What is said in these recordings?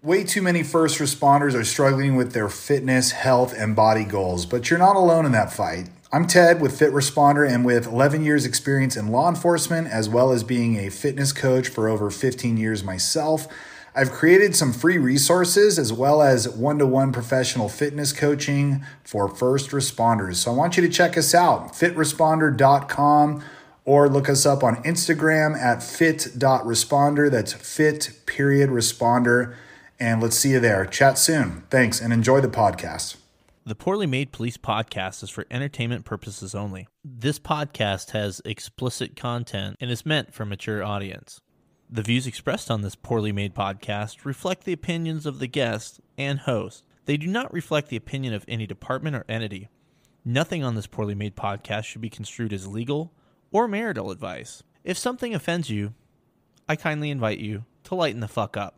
Way too many first responders are struggling with their fitness, health, and body goals, but you're not alone in that fight. I'm Ted with Fit Responder and with 11 years experience in law enforcement as well as being a fitness coach for over 15 years myself. I've created some free resources as well as one-to-one professional fitness coaching for first responders. So I want you to check us out, fitresponder.com or look us up on Instagram at fit.responder. That's fit period responder. And let's see you there. Chat soon. Thanks and enjoy the podcast. The Poorly Made Police podcast is for entertainment purposes only. This podcast has explicit content and is meant for mature audience. The views expressed on this poorly made podcast reflect the opinions of the guest and host. They do not reflect the opinion of any department or entity. Nothing on this poorly made podcast should be construed as legal or marital advice. If something offends you, I kindly invite you to lighten the fuck up.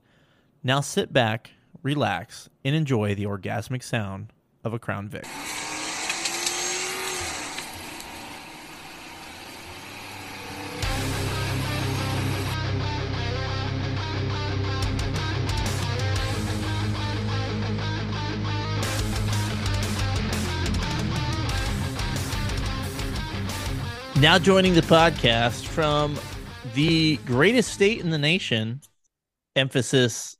Now sit back relax, and enjoy the orgasmic sound of a Crown Vic. Now joining the podcast from the greatest state in the nation, emphasis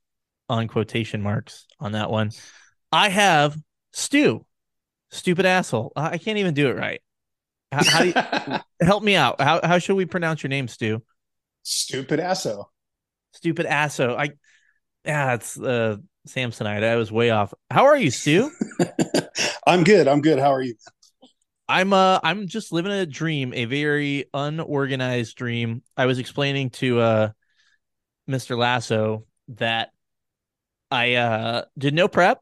on quotation marks on that one. I have Stu, stupid asshole. I can't even do it right. How, how do you, help me out? How how should we pronounce your name, Stu? Stupid asso. Stupid asso. I yeah, it's uh Samsonite. I was way off. How are you, Stu? I'm good. I'm good. How are you? I'm uh I'm just living a dream, a very unorganized dream. I was explaining to uh Mr. Lasso that I uh did no prep.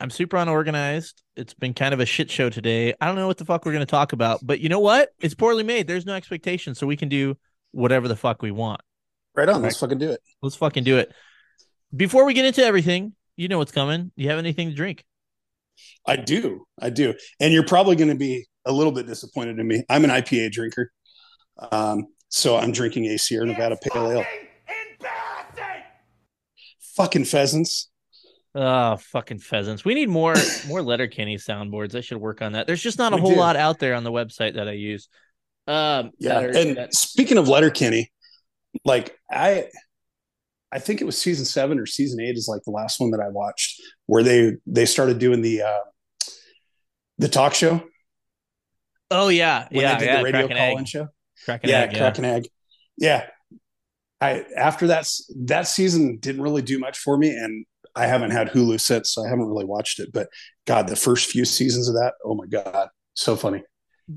I'm super unorganized. It's been kind of a shit show today. I don't know what the fuck we're going to talk about, but you know what? It's poorly made. There's no expectation, so we can do whatever the fuck we want. Right on. Right. Let's fucking do it. Let's fucking do it. Before we get into everything, you know what's coming. Do you have anything to drink? I do. I do. And you're probably going to be a little bit disappointed in me. I'm an IPA drinker. Um, so I'm drinking a Sierra Nevada Pale Ale. Fucking pheasants. Oh, fucking pheasants. We need more more Letterkenny soundboards. I should work on that. There's just not a we whole do. lot out there on the website that I use. Um yeah, and that... speaking of Letterkenny, like I I think it was season seven or season eight is like the last one that I watched where they they started doing the uh the talk show. Oh yeah, yeah, they did yeah, the radio call-in show. Crack yeah, egg, crack yeah. egg. Yeah. I after that that season didn't really do much for me, and I haven't had Hulu since, so I haven't really watched it. But God, the first few seasons of that, oh my God, so funny.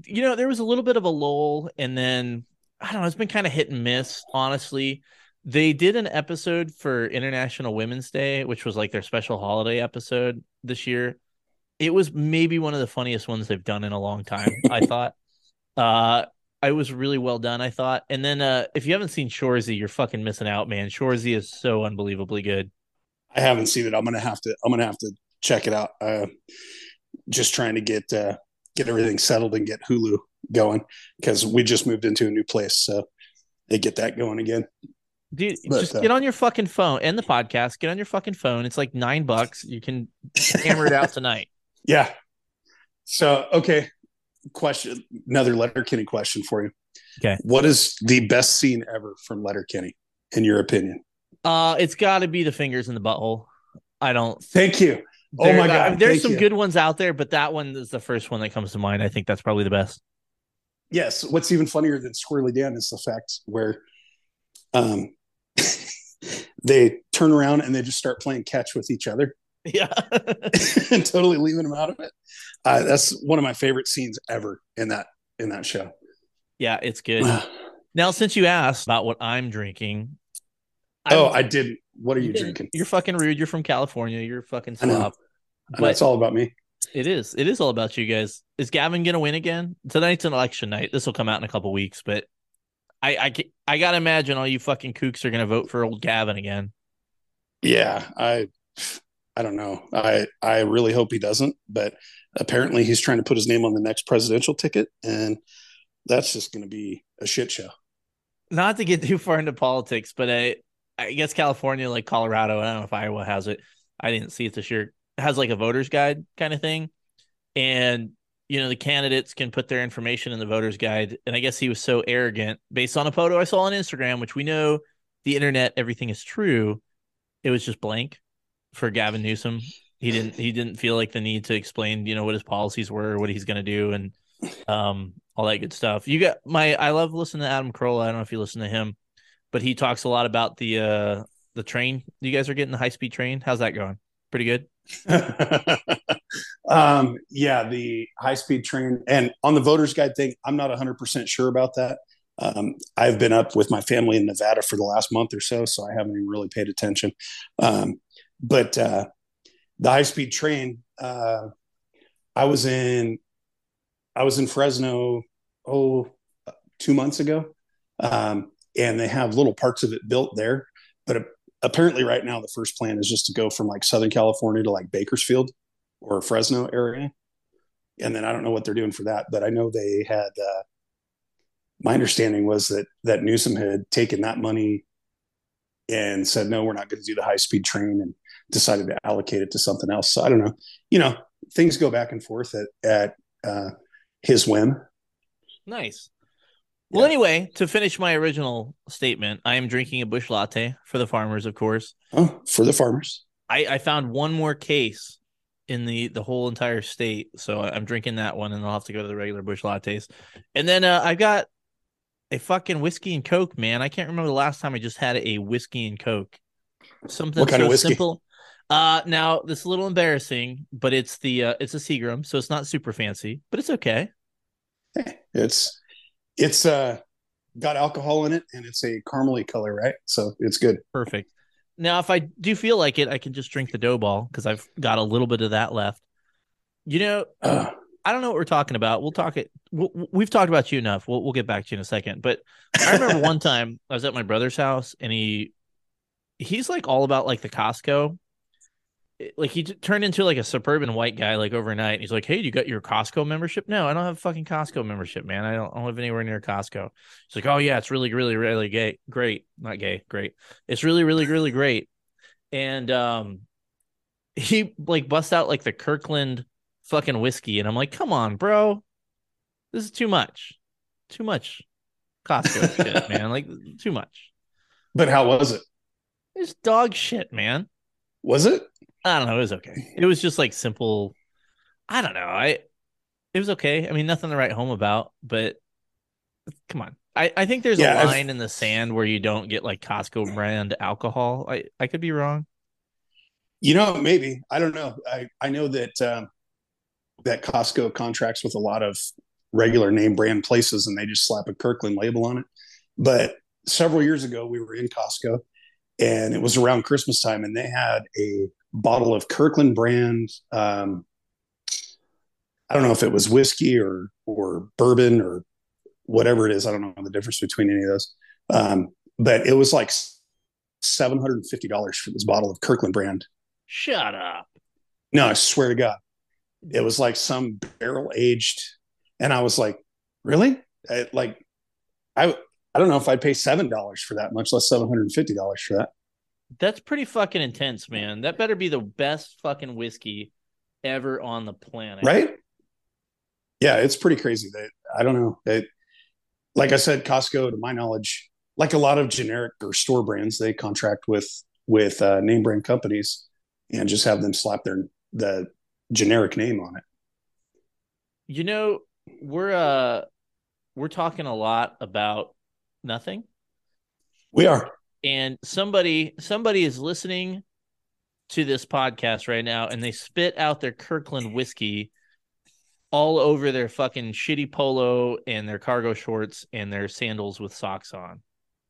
You know, there was a little bit of a lull, and then I don't know, it's been kind of hit and miss, honestly. They did an episode for International Women's Day, which was like their special holiday episode this year. It was maybe one of the funniest ones they've done in a long time, I thought. Uh I was really well done, I thought. And then uh if you haven't seen Shoresy, you're fucking missing out, man. Shoresy is so unbelievably good. I haven't seen it. I'm gonna have to. I'm gonna have to check it out. Uh, just trying to get uh, get everything settled and get Hulu going because we just moved into a new place, so they get that going again. Dude, but, just uh, get on your fucking phone and the podcast. Get on your fucking phone. It's like nine bucks. You can hammer it out tonight. Yeah. So okay, question. Another Letterkenny question for you. Okay. What is the best scene ever from Letterkenny, in your opinion? Uh, it's got to be the fingers in the butthole. I don't. Thank you. Oh my god, there's some you. good ones out there, but that one is the first one that comes to mind. I think that's probably the best. Yes. What's even funnier than Squirrely Dan is the fact where, um, they turn around and they just start playing catch with each other. Yeah, and totally leaving them out of it. Uh, that's one of my favorite scenes ever in that in that show. Yeah, it's good. now, since you asked about what I'm drinking, oh, I didn't. What are you, didn't- drinking? You're fucking rude. You're from California. You're fucking I know. slob. Know it's all about me. It is. It is all about you guys. Is Gavin gonna win again? Tonight's an election night. This will come out in a couple weeks, but I I I gotta imagine all you fucking kooks are gonna vote for old Gavin again. Yeah, I I don't know. I I really hope he doesn't, but apparently he's trying to put his name on the next presidential ticket and that's just going to be a shit show. Not to get too far into politics, but I I guess California, like Colorado, I don't know if Iowa has it. I didn't see it this year. Has like a voter's guide kind of thing, and you know the candidates can put their information in the voter's guide. And I guess he was so arrogant, based on a photo I saw on Instagram, which we know the internet, everything is true. It was just blank for Gavin Newsom. He didn't he didn't feel like the need to explain, you know, what his policies were, what he's going to do, and um all that good stuff. You got my I love listening to Adam Carolla. I don't know if you listen to him, but he talks a lot about the uh the train. You guys are getting the high speed train. How's that going? Pretty good. um, yeah, the high speed train and on the voters guide thing, I'm not 100% sure about that. Um, I've been up with my family in Nevada for the last month or so, so I haven't even really paid attention. Um, but uh, the high speed train, uh, I was in, I was in Fresno, oh, two months ago, um, and they have little parts of it built there. But apparently, right now, the first plan is just to go from like Southern California to like Bakersfield or Fresno area, and then I don't know what they're doing for that, but I know they had. Uh, my understanding was that that Newsom had taken that money and said, "No, we're not going to do the high speed train," and decided to allocate it to something else. So I don't know. You know, things go back and forth at at uh, his whim. Nice. Well, Yeah. anyway, to finish my original statement, I am drinking a Busch Latte for the farmers, of course. Oh, for the farmers. I, I found one more case in the the whole entire state, so I'm drinking that one, and I'll have to go to the regular Busch Lattes. And then uh, I got a fucking whiskey and coke, man. I can't remember the last time I just had a whiskey and coke. Something What kind so of whiskey? simple. Uh, now this is a little embarrassing, but it's the uh, it's a Seagram, so it's not super fancy, but it's okay. It's it's uh got alcohol in it and it's a caramely color, right? So it's good. Perfect. Now, if I do feel like it, I can just drink the dough ball because I've got a little bit of that left. You know, Uh, I don't know what we're talking about. We'll talk it. We'll, we've talked about you enough. We'll we'll get back to you in a second. But I remember one time I was at my brother's house and he he's like all about like the Costco. Like he turned into like a suburban white guy like overnight. He's like, "Hey, you got your Costco membership?" No, I don't have a fucking Costco membership, man. I don't, I don't live anywhere near Costco. He's like, "Oh yeah, it's really, really, really gay, great, not gay, great. It's really, really, really great." And um, he like busts out like the Kirkland fucking whiskey, and I'm like, "Come on, bro, this is too much, too much Costco shit, man. Like too much. but how was it? It's dog shit, man. Was it? I don't know. It was okay. It was just like simple. I don't know. I it was okay. I mean, nothing to write home about, but come on. I, I think there's Yeah, a I've- line in the sand where you don't get like Costco brand alcohol. I, I could be wrong. You know, maybe. I don't know. I, I know that um, that Costco contracts with a lot of regular name brand places and they just slap a Kirkland label on it. But several years ago, we were in Costco and it was around Christmas time and they had a bottle of Kirkland brand. Um, I don't know if it was whiskey or or bourbon or whatever it is. I don't know the difference between any of those. Um, but it was like seven hundred and fifty dollars for this bottle of Kirkland brand. Shut up. No, I swear to God, it was like some barrel aged, and I was like, really? I, like, I I don't know if I'd pay seven dollars for that, much less seven hundred and fifty dollars for that. That's pretty fucking intense, man. That better be the best fucking whiskey ever on the planet. right? Yeah, it's pretty crazy. That I don't know. It, like I said, Costco, to my knowledge, like a lot of generic or store brands, they contract with with uh, name brand companies and just have them slap their the generic name on it. You know, we're uh we're talking a lot about nothing. We are. And somebody somebody is listening to this podcast right now and they spit out their Kirkland whiskey all over their fucking shitty polo and their cargo shorts and their sandals with socks on.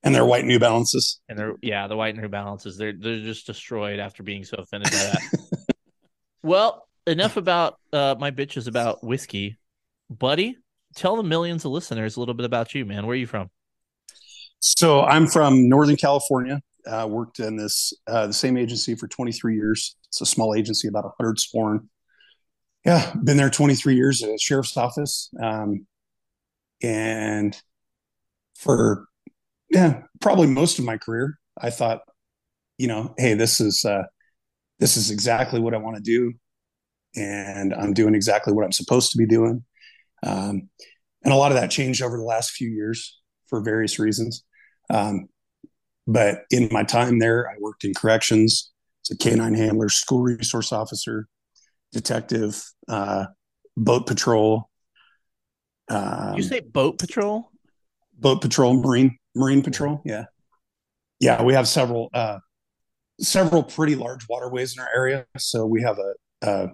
And they're white New Balances. And they're yeah, the white New Balances. They're they're just destroyed after being so offended by that. well, enough about uh, my bitches about whiskey, buddy. Tell the millions of listeners a little bit about you, man. Where are you from? So I'm from Northern California. Uh, worked in this uh, the same agency for 23 years. It's a small agency, about 100 sworn. Yeah, been there 23 years at a sheriff's office, um, and for yeah, probably most of my career, I thought, you know, hey, this is uh, this is exactly what I want to do, and I'm doing exactly what I'm supposed to be doing. Um, and a lot of that changed over the last few years for various reasons. Um, but in my time there, I worked in corrections, as a canine handler, school resource officer, detective, uh, boat patrol. Um, you say boat patrol? Boat patrol, marine marine patrol. Yeah, yeah. We have several uh, several pretty large waterways in our area, so we have a, a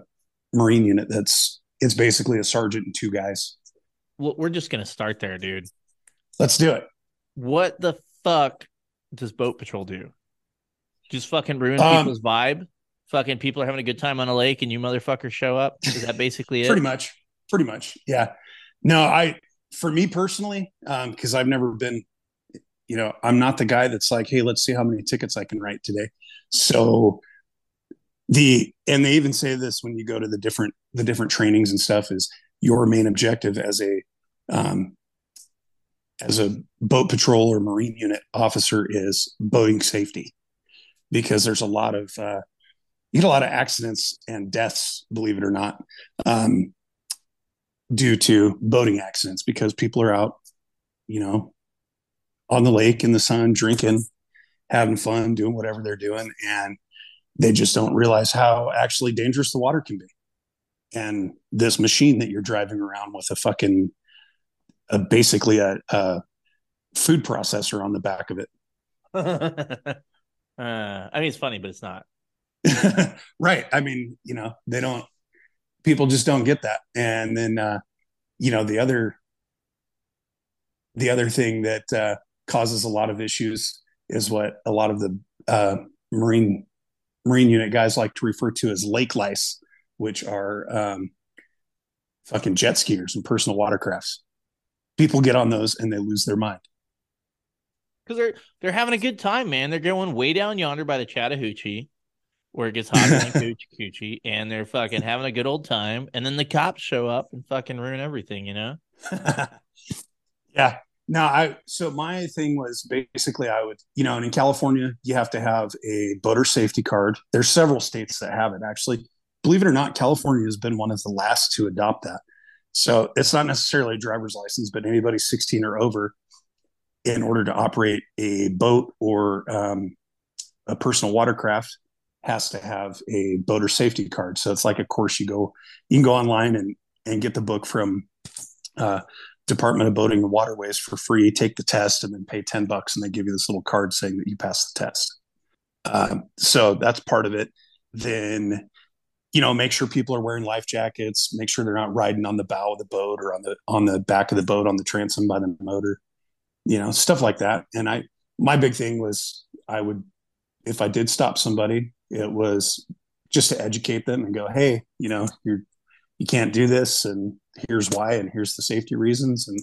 marine unit that's it's basically a sergeant and two guys. Well, we're just gonna start there, dude. Let's do it. What the fuck does boat patrol do? Just fucking ruin um, people's vibe. Fucking people are having a good time on a lake, and you motherfuckers show up. Is that basically it? Pretty much. Pretty much. Yeah. No, I for me personally, um, because I've never been, you know, I'm not the guy that's like, hey, let's see how many tickets I can write today. So the and they even say this when you go to the different the different trainings and stuff is your main objective as a um, as a boat patrol or marine unit officer is boating safety because there's a lot of uh, you get a lot of accidents and deaths believe it or not um, due to boating accidents because people are out you know on the lake in the sun drinking having fun doing whatever they're doing and they just don't realize how actually dangerous the water can be. And this machine that you're driving around with a fucking a, basically a, a food processor on the back of it. uh, I mean, it's funny, but it's not. right. I mean, you know, they don't. People just don't get that. And then, uh, you know, the other, the other thing that uh, causes a lot of issues is what a lot of the uh, marine marine unit guys like to refer to as lake lice, which are um, fucking jet skiers and personal watercrafts. People get on those and they lose their mind because they're they're having a good time, man. They're going way down yonder by the Chattahoochee, where it gets hotter than Coochie Coochie, and they're fucking having a good old time. And then the cops show up and fucking ruin everything, you know? yeah. No, I so my thing was basically I would, you know, and in California, you have to have a boater safety card. There's several states that have it actually. Believe it or not, California has been one of the last to adopt that. So it's not necessarily a driver's license, but anybody 16 or over in order to operate a boat or um, a personal watercraft has to have a boater safety card. So it's like a course you go, you can go online and and get the book from uh, Department of Boating and Waterways for free. Take the test and then pay ten bucks, and they give you this little card saying that you passed the test. Uh, so that's part of it. Then you know make sure people are wearing life jackets make sure they're not riding on the bow of the boat or on the on the back of the boat on the transom by the motor you know, stuff like that. And I, my big thing was I would, if I did stop somebody, it was just to educate them and go, Hey, you know, you're, you can't do this. And here's why, and here's the safety reasons and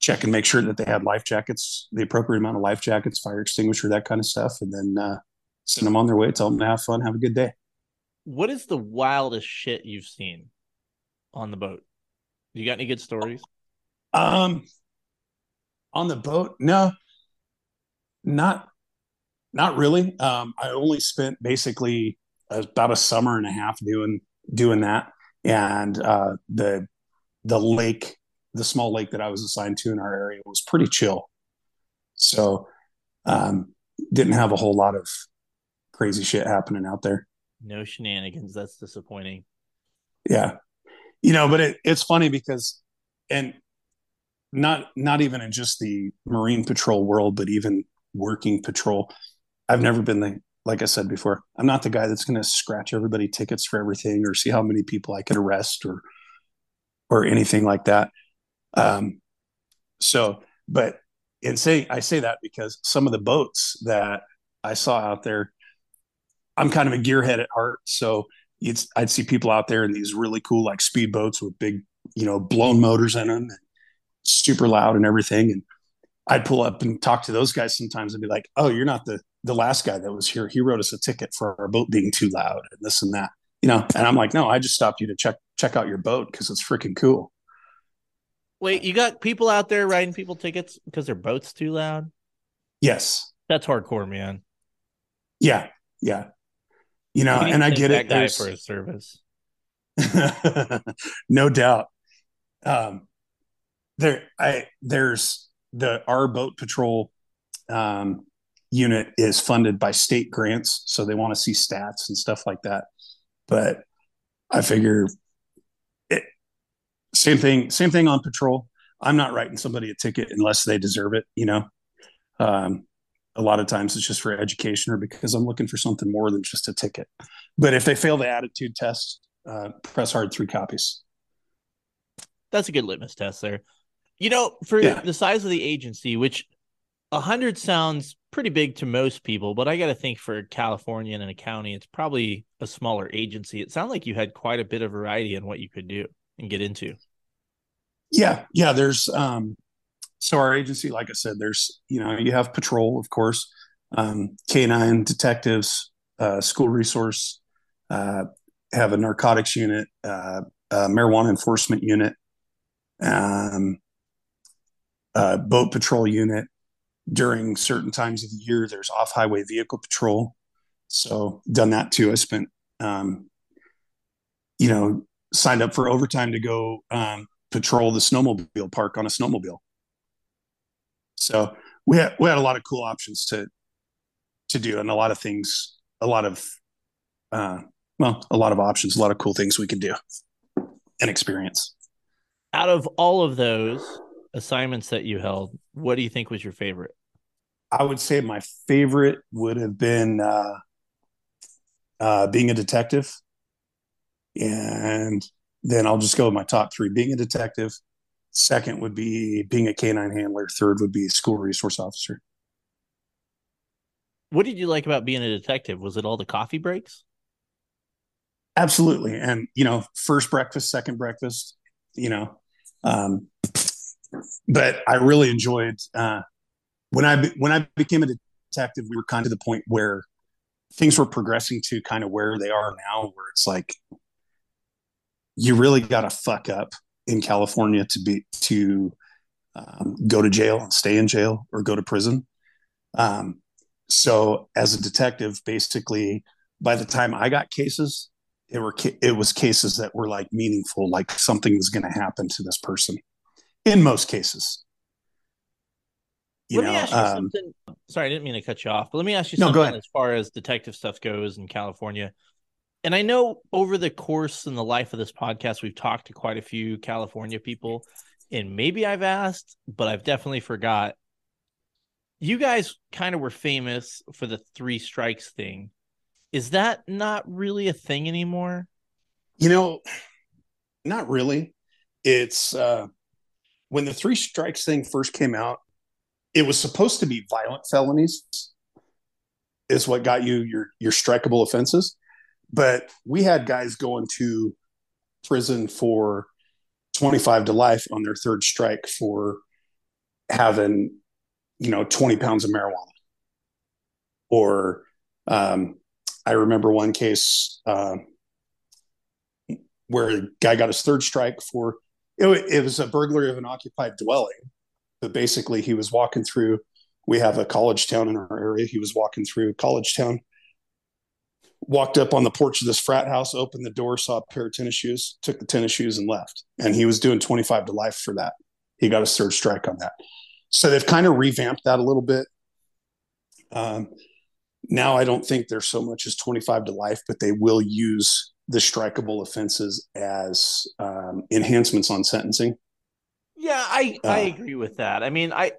check and make sure that they had life jackets, the appropriate amount of life jackets, fire extinguisher, that kind of stuff. And then, uh, send them on their way, tell them to have fun, have a good day. What is the wildest shit you've seen on the boat? You got any good stories? Um, on the boat? No. Not not really. Um, i only spent basically about a summer and a half doing doing that. And uh, the the lake the small lake that i was assigned to in our area was pretty chill. So um, didn't have a whole lot of crazy shit happening out there no shenanigans. That's disappointing. Yeah. You know but it, it's funny because and not not even in just the marine patrol world but even working patrol i've never been the like i said before i'm not the guy that's going to scratch everybody tickets for everything or see how many people i could arrest or or anything like that. Um so but and say I say that because some of the boats that I saw out there, I'm kind of a gearhead at heart, so it's I'd see people out there in these really cool like speed boats with big, you know, blown motors in them, super loud and everything, and I'd pull up and talk to those guys sometimes and be like, "Oh, you're not the the last guy that was here. He wrote us a ticket for our boat being too loud and this and that." You know, and I'm like, "No, I just stopped you to check check out your boat because it's freaking cool." Wait, you got people out there writing people tickets because their boat's too loud? Yes. That's hardcore, man. Yeah. Yeah. You know, and I get it. Guy for his service. no doubt. Um, there, I there's the our boat patrol um, unit is funded by state grants, so they want to see stats and stuff like that. But I figure it, same thing same thing on patrol i'm not writing somebody a ticket unless they deserve it you know um, a lot of times it's just for education or because i'm looking for something more than just a ticket but if they fail the attitude test uh, press hard three copies that's a good litmus test there you know for yeah. the size of the agency which 100 sounds pretty big to most people but i got to think for california and a county it's probably a smaller agency it sounded like you had quite a bit of variety in what you could do and get into? Yeah, yeah. There's um, so our agency, like I said, there's you know you have patrol, of course, um, canine detectives, uh, school resource, uh, have a narcotics unit, uh, marijuana enforcement unit, um, boat patrol unit. During certain times of the year, there's off highway vehicle patrol. So done that too. I spent, um, you know, signed up for overtime to go um, patrol the snowmobile park on a snowmobile. So we had we had a lot of cool options to to do, and a lot of things, a lot of uh, well, a lot of options, a lot of cool things we could do and experience. Out of all of those assignments that you held, what do you think was your favorite? I would say my favorite would have been uh, uh, being a detective and then I'll just go with my top three being a detective. Second would be being a canine handler. Third would be school resource officer. What did you like about being a detective? Was it all the coffee breaks? Absolutely. And, you know, first breakfast, second breakfast, you know, um, but I really enjoyed, uh, when I, when I became a detective, we were kind of the point where things were progressing to kind of where they are now, where it's like, you really got to fuck up in California to be to um, go to jail and stay in jail or go to prison. Um, so as a detective, basically, by the time I got cases, it were it was cases that were like meaningful, like something was going to happen to this person. In most cases, you let know, me ask you um, something. Sorry, I didn't mean to cut you off, but let me ask you no, something as far as detective stuff goes in California and I know over the course and the life of this podcast, we've talked to quite a few California people, and maybe I've asked, but I've definitely forgot. You guys kind of were famous for the three strikes thing. Is that not really a thing anymore? You know, not really. It's uh when the three strikes thing first came out, it was supposed to be violent felonies is what got you your your strikeable offenses but we had guys going to prison for 25 to life on their third strike for having, you know, 20 pounds of marijuana. Or um, I remember one case uh, where a guy got his third strike for it, it was a burglary of an occupied dwelling. But basically, he was walking through. We have a college town in our area. He was walking through college town walked up on the porch of this frat house, opened the door, saw a pair of tennis shoes, took the tennis shoes and left. And he was doing 25 to life for that. He got a third strike on that. So they've kind of revamped that a little bit. Um, now I don't think there's so much as 25 to life, but they will use the strikeable offenses as um, enhancements on sentencing. Yeah, I uh, I agree with that. I mean, I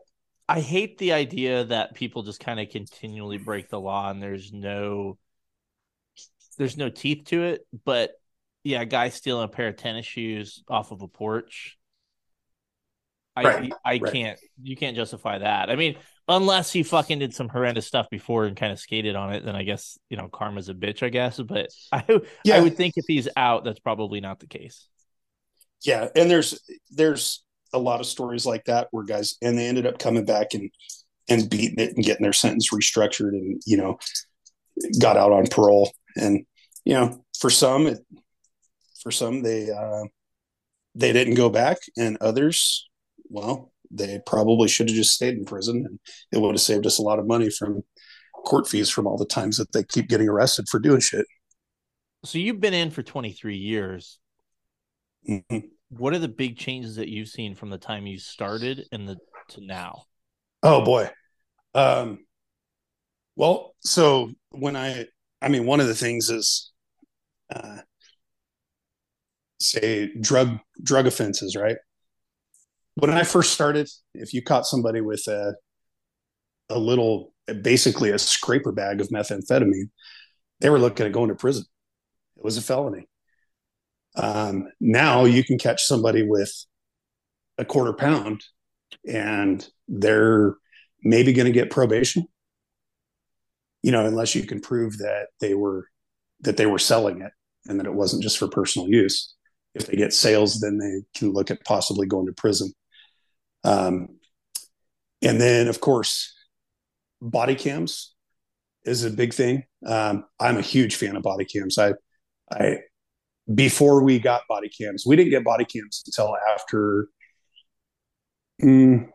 I hate the idea that people just kind of continually break the law and there's no there's no teeth to it, but yeah, a guy stealing a pair of tennis shoes off of a porch. I Right, I right. can't you can't justify that. I mean, unless he fucking did some horrendous stuff before and kind of skated on it, then I guess you know karma's a bitch. I guess, but I I would think if he's out, that's probably not the case. yeah and there's there's a lot of stories like that where guys and they ended up coming back and and beating it and getting their sentence restructured and you know got out on parole and you know for some it for some they uh they didn't go back and others well they probably should have just stayed in prison and it would have saved us a lot of money from court fees from all the times that they keep getting arrested for doing shit So you've been in for 23 years. Mhm. What are the big changes that you've seen from the time you started and the to now? Oh boy. Um well, so when I I mean one of the things is uh say drug drug offenses, right? When I first started, if you caught somebody with a a little basically a scraper bag of methamphetamine, they were looking at going to prison. It was a felony. Um, now you can catch somebody with a quarter pound and they're maybe going to get probation you know unless you can prove that they were that they were selling it and that it wasn't just for personal use. If they get sales then they can look at possibly going to prison. Um, and then of course body cams is a big thing. Um, i'm a huge fan of body cams. I i before we got body cams we didn't get body cams until after mm,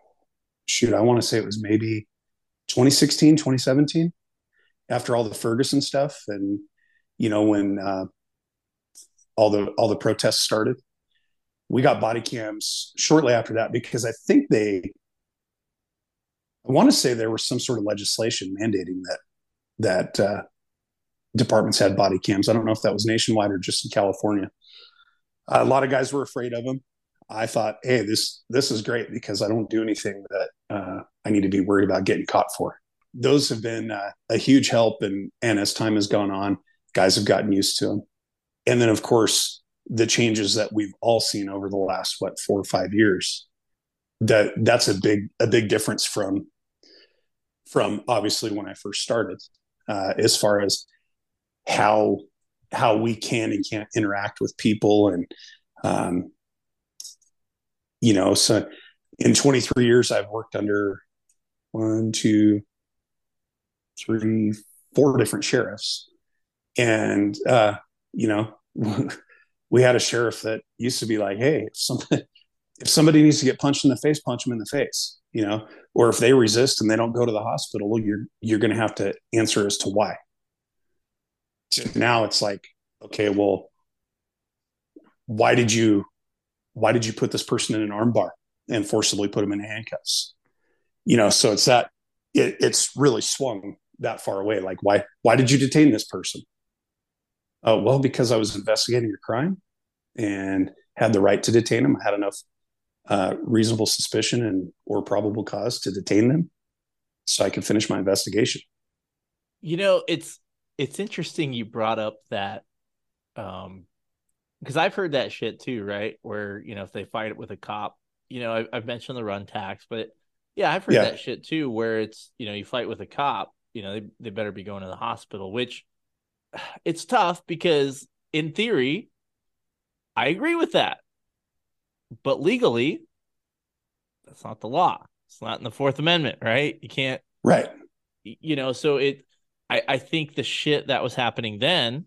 shoot, I want to say it was maybe 2016, 2017, after all the Ferguson stuff, and you know when uh, all the all the protests started, we got body cams shortly after that because I think they, I want to say there was some sort of legislation mandating that that uh, departments had body cams. I don't know if that was nationwide or just in California. a lot of guys were afraid of them. I thought, hey, this this is great because I don't do anything that uh, I need to be worried about getting caught for. Those have been uh, a huge help, and and as time has gone on, guys have gotten used to them. And then, of course, the changes that we've all seen over the last what four or five years. That that's a big a big difference from from obviously when I first started, uh, as far as how how we can and can't interact with people and um, you know, so in 23 years, I've worked under one, two, three, four different sheriffs. And, uh, you know, we had a sheriff that used to be like, hey, if somebody, if somebody needs to get punched in the face, punch them in the face, you know, or if they resist and they don't go to the hospital, you're, you're going to have to answer as to why. So now it's like, okay, well, why did you why did you put this person in an armbar and forcibly put him in handcuffs? You know, so it's that it, it's really swung that far away. Like, why why did you detain this person? Oh, well, because I was investigating a crime and had the right to detain him. I had enough uh, reasonable suspicion and or probable cause to detain them, so I could finish my investigation. You know, it's it's interesting you brought up that um because I've heard that shit too, right? Where you know if they fight it with a cop, you know I, I've mentioned the run tax, but yeah, I've heard Yeah. that shit too. Where it's you know you fight with a cop, you know they they better be going to the hospital, which it's tough because in theory, I agree with that, but legally, that's not the law. It's not in the Fourth Amendment, right? You can't Right. you know so it I, I think the shit that was happening then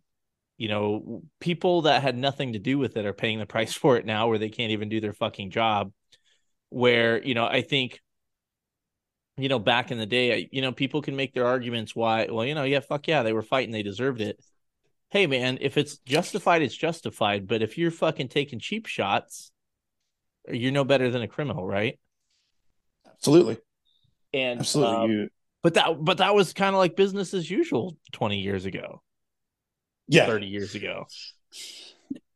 you know people that had nothing to do with it are paying the price for it now where they can't even do their fucking job where you know i think you know back in the day you know people can make their arguments why well you know yeah fuck yeah they were fighting they deserved it hey man if it's justified it's justified but if you're fucking taking cheap shots you're no better than a criminal right Absolutely. and Absolutely. um, you, but that but that was kind of like business as usual 20 years ago yeah. 30 years ago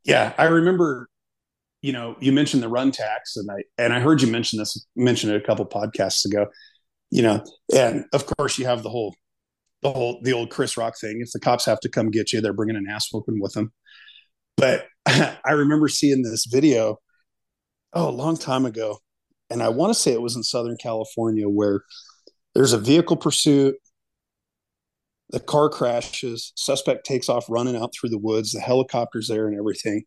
Yeah, I remember. You know, you mentioned the run tax, and I and I heard you mention this mention it a couple podcasts ago. You know, and of course you have the whole, the whole the old Chris Rock thing. If the cops have to come get you, they're bringing an ass whooping with them. But I remember seeing this video, oh, a long time ago, and I want to say it was in Southern California where there's a vehicle pursuit. The car crashes, suspect takes off running out through the woods, the helicopter's there and everything.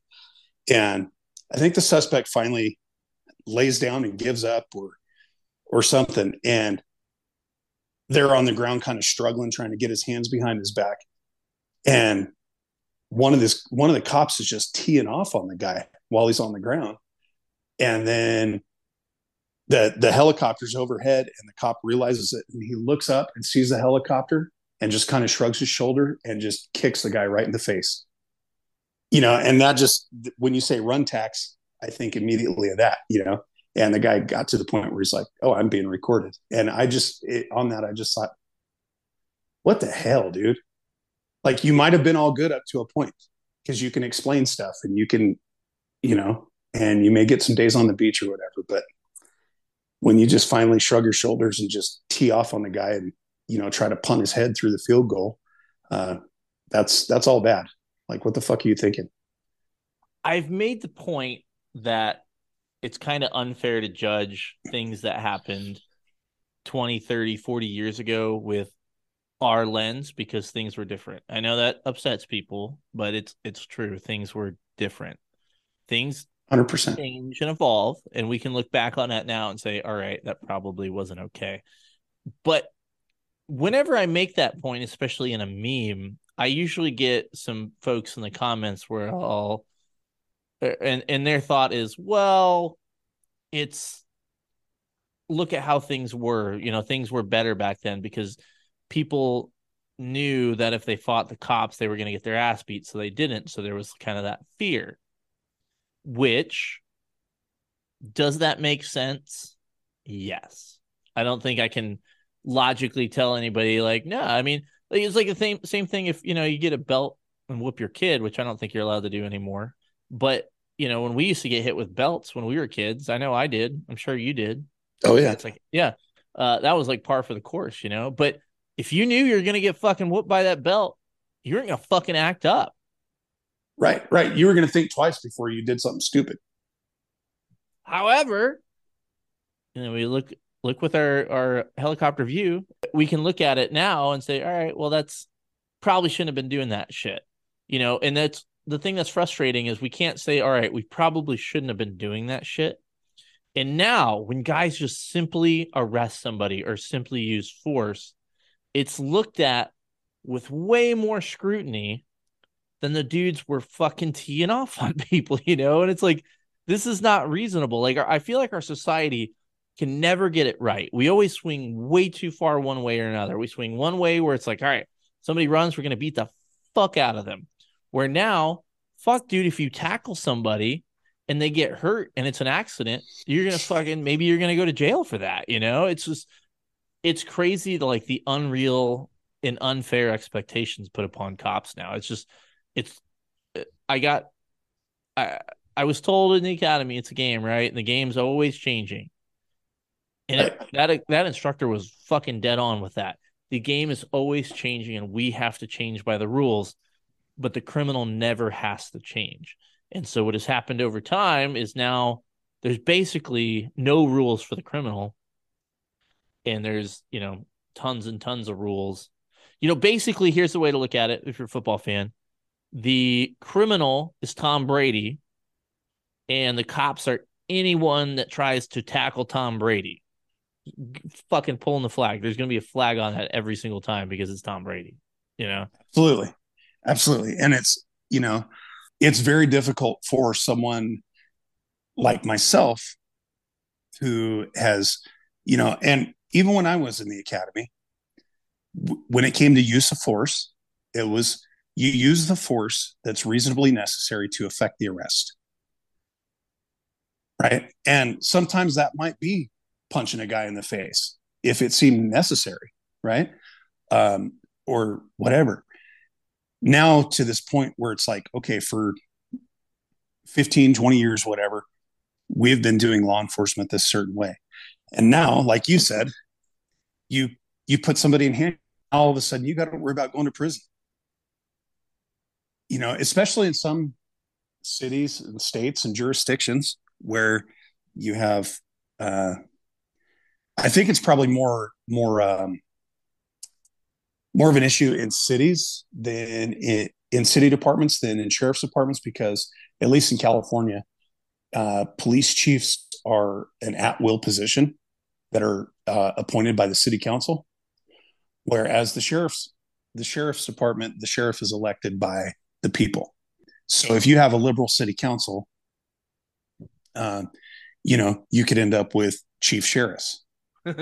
And I think the suspect finally lays down and gives up or or something. And they're on the ground kind of struggling, trying to get his hands behind his back. And one of this one of the cops is just teeing off on the guy while he's on the ground. And then the the helicopter's overhead and the cop realizes it and he looks up and sees the helicopter and just kind of shrugs his shoulder and just kicks the guy right in the face you know and that just when you say run tax i think immediately of that you know and the guy got to the point where he's like oh i'm being recorded. And i just it, on that i just thought what the hell dude? Like you might have been all good up to a point because you can explain stuff and you can you know and you may get some days on the beach or whatever but when you just finally shrug your shoulders and just tee off on the guy and you know try to punt his head through the field goal uh, that's that's all bad. Like what the fuck are you thinking? I've made the point that it's kind of unfair to judge things that happened 20 30 40 years ago with our lens because things were different. I know that upsets people but it's it's true. Things were different. Things 100% change and evolve and we can look back on that now and say all right that probably wasn't okay. But whenever i make that point especially in a meme i usually get some folks in the comments where i'll and and their thought is well it's look at how things were you know things were better back then because people knew that if they fought the cops they were going to get their ass beat so they didn't so there was kind of that fear which does that make sense? Yes. I don't think I can logically tell anybody like, no, I mean, it's like the same same thing if you know you get a belt and whoop your kid, which I don't think you're allowed to do anymore. But you know, when we used to get hit with belts when we were kids, I know I did. I'm sure you did. Oh yeah. It's like, yeah. Uh, that was like par for the course, you know. But if you knew you were gonna get fucking whooped by that belt, you weren't gonna fucking act up. Right, right. You were going to think twice before you did something stupid. However, you know, we look look with our our helicopter view, we can look at it now and say, all right, well, that's probably shouldn't have been doing that shit. You know, and that's the thing that's frustrating is we can't say, all right, we probably shouldn't have been doing that shit. And now when guys just simply arrest somebody or simply use force, it's looked at with way more scrutiny than the dudes were fucking teeing off on people, you know? And it's like, this is not reasonable. Like, I feel like our society can never get it right. We always swing way too far one way or another. We swing one way where it's like, all right, somebody runs, we're going to beat the fuck out of them. Where now, fuck, dude, if you tackle somebody and they get hurt and it's an accident, you're to fucking, maybe you're to go to jail for that, you know? It's just, it's crazy to like the unreal and unfair expectations put upon cops now. It's just, it's I got I I was told in the academy it's a game, right? And the game's always changing. And it, that that instructor was fucking dead on with that. The game is always changing and we have to change by the rules, but the criminal never has to change. And so what has happened over time is now there's basically no rules for the criminal and there's, you know, tons and tons of rules. You know, basically here's the way to look at it if you're a football fan the criminal is Tom Brady, and the cops are anyone that tries to tackle Tom Brady. Fucking pulling the flag. There's going to be a flag on that every single time because it's Tom Brady. You know, absolutely, absolutely, and it's you know, it's very difficult for someone like myself who has, you know, and even when I was in the academy, when it came to use of force, it was you use the force that's reasonably necessary to effect the arrest. Right. And sometimes that might be punching a guy in the face if it seemed necessary. Right. Um, or whatever. Now to this point where it's like, okay, for 15, 20 years, whatever, we've been doing law enforcement this certain way. And now, like you said, you you put somebody in hand, all of a sudden you got to worry about going to prison you know, especially in some cities and states and jurisdictions where you have uh, I think it's probably more more um, more of an issue in cities than in, in city departments than in sheriff's departments because at least in California, uh, police chiefs are an at will position that are uh, appointed by the city council, whereas the sheriff's the sheriff's department, the sheriff is elected by the people. So if you have a liberal city council, uh, you know you could end up with chief sheriffs.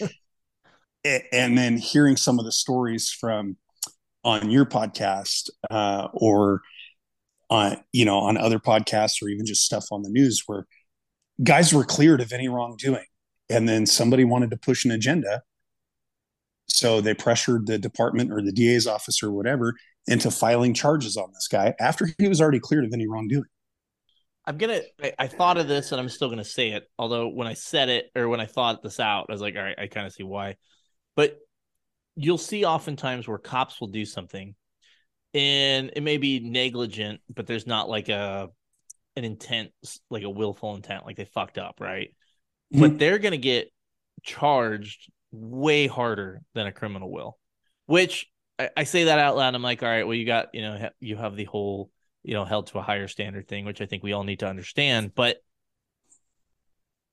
and then hearing some of the stories from on your podcast uh, or on you know on other podcasts or even just stuff on the news where guys were cleared of any wrongdoing and then somebody wanted to push an agenda so they pressured the department or the DA's office or whatever into filing charges on this guy after he was already cleared of any wrongdoing. I'm gonna. I, I, thought of this, and I'm still gonna say it. Although when I said it or when I thought this out, I was like, all right, I kind of see why. But you'll see oftentimes where cops will do something, and it may be negligent, but there's not like a an intent, like a willful intent, like they fucked up, right? Mm-hmm. But they're gonna get charged way harder than a criminal will. Which I, I say that out loud. I'm like, all right, well, you got, you know, you have the whole you know, held to a higher standard thing, which I think we all need to understand. But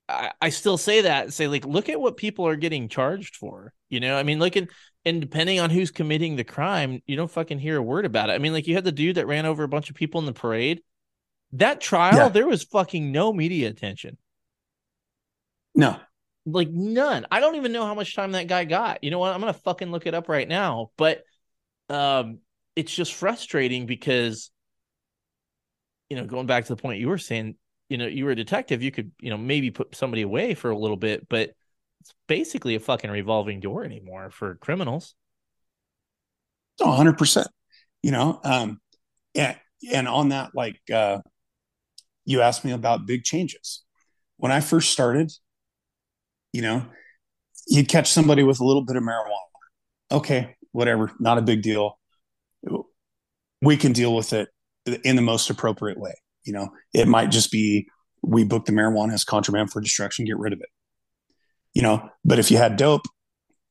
I, I still say that say like, look at what people are getting charged for. You know, I mean, look at and depending on who's committing the crime, you don't fucking hear a word about it. I mean, like you had the dude that ran over a bunch of people in the parade. That trial, yeah. there was fucking no media attention. No. Like none. I don't even know how much time that guy got. You know what? I'm gonna fucking look it up right now. But um it's just frustrating because you know, going back to the point you were saying, you know, you were a detective, you could, you know, maybe put somebody away for a little bit, but it's basically a fucking revolving door anymore for criminals. Oh, 100%. You know, um, and, and on that, like, uh, you asked me about big changes. When I first started, you know, you'd catch somebody with a little bit of marijuana. Okay, whatever, not a big deal. We can deal with it in the most appropriate way. You know, it might just be we book the marijuana as contraband for destruction, get rid of it. You know, but if you had dope,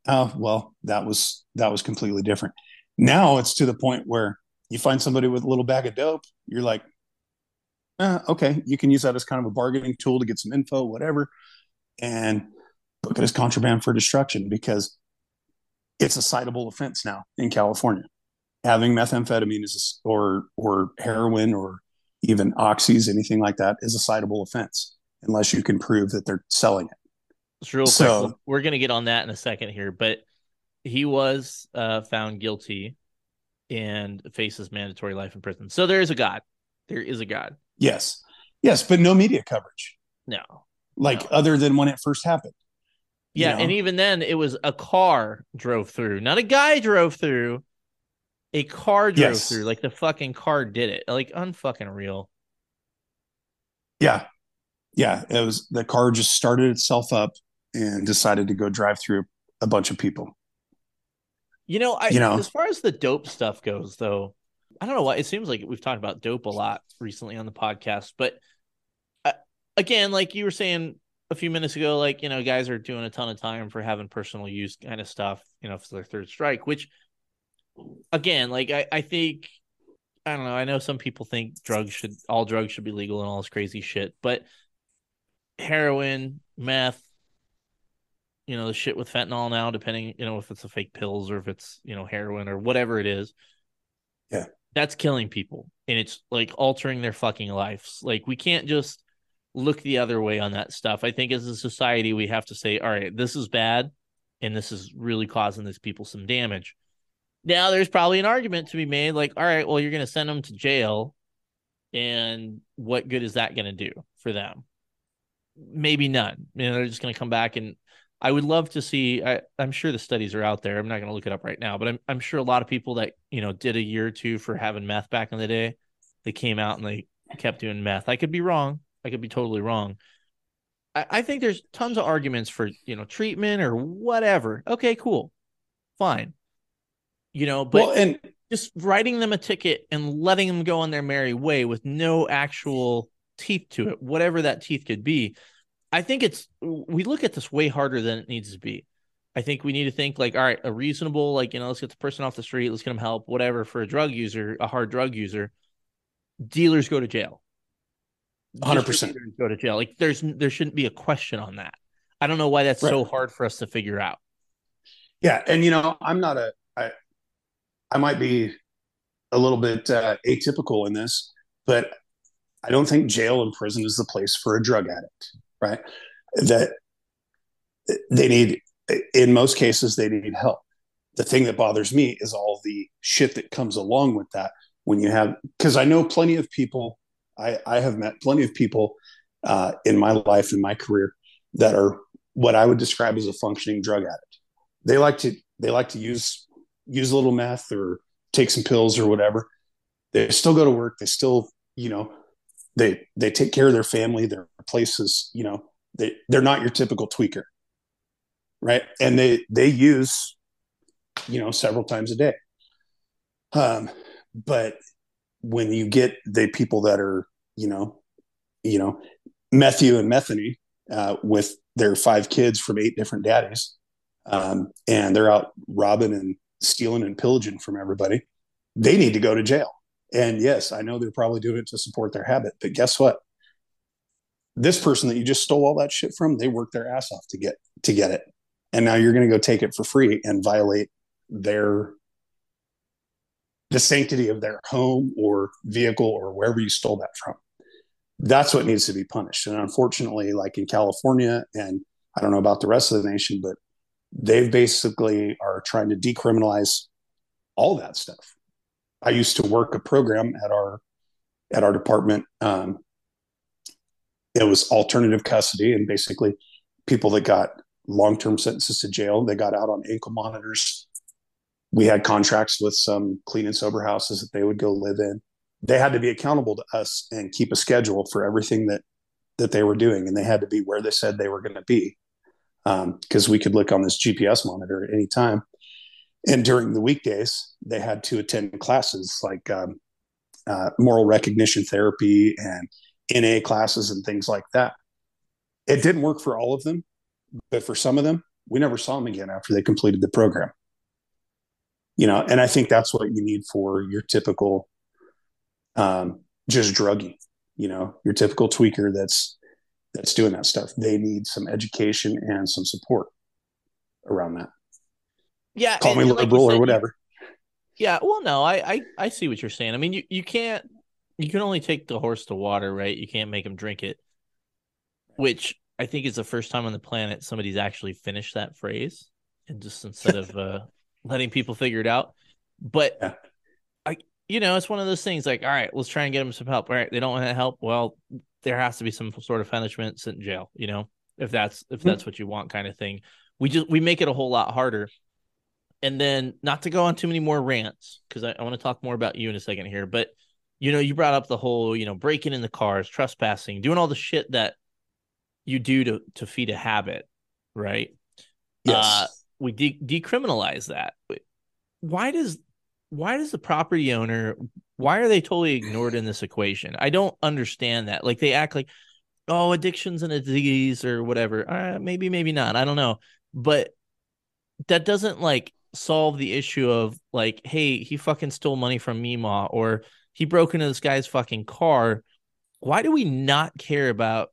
oh well, that was that was completely different. Now it's to the point where you find somebody with a little bag of dope, you're like, eh, okay, you can use that as kind of a bargaining tool to get some info, whatever, and book it as contraband for destruction because it's a citable offense now in California having methamphetamine is or or heroin or even oxys, anything like that, is a citable offense unless you can prove that they're selling it. It's real so, quick. We're going to get on that in a second here, but he was uh, found guilty and faces mandatory life in prison. So there is a God. There is a God. Yes. Yes, but no media coverage. No. Like no. other than when it first happened. Yeah, you know? and even then it was a car drove through, not a guy drove through. A car drove yes. through, like the fucking car did it, like unfucking real. Yeah, yeah. It was the car just started itself up and decided to go drive through a bunch of people. You know, I you know as far as the dope stuff goes, though, I don't know why it seems like we've talked about dope a lot recently on the podcast, but uh, again, like you were saying a few minutes ago, like you know, guys are doing a ton of time for having personal use kind of stuff, you know, for their third strike, which again, like I, I think I don't know. I know some people think drugs should all drugs should be legal and all this crazy shit, but heroin, meth, you know, the shit with fentanyl now, depending, you know, if it's a fake pills or if it's, you know, heroin or whatever it is. Yeah. That's killing people and it's like altering their fucking lives. Like we can't just look the other way on that stuff. I think as a society we have to say, all right, this is bad and this is really causing these people some damage. Now there's probably an argument to be made like, all right, well, you're going to send them to jail. And what good is that going to do for them? Maybe none. You know, they're just going to come back and I would love to see. I, am sure the studies are out there. I'm not going to look it up right now, but I'm I'm sure a lot of people that you know did a year or two for having meth back in the day, they came out and they kept doing meth. I could be wrong. I could be totally wrong. I, I think there's tons of arguments for you know treatment or whatever. Okay, cool, fine you know, but well, and just writing them a ticket and letting them go on their merry way with no actual teeth to it, whatever that teeth could be. I think it's we look at this way harder than it needs to be. I think we need to think like, all right, a reasonable, like, you know, let's get the person off the street, let's get them help, whatever. For a drug user, a hard drug user, dealers go to jail. 100% go to jail. Like, there's there shouldn't be a question on that. I don't know why that's right. so hard for us to figure out. Yeah, and you know, I'm not a I might be a little bit uh, atypical in this, but I don't think jail and prison is the place for a drug addict, right? That they need, in most cases, they need help. The thing that bothers me is all the shit that comes along with that when you have, because I know plenty of people, I, I have met plenty of people uh, in my life, in my career, that are what I would describe as a functioning drug addict. They like to, they like to use, use a little meth or take some pills or whatever. They still go to work. They still, you know, they they take care of their family. Their places, you know, they they're not your typical tweaker, right? And they they use, you know, several times a day. Um, but when you get the people that are, you know, you know, Matthew and Methany uh, with their five kids from eight different daddies, um, and they're out robbing and stealing and pillaging from everybody, they need to go to jail. And yes, I know they're probably doing it to support their habit, but guess what? This person that you just stole all that shit from, they worked their ass off to get to get it. And now you're going to go take it for free and violate their the sanctity of their home or vehicle or wherever you stole that from. That's what needs to be punished. And unfortunately, like in California and I don't know about the rest of the nation, but they've basically are trying to decriminalize all that stuff. I used to work a program at our at our department. Um, it was alternative custody, and basically, people that got long term sentences to jail, they got out on ankle monitors. We had contracts with some clean and sober houses that they would go live in. They had to be accountable to us and keep a schedule for everything that that they were doing, and they had to be where they said they were going to be because um, we could look on this GPS monitor at any time. And during the weekdays, they had to attend classes like um, uh, moral reconation therapy and NA classes and things like that. It didn't work for all of them, but for some of them, we never saw them again after they completed the program. You know, and I think that's what you need for your typical um, just druggie. You know, your typical tweaker that's that's doing that stuff. They need some education and some support around that. Yeah, call me liberal like said, or whatever. Yeah, well, no, I, I I see what you're saying. I mean, you you can't you can only take the horse to water, right? You can't make him drink it. Which I think is the first time on the planet somebody's actually finished that phrase, and just instead of uh, letting people figure it out. But yeah. I, you know, it's one of those things. Like, all right, let's try and get them some help. All right, they don't want to help. Well, there has to be some sort of punishment, sent in jail. You know, if that's if mm-hmm. that's what you want, kind of thing. We just we make it a whole lot harder and then not to go on too many more rants because I, I want to talk more about you in a second here, but you know, you brought up the whole, you know, breaking in the cars, trespassing, doing all the shit that you do to to feed a habit, right? Yes. Uh, we de- decriminalize that. Why does why does the property owner why are they totally ignored in this equation? I don't understand that. Like they act like, oh, addiction's and a disease or whatever. Uh, maybe, maybe not. I don't know. But that doesn't like solve the issue of like, hey, he fucking stole money from Mima or he broke into this guy's fucking car. Why do we not care about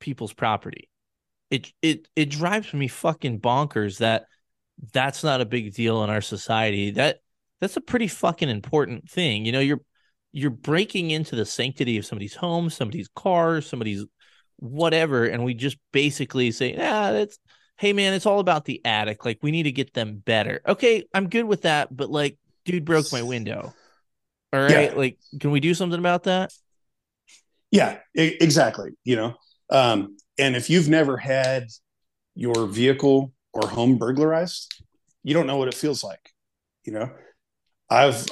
people's property? It it it drives me fucking bonkers that that's not a big deal in our society. That that's a pretty fucking important thing. You know, you're you're breaking into the sanctity of somebody's home, somebody's car, somebody's whatever, and we just basically say, ah, that's hey man, it's all about the attic. Like we need to get them better. Okay, I'm good with that, but like, dude broke my window. All right, yeah. like, can we do something about that? Yeah, I- exactly. You know, um, and if you've never had your vehicle or home burglarized, you don't know what it feels like. You know, I've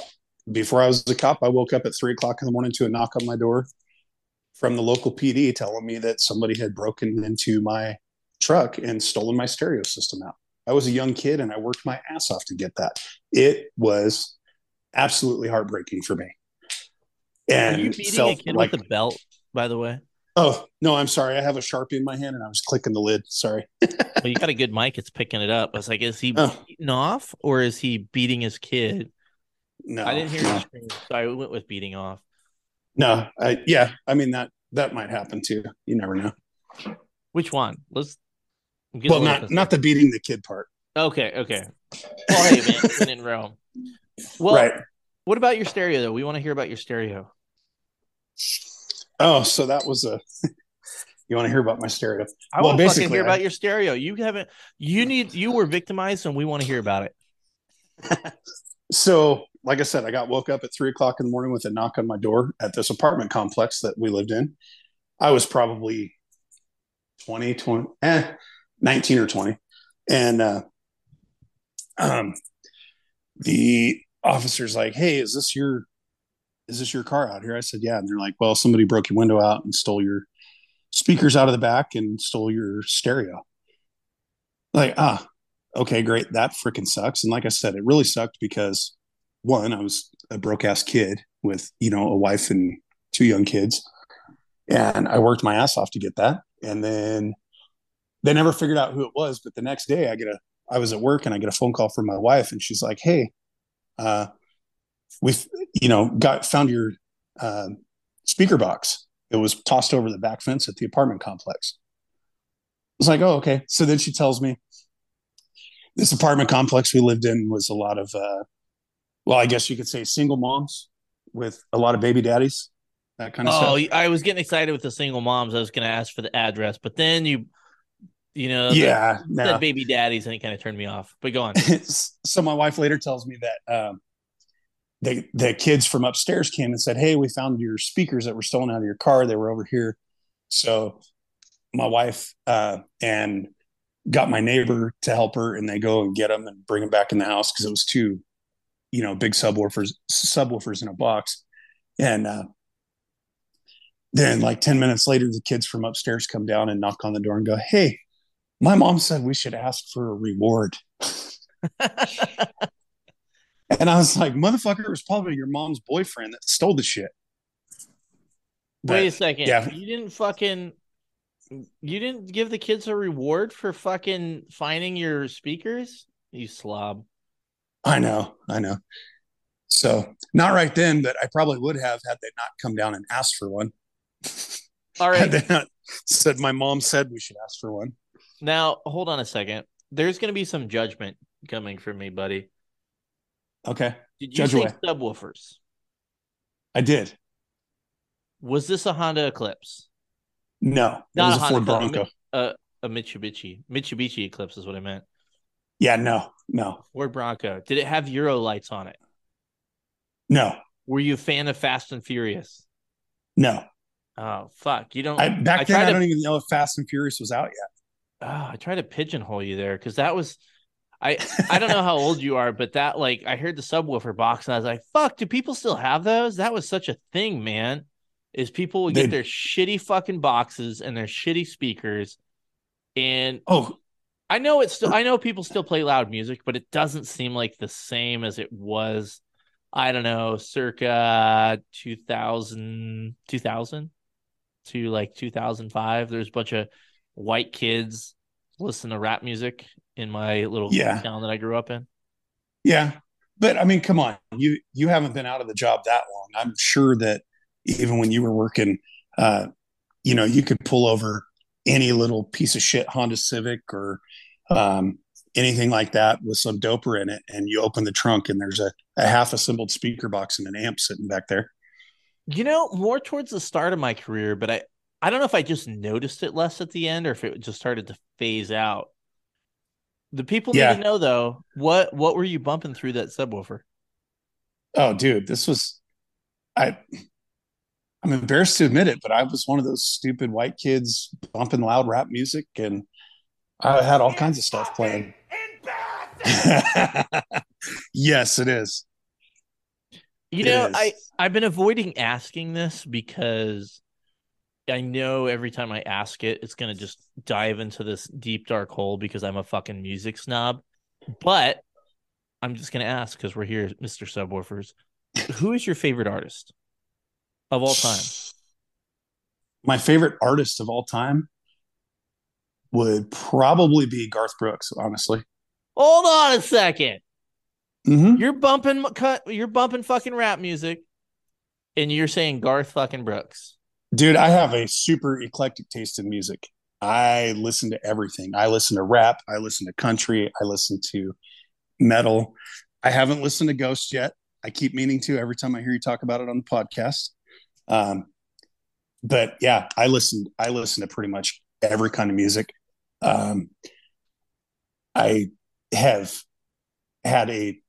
before I was a cop, I woke up at three o'clock in the morning to a knock on my door from the local PD telling me that somebody had broken into my truck and stolen my stereo system out. I was a young kid and I worked my ass off to get that. It was absolutely heartbreaking for me. And Are you beating a kid like, with a belt, by the way? Oh no, I'm sorry. I have a sharpie in my hand and I was clicking the lid. Sorry. well, you got a good mic. It's picking it up. I was like, is he Oh. beating off or is he beating his kid? No, I didn't hear no, you scream, so I went with beating off. no. I, yeah, I mean that that might happen too. You never know. Which one? Let's. I'm getting a Well, not not the beating the kid part. Okay, okay. Well, hey, man, in Rome. Well, right. what about your stereo though? We want to hear about your stereo. Oh, so that was a. you want to hear about my stereo? I Well, want to basically, hear I- about your stereo. You haven't. You need. You were victimized, and we want to hear about it. So, like I said, I got woke up at three o'clock in the morning with a knock on my door at this apartment complex that we lived in. I was probably 20, 20, eh, 19 or 20. And uh, um, the officer's like, Hey, is this your is this your car out here? I said, Yeah. And they're like, Well, somebody broke your window out and stole your speakers out of the back and stole your stereo. Like, ah, okay, great. That freaking sucks. And like I said, it really sucked because one, I was a broke ass kid with, you know, a wife and two young kids. And I worked my ass off to get that. And then they never figured out who it was. But the next day I get a I was at work and I get a phone call from my wife and she's like, Hey, uh, we've you know, got found your uh, speaker box. It was tossed over the back fence at the apartment complex. I was like, oh, okay. So then she tells me this apartment complex we lived in was a lot of uh well i guess you could say single moms with a lot of baby daddies that kind of Oh, stuff I was getting excited with the single moms. I was going to ask for the address, but then you, you know, the- yeah said no. baby daddies, and it kind of turned me off. But go on. so my wife later tells me that um they the kids from upstairs came and said hey we found your speakers that were stolen out of your car they were over here so my wife uh and got my neighbor to help her and they go and get them and bring them back in the house because it was two you know big subwoofers subwoofers in a box and uh then like 10 minutes later the kids from upstairs come down and knock on the door and go hey my mom said we should ask for a reward and i was like motherfucker it was probably your mom's boyfriend that stole the shit Wait a second. yeah. You didn't fucking. You didn't give the kids a reward for fucking finding your speakers. You slob. I know i know so not right then but i probably would have had they not come down and asked for one All right. had they not said my mom said we should ask for one Now hold on a second. There's going to be some judgment coming from me, buddy. okay Did you Judge say away. subwoofers? i did Was this a Honda Eclipse? no it Not was a a Honda ford bronco uh, A Mitsubishi. Mitsubishi Eclipse is what I meant. Yeah no no Ford Bronco. Did it have Euro lights on it? no Were you a fan of Fast and Furious? no Oh fuck! You don't. I, back I then i don't even know if fast and furious was out yet oh, I tried to pigeonhole you there because that was. I I don't know how old you are, but that like I heard the subwoofer box and I was like, "Fuck! Do people still have those? That was such a thing, man." Is people would get They- their shitty fucking boxes and their shitty speakers, and oh I know it's still I know people still play loud music, but it doesn't seem like the same as it was. I don't know, circa 2000, 2000 to like 2005. There's a bunch of white kids listen to rap music in my little Yeah. town that I grew up in. Yeah, but I mean, come on, you you haven't been out of the job that long. I'm sure that even when you were working, uh, you know, you could pull over any little piece of shit Honda Civic or um, anything like that with some doper in it, and you open the trunk and there's a, a half assembled speaker box and an amp sitting back there. You know, more towards the start of my career, but I I don't know if I just noticed it less at the end or if it just started to phase out. The people Yeah. need to know though, what what were you bumping through that subwoofer? Oh, dude, this was I. I'm embarrassed to admit it, but I was one of those stupid white kids bumping loud rap music, and I had all kinds of stuff playing. yes, it is. You It know, is. I I've been avoiding asking this because I know every time I ask it, it's gonna just dive into this deep dark hole because I'm a fucking music snob. But I'm just gonna ask because we're here, Mr. Subwoofers. Who is your favorite artist of all time? my favorite artist of all time would probably be Garth Brooks, honestly. Hold on a 2nd Mm-hmm. You're bumping cut. You're bumping fucking rap music, and you're saying Garth fucking Brooks. Dude, I have a super eclectic taste in music. I listen to everything. I listen to rap. I listen to country. I listen to metal. I haven't listened to Ghost yet. I keep meaning to every time I hear you talk about it on the podcast. Um, but yeah, I listen. I listen to pretty much every kind of music. Um, I have had a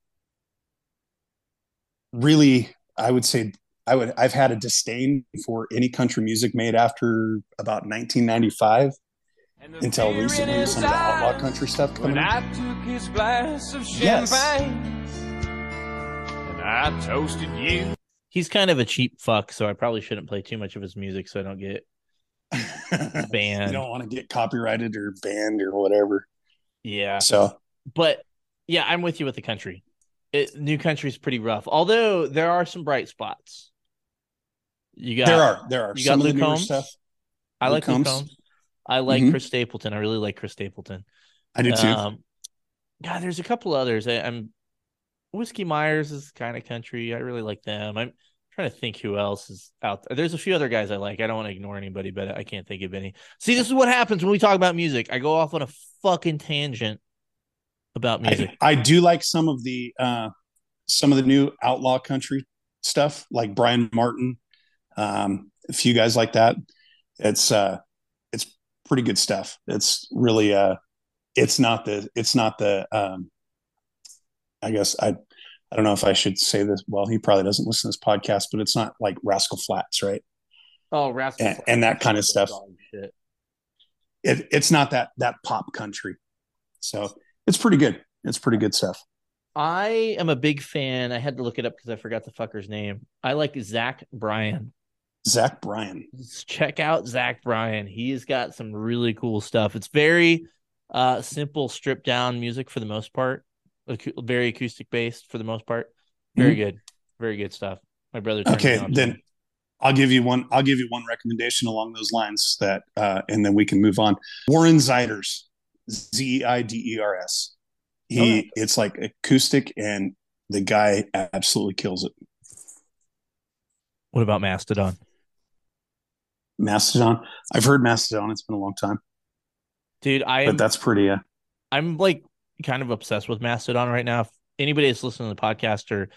really, I would say, I would. I've had a disdain for any country music made after about 1995 until recently some of the outlaw country stuff coming. When in. I took his glass of Yes. champagne and I toasted you. He's kind of a cheap fuck, so I probably shouldn't play too much of his music so I don't get banned. you don't want to get copyrighted or banned or whatever. yeah. So But yeah, I'm with you with the country. It, new is pretty rough, although there are some bright spots. You got there are there are you some got Luke newer stuff. I Luke like Luke Combs. I like Mhm. Chris Stapleton. I really like Chris Stapleton. I do too. Um, God, there's a couple others. I, I'm Whiskey Myers is kind of country. I really like them. I'm trying to think who else is out there. There's a few other guys I like. I don't want to ignore anybody, but I can't think of any. See, this is what happens when we talk about music. I go off on a fucking tangent about music. I, I do like some of the uh, some of the new outlaw country stuff, like Bryan Martin, um, a few guys like that. It's uh, it's pretty good stuff. It's really uh, it's not the it's not the um, I guess I I don't know if I should say this. Well, he probably doesn't listen to this podcast, but it's not like Rascal Flatts, right? oh, Rascal And- and that kind of stuff. Shit. It, it's not that that pop country, so it's pretty good. It's pretty good stuff. I am a big fan. I had to look it up because I forgot the fucker's name. I like Zach Bryan. Zach Bryan. check out Zach Bryan. He's got some really cool stuff. It's very uh simple, stripped down music for the most part. Acou- very acoustic based for the most part. Very good. Very good stuff. My brother Okay, then it. I'll give you one. I'll give you one recommendation along those lines that, uh, and then we can move on. Warren Zeiders, Z E I D E R S. He, Okay. it's like acoustic, and the guy absolutely kills it. What about Mastodon? Mastodon. I've heard Mastodon. It's been a long time, Dude, I but that's pretty. Uh, I'm like kind of obsessed with Mastodon right now. If anybody that's listening to the podcast or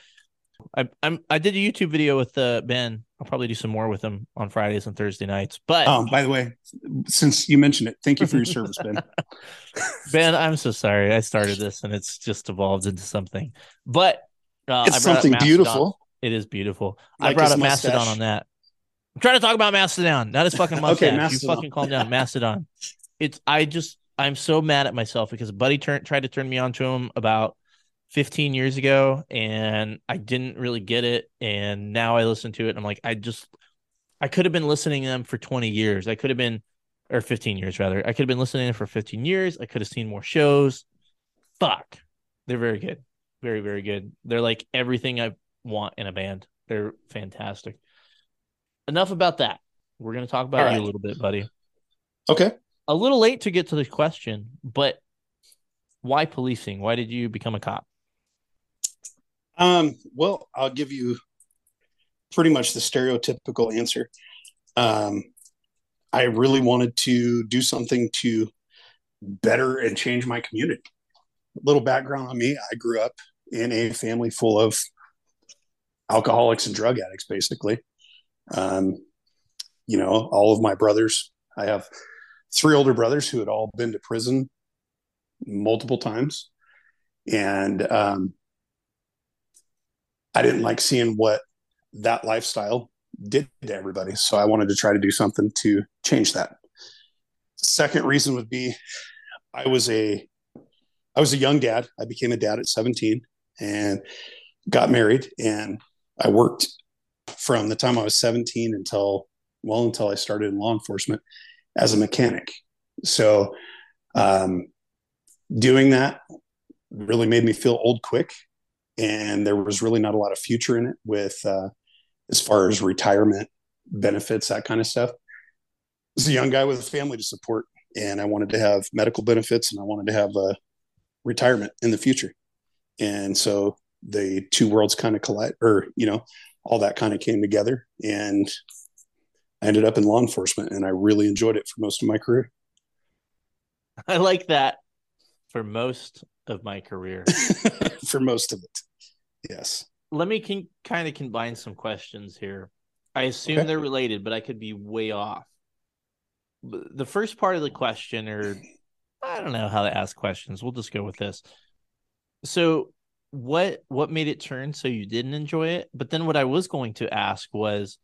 I I'm I did a YouTube video with uh, Ben. I'll probably do some more with him on Fridays and Thursday nights. But oh, by the way, since you mentioned it, thank you for your service, Ben. Ben, I'm so sorry. I started this and it's just evolved into something. But uh, It's something beautiful. It is beautiful. I brought up Mastodon on that. I'm trying to talk about Mastodon, not his fucking mustache. Okay, You fucking calm down, Mastodon. It's I just I'm so mad at myself because a buddy turned tried to turn me on to him about 15 years ago, and I didn't really get it. And now I listen to it, and I'm like, I just I could have been listening to them for 20 years. I could have been, or 15 years rather. I could have been listening to them for 15 years. I could have seen more shows. Fuck, they're very good, very very good. They're like everything I want in a band. They're fantastic. Enough about that. We're gonna talk about All you a little bit, buddy. Okay. A little late to get to the question, but why policing? Why did you become a cop? Um, well, I'll give you pretty much the stereotypical answer. Um, I really wanted to do something to better and change my community. A little background on me I grew up in a family full of alcoholics and drug addicts, basically. Um, you know, all of my brothers, I have three older brothers who had all been to prison multiple times. And um, I didn't like seeing what that lifestyle did to everybody. So I wanted to try to do something to change that. Second reason would be I was a I was a young dad. I became a dad at 17 and got married and I worked from the time I was 17 until well until I started in law enforcement as a mechanic. So um, doing that really made me feel old quick and there was really not a lot of future in it with uh, as far as retirement benefits that kind of stuff was a young guy with a family to support, and I wanted to have medical benefits, and I wanted to have a retirement in the future, and so the two worlds kind of collide, or you know, all that kind of came together, and I ended up in law enforcement, and I really enjoyed it for most of my career. I like that for most of my career. for most of it, yes. Let me can, kind of combine some questions here. I assume Okay. they're related, but I could be way off. The first part of the question, or I don't know how to ask questions. We'll just go with this. So, what what made it turn so you didn't enjoy it? But then what I was going to ask was,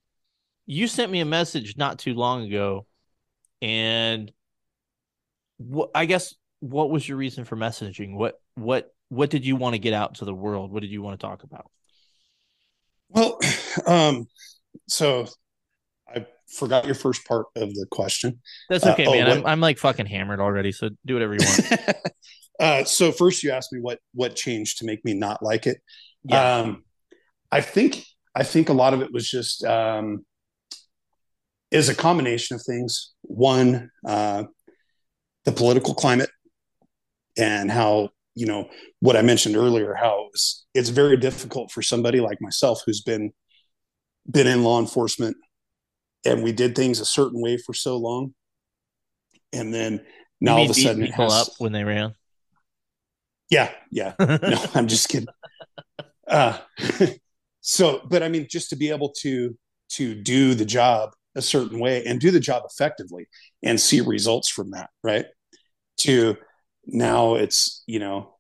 you sent me a message not too long ago, and what I guess what was your reason for messaging? What what what did you want to get out to the world? What did you want to talk about? Well, um, so I forgot your first part of the question. That's Uh, okay, oh, man. I'm I'm like fucking hammered already, so do whatever you want. uh, so first, you asked me what what changed to make me not like it. Yeah. Um, I think I think a lot of it was just um, is a combination of things. One, uh, the political climate, and how you know what I mentioned earlier. How it's, it's very difficult for somebody like myself who's been been in law enforcement, and we did things a certain way for so long, and then now all of a sudden it has, up when they ran. yeah, yeah. no, I'm just kidding. Uh, so, but I mean, just to be able to to do the job a certain way and do the job effectively and see results from that, right? To now, it's you know,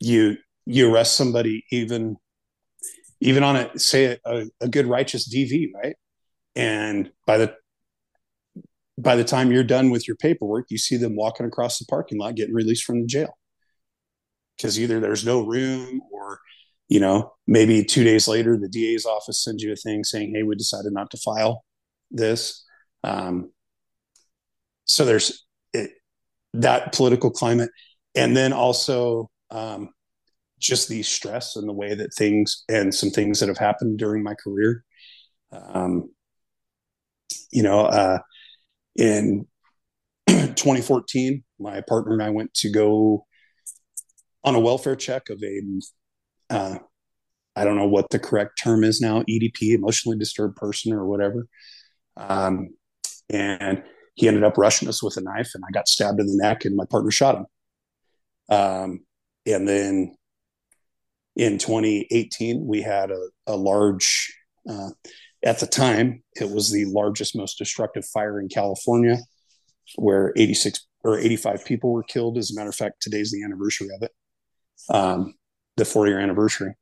you you arrest somebody even even on a say a, a good righteous DV, right? And by the by the time you're done with your paperwork, you see them walking across the parking lot getting released from the jail because either there's no room or you know maybe two days later the da's office sends you a thing saying hey we decided not to file this. Um, so there's it, that political climate. And then also um, just the stress and the way that things and some things that have happened during my career. Um, you know uh, in 2014 my partner and i went to go on a welfare check of a uh, I don't know what the correct term is now, EDP, emotionally disturbed person or whatever. Um, and he ended up rushing us with a knife, and I got stabbed in the neck, and my partner shot him. Um, and then in 2018, we had a, a large, uh, at the time, it was the largest, most destructive fire in California, where 86 or 85 people were killed. As a matter of fact, today's the anniversary of it um, the four year anniversary.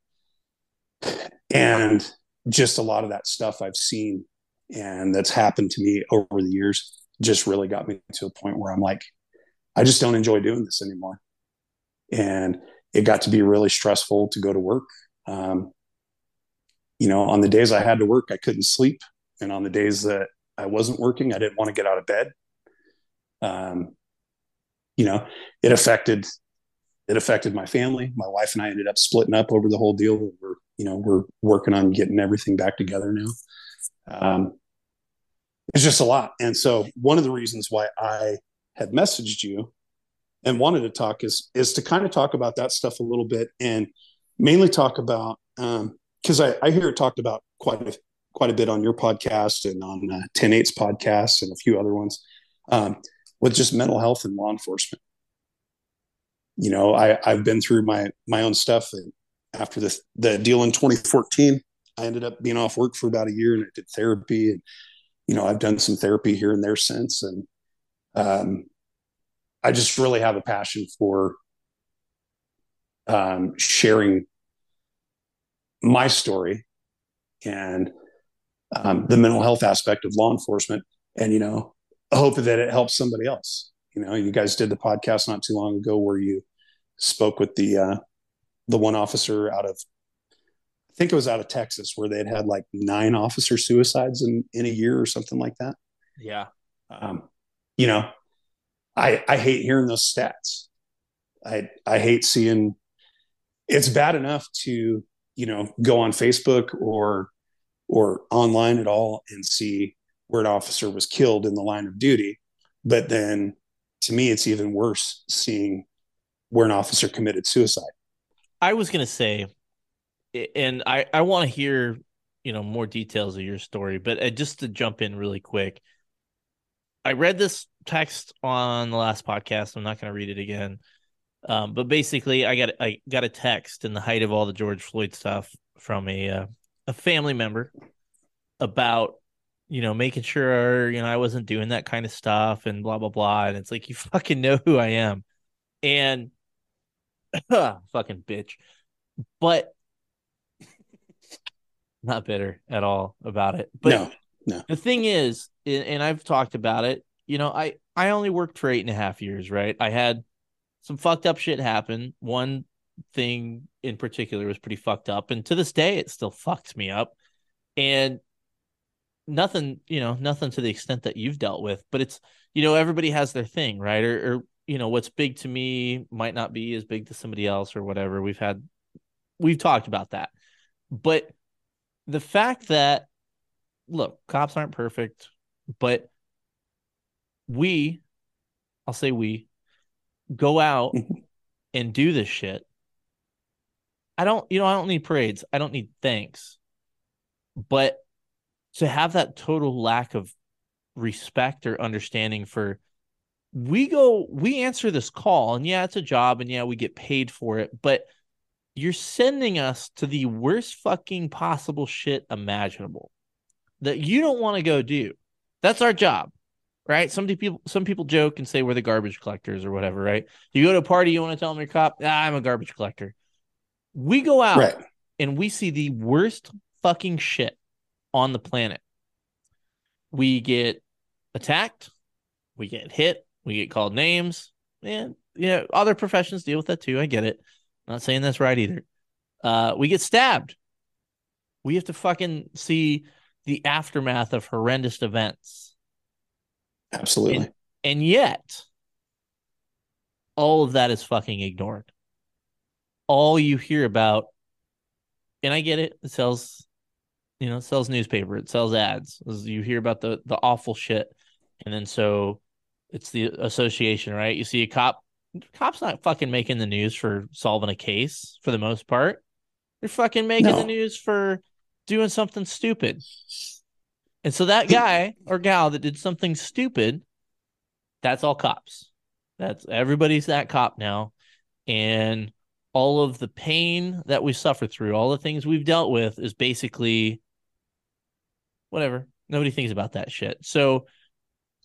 And just a lot of that stuff I've seen and that's happened to me over the years just really got me to a point where I'm like, I just don't enjoy doing this anymore. And it got to be really stressful to go to work. Um, you know, on the days I had to work, I couldn't sleep. And on the days that I wasn't working, I didn't want to get out of bed. Um, you know, it affected it affected my family. My wife and I ended up splitting up over the whole deal. We're, you know, we're working on getting everything back together now. Um, it's just a lot. And so one of the reasons why I had messaged you and wanted to talk is, is to kind of talk about that stuff a little bit and mainly talk about, um, cause I, I hear it talked about quite a, quite a bit on your podcast and on uh, 10 8's podcast and a few other ones, um, with just mental health and law enforcement you know, I, I've been through my my own stuff. And after the the deal in 2014, I ended up being off work for about a year, and I did therapy. And you know, I've done some therapy here and there since, and um, I just really have a passion for um, sharing my story and um, the mental health aspect of law enforcement, and you know, hope that it helps somebody else. You know you guys did the podcast not too long ago where you spoke with the uh the one officer out of i think it was out of texas where they had had like nine officer suicides in in a year or something like that Yeah. um you know i i hate hearing those stats i i hate seeing it's bad enough to you know go on facebook or or online at all and see where an officer was killed in the line of duty. But then to me, it's even worse seeing where an officer committed suicide. I was gonna say, and I I want to hear you know more details of your story, but uh, just to jump in really quick, I read this text on the last podcast. I'm not gonna read it again, um, but basically, I got I got a text in the height of all the George Floyd stuff from a uh, a family member about you know making sure you know I wasn't doing that kind of stuff and blah blah blah, and it's like you fucking know who I am, and fucking bitch. But not bitter at all about it. But no, no. The thing is, and I've talked about it, you know, I I only worked for eight and a half years, right? I had some fucked up shit happen. One thing in particular was pretty fucked up, and to this day, it still fucks me up. And nothing, you know, nothing to the extent that you've dealt with, but it's, you know, everybody has their thing, right? Or, or you know what's big to me might not be as big to somebody else or whatever we've had we've talked about that but the fact that look cops aren't perfect but we i'll say we go out and do this shit. I don't you know i don't need parades. I don't need thanks. But to have that total lack of respect or understanding for we go we answer this call and yeah it's a job and yeah we get paid for it but you're sending us to the worst fucking possible shit imaginable that you don't want to go do. That's our job right? Some people some people joke and say we're the garbage collectors or whatever right? You go to a party you want to tell them you're a cop? Ah, i'm a garbage collector. We go out Right. and we see the worst fucking shit on the planet. We get attacked we get hit we get called names and you know other professions deal with that too i get it not saying that's right either. Uh we get stabbed. We have to fucking see the aftermath of horrendous events. Absolutely. and yet all of that is fucking ignored. All you hear about and i get it it sells you know it sells newspaper it sells ads you hear about the the awful shit. And then so it's the association right? You see a cop cop's not fucking making the news for solving a case for the most part. They're fucking making No. the news for doing something stupid. And so that guy or gal that did something stupid that's all cops. That's everybody's that cop now. And all of the pain that we suffer through all the things we've dealt with is basically whatever. Nobody thinks about that shit. So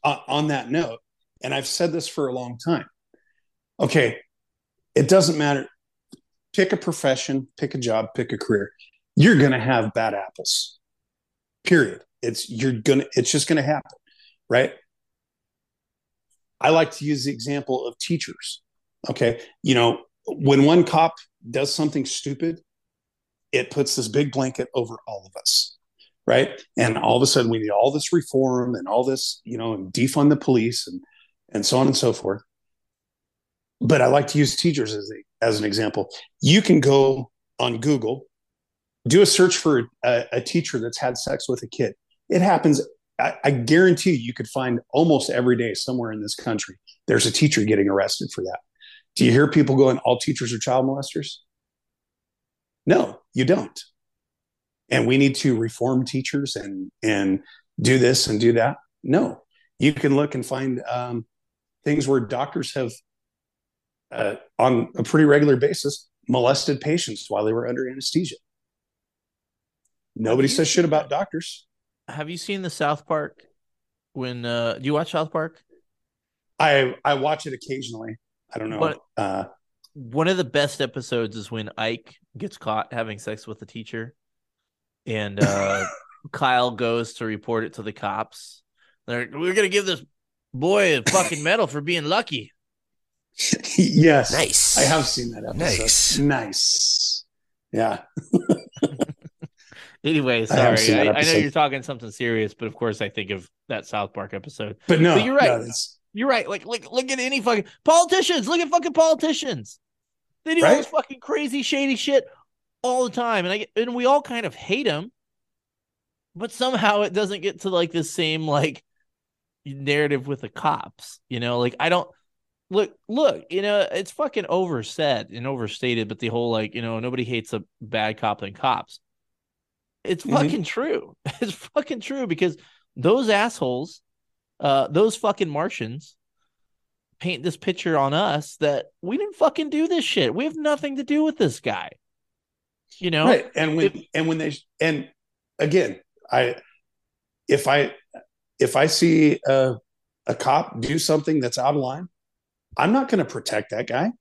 uh, on that note, and I've said this for a long time. Okay, it doesn't matter. Pick a profession, pick a job, pick a career. You're going to have bad apples. Period. It's you're going to it's just going to happen, right? I like to use the example of teachers. Okay, you know, when one cop does something stupid, it puts this big blanket over all of us right? And all of a sudden, we need all this reform and all this, you know, and defund the police and and so on and so forth. But I like to use teachers as a, as an example. You can go on Google, do a search for a, a teacher that's had sex with a kid. It happens. I, I guarantee you, you could find almost every day somewhere in this country. There's a teacher getting arrested for that. Do you hear people going, "All teachers are child molesters"? No, you don't and we need to reform teachers and and do this and do that no you can look and find um, things where doctors have uh, on a pretty regular basis molested patients while they were under anesthesia. Nobody says shit about doctors. Have you seen the south park when uh do you watch south park? I i watch it occasionally. I don't know But- uh, one of the best episodes is when ike gets caught having sex with a teacher and uh kyle goes to report it to the cops. They're we're gonna give this boy a fucking medal for being lucky yes Nice. i have seen that episode Nice. nice yeah anyway sorry have seen I, I know you're talking something serious but of course i think of that south park episode but no But you're right. no, You're right. Like, like, look at any fucking politicians. Look at fucking politicians. They do all this fucking crazy, shady shit all the time, and I get- and we all kind of hate them. but somehow it doesn't get to like the same like narrative with the cops. You know, like I don't look look you know it's fucking oversaid and overstated but the whole like you know nobody hates a bad cop than cops. It's Mhm. fucking true. It's fucking true because those assholes uh those fucking martians paint this picture on us that we didn't fucking do this shit. We have nothing to do with this guy. You know? Right. And when if- and when they and again i if i if i see a, a cop do something that's out of line i'm not going to protect that guy.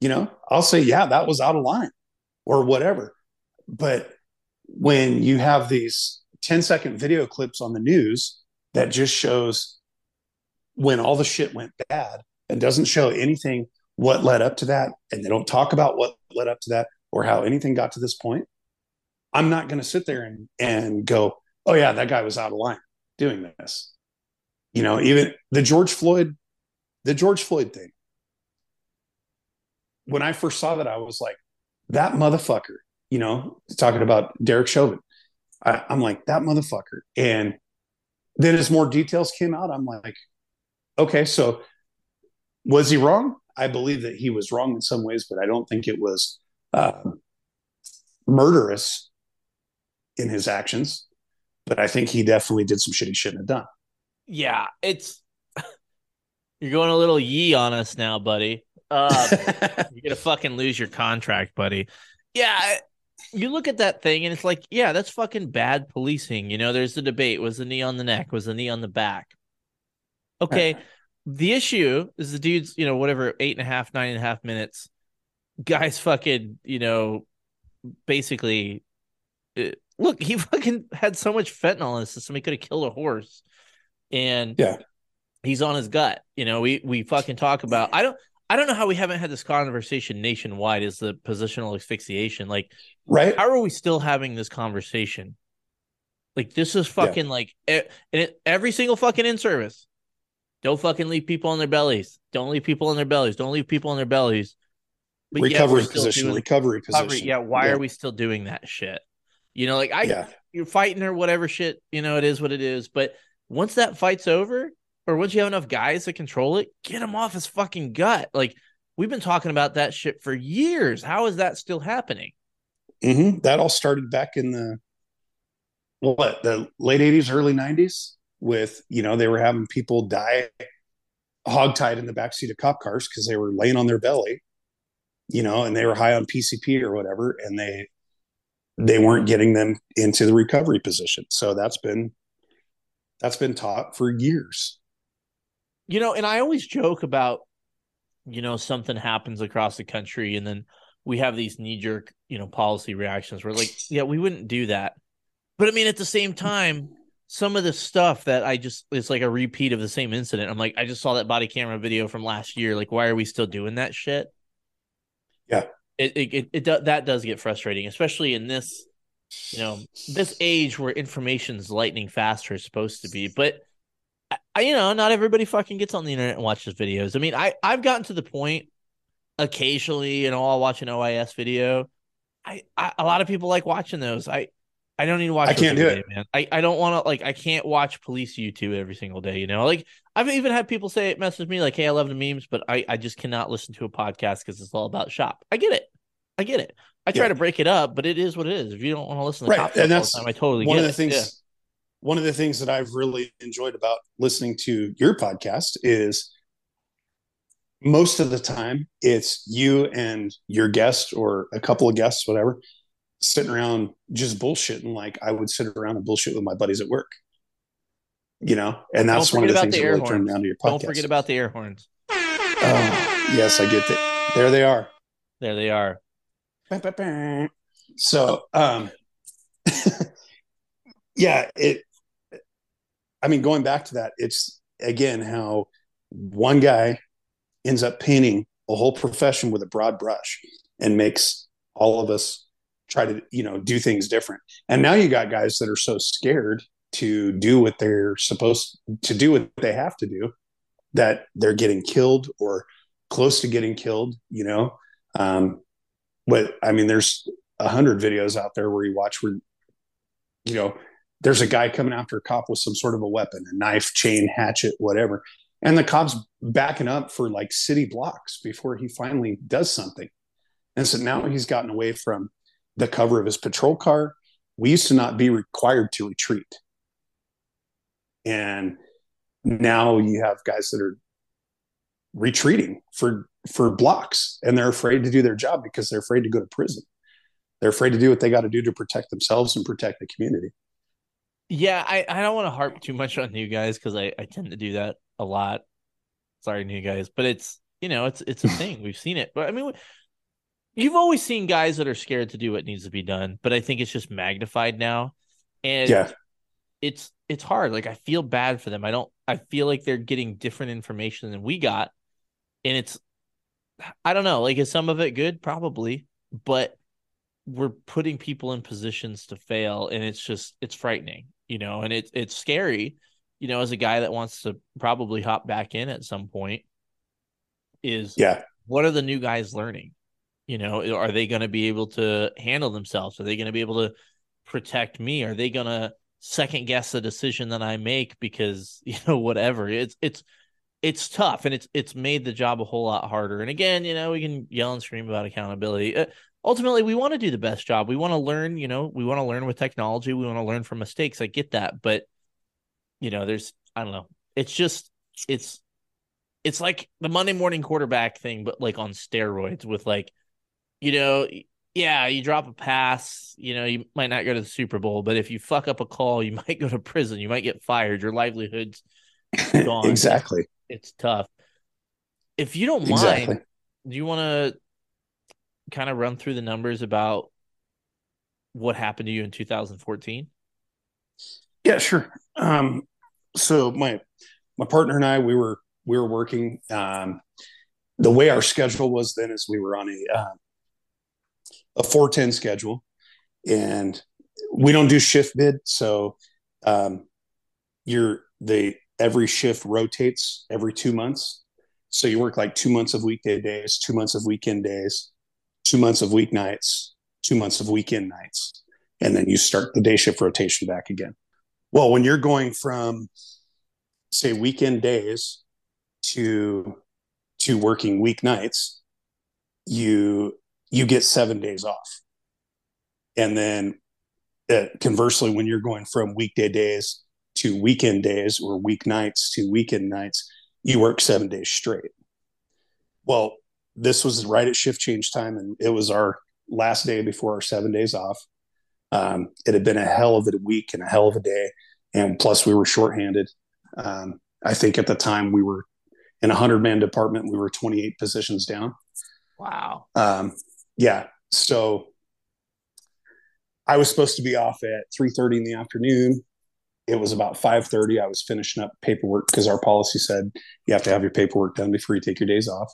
You know i'll say yeah that was out of line or whatever. But when you have these 10 second video clips on the news that just shows when all the shit went bad and doesn't show anything what led up to that and they don't talk about what led up to that or how anything got to this point i'm not going to sit there and and go oh yeah that guy was out of line doing this. You know even the george floyd the george floyd thing. When i first saw that i was like that motherfucker you know talking about derek chauvin. I, i'm like that motherfucker. And then as more details came out i'm like okay so was he wrong? I believe that he was wrong in some ways but i don't think it was uh, murderous in his actions. But i think he definitely did some shit he shouldn't have done. Yeah it's you're going a little yee on us now buddy uh You're gonna fucking lose your contract, buddy. Yeah, I- you look at that thing and it's like, yeah, that's fucking bad policing. You know, there's the debate: was the knee on the neck, was the knee on the back? Okay, the issue is the dude's, you know, whatever, eight and a half, nine and a half minutes. Guys, fucking, you know, basically, uh, look, he fucking had so much fentanyl in his system, he could have killed a horse, and Yeah. He's on his gut. You know, we we fucking talk about. I don't. I don't know how we haven't had this conversation nationwide. Is the positional asphyxiation like? right How are we still having this conversation? Like this is fucking like e- and it, every single fucking in service. Don't fucking leave people on their bellies. Don't leave people on their bellies. Don't leave people on their bellies. But recovery position doing- recovery recovery. position Yeah, why Yeah. are we still doing that shit? You know, like I yeah you're fighting or whatever shit, you know, it is what it is. But once that fight's over, or once you have enough guys to control it, get him off his fucking gut. Like we've been talking about that shit for years. How is that still happening? hmm That all started back in the what the late eighties, early nineties, with you know they were having people die hogtied in the backseat of cop cars because they were laying on their belly, you know, and they were high on PCP or whatever, and they they weren't getting them into the recovery position. So that's been that's been taught for years. You know, and I always joke about, you know, something happens across the country and then we have these knee jerk, you know, policy reactions. We're like, yeah, we wouldn't do that. But I mean, at the same time, some of the stuff that I just it's like a repeat of the same incident. I'm like, I just saw that body camera video from last year. Like, why are we still doing that shit? Yeah. It it it, it do, that does get frustrating, especially in this, you know, this age where information's lightning fast or is supposed to be. But I, you know, not everybody fucking gets on the internet and watches videos. I mean, I I've gotten to the point occasionally, you know, I'll watch an OIS video. I, I a lot of people like watching those. I I don't need to watch. I can't do every it. day, man. I I don't want to like. I can't watch police YouTube every single day. You know, like I've even had people say it message me like, "Hey, I love the memes, but I I just cannot listen to a podcast because it's all about shop." I get it. I get it. I try Yeah. to break it up, but it is what it is. If you don't want to listen to Right, cop and stuff all that's the time, I totally one get of the it. things Yeah. One of the things that i've really enjoyed about listening to your podcast is most of the time it's you and your guest or a couple of guests whatever sitting around just bullshitting. Like i would sit around and bullshit with my buddies at work you know? And that's one of the things the that really turned on to your podcast Don't forget about the air horns. oh, yes i get that. There they are. There they are. so um yeah it i mean going back to that it's again how one guy ends up painting a whole profession with a broad brush and makes all of us try to you know do things different. And now you got guys that are so scared to do what they're supposed to do what they have to do that they're getting killed or close to getting killed you know? Um but i mean there's a hundred videos out there where you watch where you know, there's a guy coming after a cop with some sort of a weapon, a knife, chain, hatchet, whatever. And the cop's backing up for like city blocks before he finally does something. And so now he's gotten away from the cover of his patrol car. We used to not be required to retreat. And now you have guys that are retreating for for blocks and they're afraid to do their job because they're afraid to go to prison. They're afraid to do what they got to do to protect themselves and protect the community. Yeah, I, I don't want to harp too much on new guys because I, I tend to do that a lot. Sorry, new guys, but it's you know it's it's a thing. We've seen it, but I mean, you've always seen guys that are scared to do what needs to be done, but I think it's just magnified now, and Yeah. it's it's hard. Like I feel bad for them. I don't. I feel like they're getting different information than we got, and it's I don't know. Like is some of it good? Probably, but we're putting people in positions to fail, and it's just it's frightening, you know, and it's it's scary, you know, as a guy that wants to probably hop back in at some point. Is Yeah. what are the new guys learning? You know, are they going to be able to handle themselves? Are they going to be able to protect me? Are they going to second guess the decision that I make because you know whatever? It's it's it's tough and it's it's made the job a whole lot harder. And again, you know, we can yell and scream about accountability. Uh, Ultimately, we want to do the best job. We want to learn. You know, we want to learn with technology. We want to learn from mistakes. I get that, but you know, there's I don't know. It's just it's it's like the Monday morning quarterback thing, but like on steroids with like, you know, yeah, you drop a pass, you know, you might not go to the Super Bowl, but if you fuck up a call, you might go to prison, you might get fired, your livelihood's gone. exactly. It's tough. If you don't mind, Exactly. do you want to kind of run through the numbers about what happened to you in 2014? Yeah, sure. Um, so my my partner and I, we were we were working. Um, the way our schedule was then is we were on a uh, a four ten schedule, and we don't do shift bid. So um, you're the every shift rotates every two months. So you work like two months of weekday days, two months of weekend days, two months of weeknights, two months of weekend nights, and then you start the day shift rotation back again. Well, when you're going from say weekend days to to working weeknights, you you get seven days off, and then uh, conversely, when you're going from weekday days to weekend days or weeknights to weekend nights, you work seven days straight. Well, this was right at shift change time, and it was our last day before our seven days off. Um, it had been a hell of a week and a hell of a day, and plus we were shorthanded. Um, I think at the time we were in a hundred man department. We were 28 positions down. Wow. Um, yeah, so I was supposed to be off at 3:30 in the afternoon. It was about 5:30. I was finishing up paperwork because our policy said you have to have your paperwork done before you take your days off.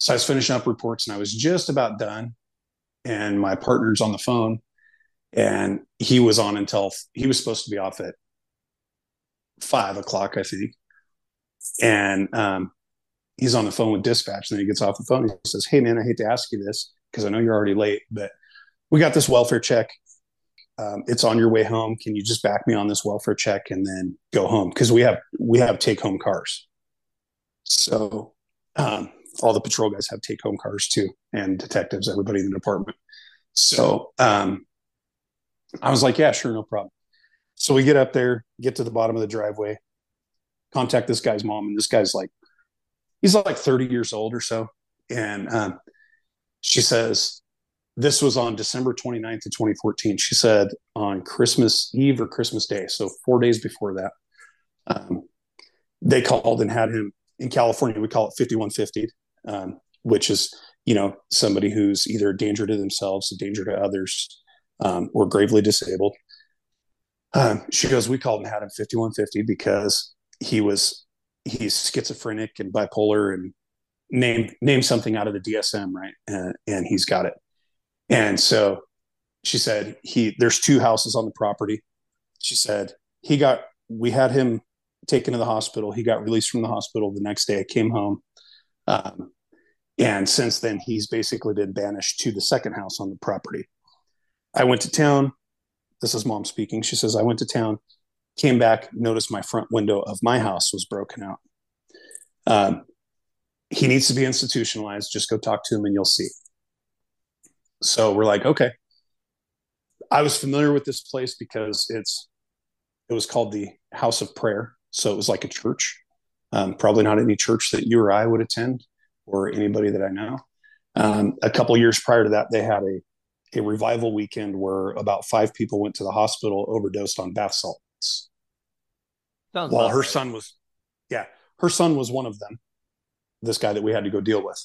So I was finishing up reports and I was just about done. And my partner's on the phone and he was on until he was supposed to be off at five o'clock, I think. And um, he's on the phone with dispatch. And then he gets off the phone. and He says, Hey, man, I hate to ask you this because I know you're already late, but we got this welfare check. Um, it's on your way home. Can you just back me on this welfare check and then go home? Because we have we have take home cars. So um, all the patrol guys have take home cars too, and detectives, everybody in the department. So um, I was like, yeah, sure, no problem. So we get up there, get to the bottom of the driveway, contact this guy's mom, and this guy's like, he's like 30 years old or so. And um, she says, this was on December 29th of 2014. She said on Christmas Eve or Christmas Day, so four days before that, um, they called and had him in California. We call it 5150, um, which is, you know, somebody who's either a danger to themselves, a danger to others, um, or gravely disabled. Um, she goes, we called and had him 5150 because he was he's schizophrenic and bipolar and name name something out of the DSM, right? And, and he's got it. And so she said he there's two houses on the property. She said he got we had him taken to the hospital. He got released from the hospital the next day. I came home. Um, and since then, he's basically been banished to the second house on the property. I went to town, this is mom speaking. She says, I went to town, came back, noticed my front window of my house was broken out. Um, he needs to be institutionalized. Just go talk to him and you'll see. So we're like, okay. I was familiar with this place because it's it was called the House of Prayer. So it was like a church. Um, probably not any church that you or I would attend or anybody that I know. Um, a couple years prior to that, they had a a revival weekend where about five people went to the hospital overdosed on bath salts. Sounds While her son was, yeah, her son was one of them. This guy that we had to go deal with.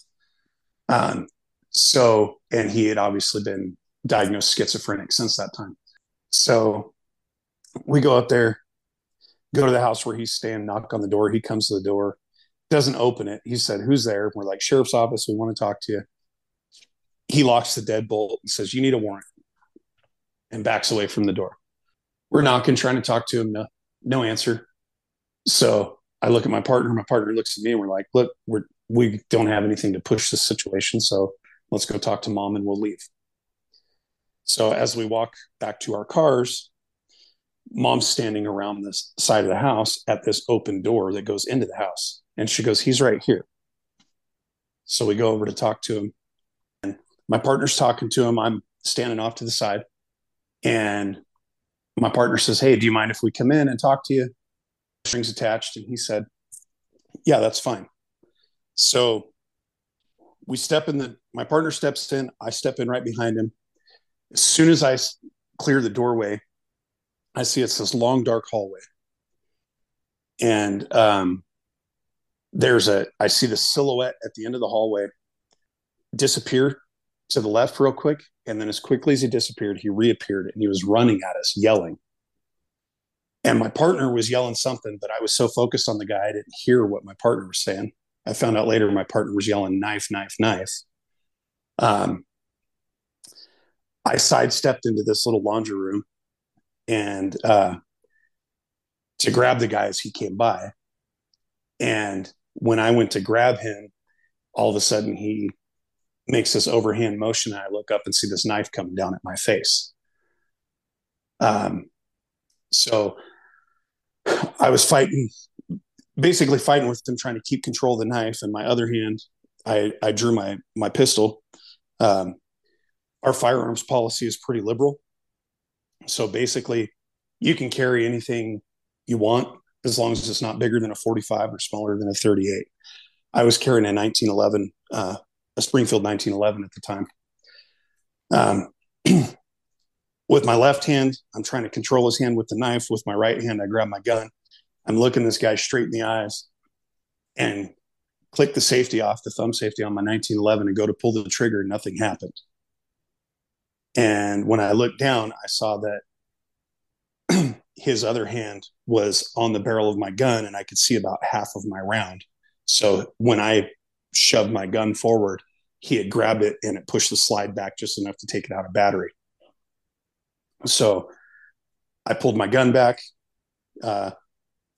Um, so, and he had obviously been diagnosed schizophrenic since that time. So we go up there, go to the house where he's staying, knock on the door. He comes to the door, doesn't open it. He said, Who's there? We're like, Sheriff's office. We want to talk to you. He locks the deadbolt and says, You need a warrant and backs away from the door. We're knocking, trying to talk to him. No, no answer. So I look at my partner. My partner looks at me and we're like, Look, we're, we don't have anything to push this situation. So let's go talk to mom and we'll leave. So as we walk back to our cars, mom's standing around this side of the house at this open door that goes into the house. And she goes, He's right here. So we go over to talk to him. And my partner's talking to him. I'm standing off to the side. And my partner says, Hey, do you mind if we come in and talk to you? Strings attached. And he said, Yeah, that's fine. So we step in the, my partner steps in. I step in right behind him. As soon as I clear the doorway, I see it's this long, dark hallway. And um, there's a, I see the silhouette at the end of the hallway disappear to the left real quick. And then as quickly as he disappeared, he reappeared and he was running at us, yelling. And my partner was yelling something, but I was so focused on the guy, I didn't hear what my partner was saying. I found out later my partner was yelling, knife, knife, knife. Um, I sidestepped into this little laundry room and uh, to grab the guy as he came by. And when I went to grab him, all of a sudden he makes this overhand motion. And I look up and see this knife coming down at my face. Um, so I was fighting, basically fighting with him, trying to keep control of the knife. And my other hand, I, I drew my my pistol. Um, our firearms policy is pretty liberal. So basically, you can carry anything you want as long as it's not bigger than a 45 or smaller than a 38. I was carrying a 1911, uh, a Springfield 1911 at the time. Um, with my left hand, I'm trying to control his hand with the knife. With my right hand, I grab my gun. I'm looking this guy straight in the eyes and click the safety off, the thumb safety on my 1911, and go to pull the trigger. Nothing happened. And when I looked down, I saw that his other hand was on the barrel of my gun, and I could see about half of my round. So when I shoved my gun forward, he had grabbed it and it pushed the slide back just enough to take it out of battery. So I pulled my gun back. Uh,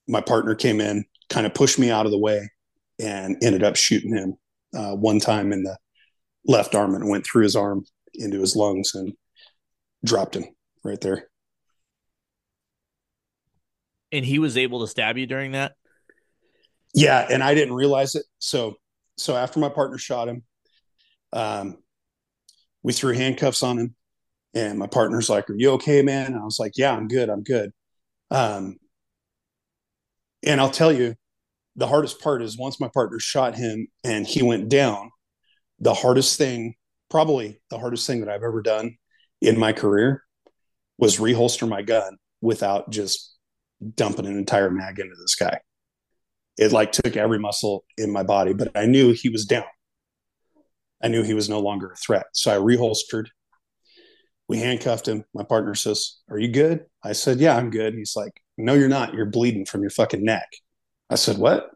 my partner came in, kind of pushed me out of the way, and ended up shooting him uh, one time in the left arm and went through his arm into his lungs and dropped him right there. And he was able to stab you during that? Yeah, and I didn't realize it. So so after my partner shot him, um, we threw handcuffs on him, and my partner's like, "Are you okay, man?" And I was like, "Yeah, I'm good. I'm good." Um, and I'll tell you, the hardest part is once my partner shot him and he went down. The hardest thing, probably the hardest thing that I've ever done in my career, was reholster my gun without just dumping an entire mag into this guy it like took every muscle in my body, but I knew he was down. I knew he was no longer a threat. So I reholstered. We handcuffed him. My partner says, Are you good? I said, Yeah, I'm good. He's like, No, you're not. You're bleeding from your fucking neck. I said, What?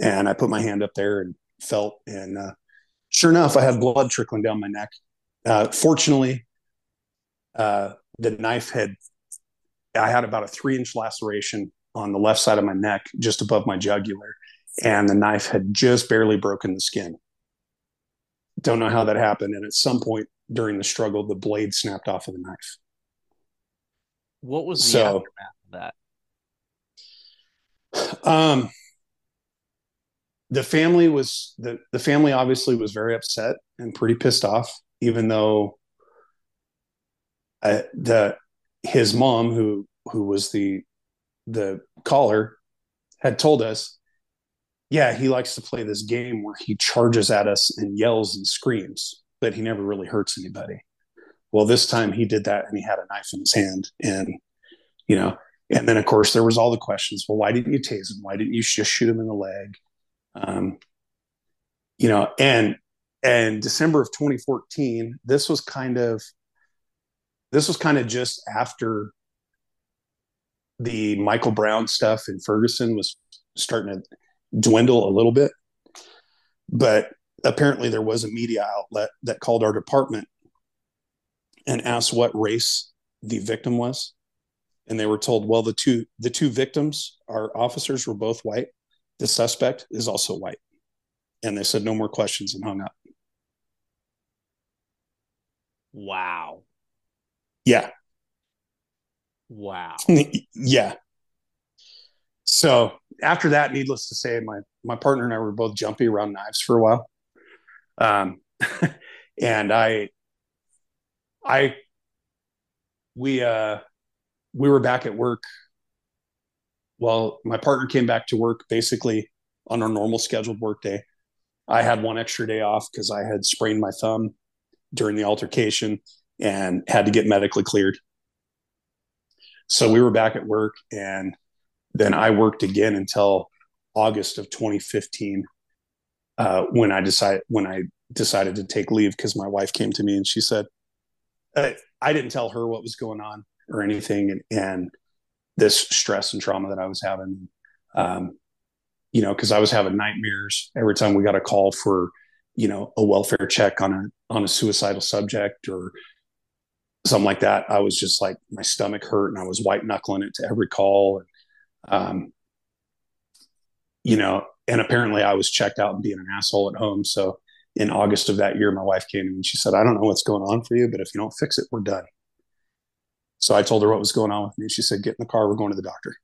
And I put my hand up there and felt, and uh, sure enough, I had blood trickling down my neck. Uh, fortunately, uh, the knife had, I had about a three inch laceration on the left side of my neck, just above my jugular, and the knife had just barely broken the skin. Don't know how that happened. And at some point during the struggle, the blade snapped off of the knife. What was the So- aftermath of that? Um, the family was the the family obviously was very upset and pretty pissed off, even though uh, the his mom, who who was the the caller, had told us, yeah, he likes to play this game where he charges at us and yells and screams, but he never really hurts anybody. Well, this time he did that and he had a knife in his hand, and you know, and then of course there was all the questions. Well, why didn't you tase him? Why didn't you just shoot him in the leg? Um, you know, and and December of 2014, this was kind of this was kind of just after the Michael Brown stuff in Ferguson was starting to dwindle a little bit. But apparently there was a media outlet that called our department and asked what race the victim was and they were told well the two the two victims our officers were both white the suspect is also white. And they said no more questions and hung up. Wow. yeah. Wow. yeah. So after that needless to say my my partner and i were both jumpy around knives for a while. Um and i i we uh we were back at work well my partner came back to work basically on our normal scheduled work day. I had one extra day off because i had sprained my thumb during the altercation and had to get medically cleared. So we were back at work and then i worked again until august of 2015 uh, when i decided when i decided to take leave because my wife came to me and she said uh, i didn't tell her what was going on or anything and, and this stress and trauma that i was having. Um, you know because i was having nightmares every time we got a call for you know a welfare check on a on a suicidal subject or something like that. I was just like my stomach hurt and i was white knuckling it to every call. And um, you know and apparently i was checked out and being an asshole at home. So in august of that year my wife came and she said i don't know what's going on for you but if you don't fix it we're done so i told her what was going on with me. She said get in the car. We're going to the doctor.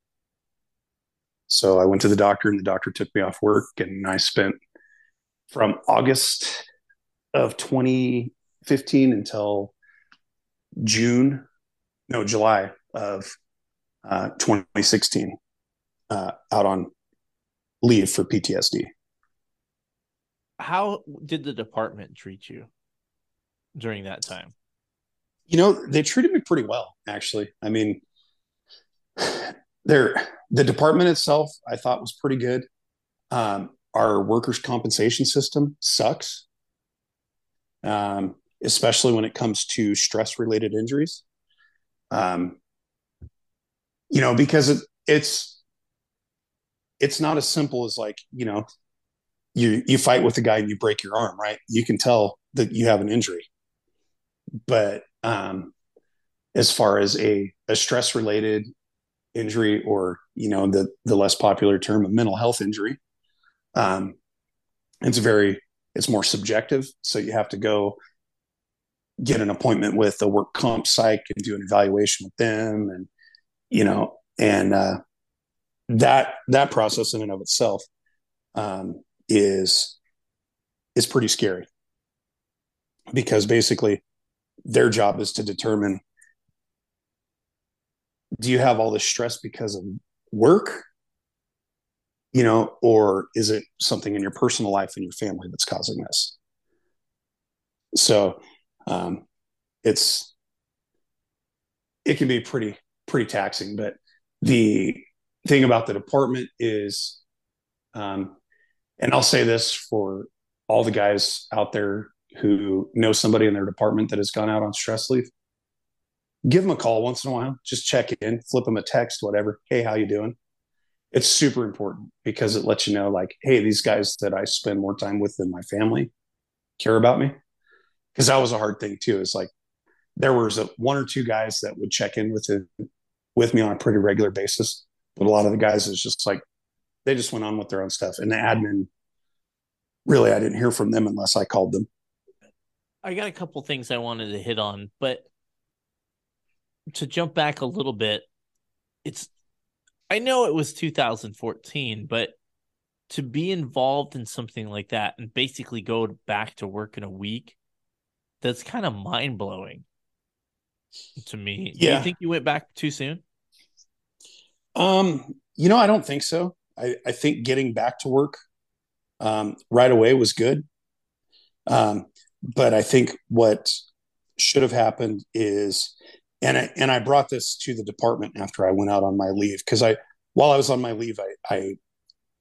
So i went to the doctor and the doctor took me off work and i spent from august of 2015 until june no july of uh, 2016 uh, out on leave for ptsd How did the department treat you during that time? You know they treated me pretty well actually. I mean they're the department itself i thought was pretty good. Um, our workers compensation system sucks um, especially when it comes to stress related injuries. Um, you know because it, it's it's not as simple as like you know you you fight with a guy and you break your arm right? You can tell that you have an injury. But um, as far as a, a stress related injury or you know the the less popular term a mental health injury um, it's very it's more subjective. So you have to go get an appointment with a work comp psych and do an evaluation with them and you know and uh, that that process in and of itself um, is is pretty scary. Because basically their job is to determine do you have all this stress because of work? You know or is it something in your personal life and your family that's causing this? So um, it's it can be pretty pretty taxing but the thing about the department is um, and i'll say this for all the guys out there who know somebody in their department that has gone out on stress leave give them a call once in a while. Just check in flip them a text whatever. Hey how you doing? It's super important because it lets you know like hey these guys that i spend more time with than my family care about me. Because that was a hard thing too. It's like there was a, one or two guys that would check in with it with me on a pretty regular basis but a lot of the guys is just like they just went on with their own stuff. And the admin really i didn't hear from them unless i called them I got a couple things I wanted to hit on, but to jump back a little bit, it's I know it was 2014, but to be involved in something like that and basically go back to work in a week, that's kind of mind blowing to me. Do you think you went back too soon? Um, you know, I don't think so. I, I think getting back to work um, right away was good. Um, but I think what should have happened is, and I, and I brought this to the department after I went out on my leave because I, while I was on my leave, I, I,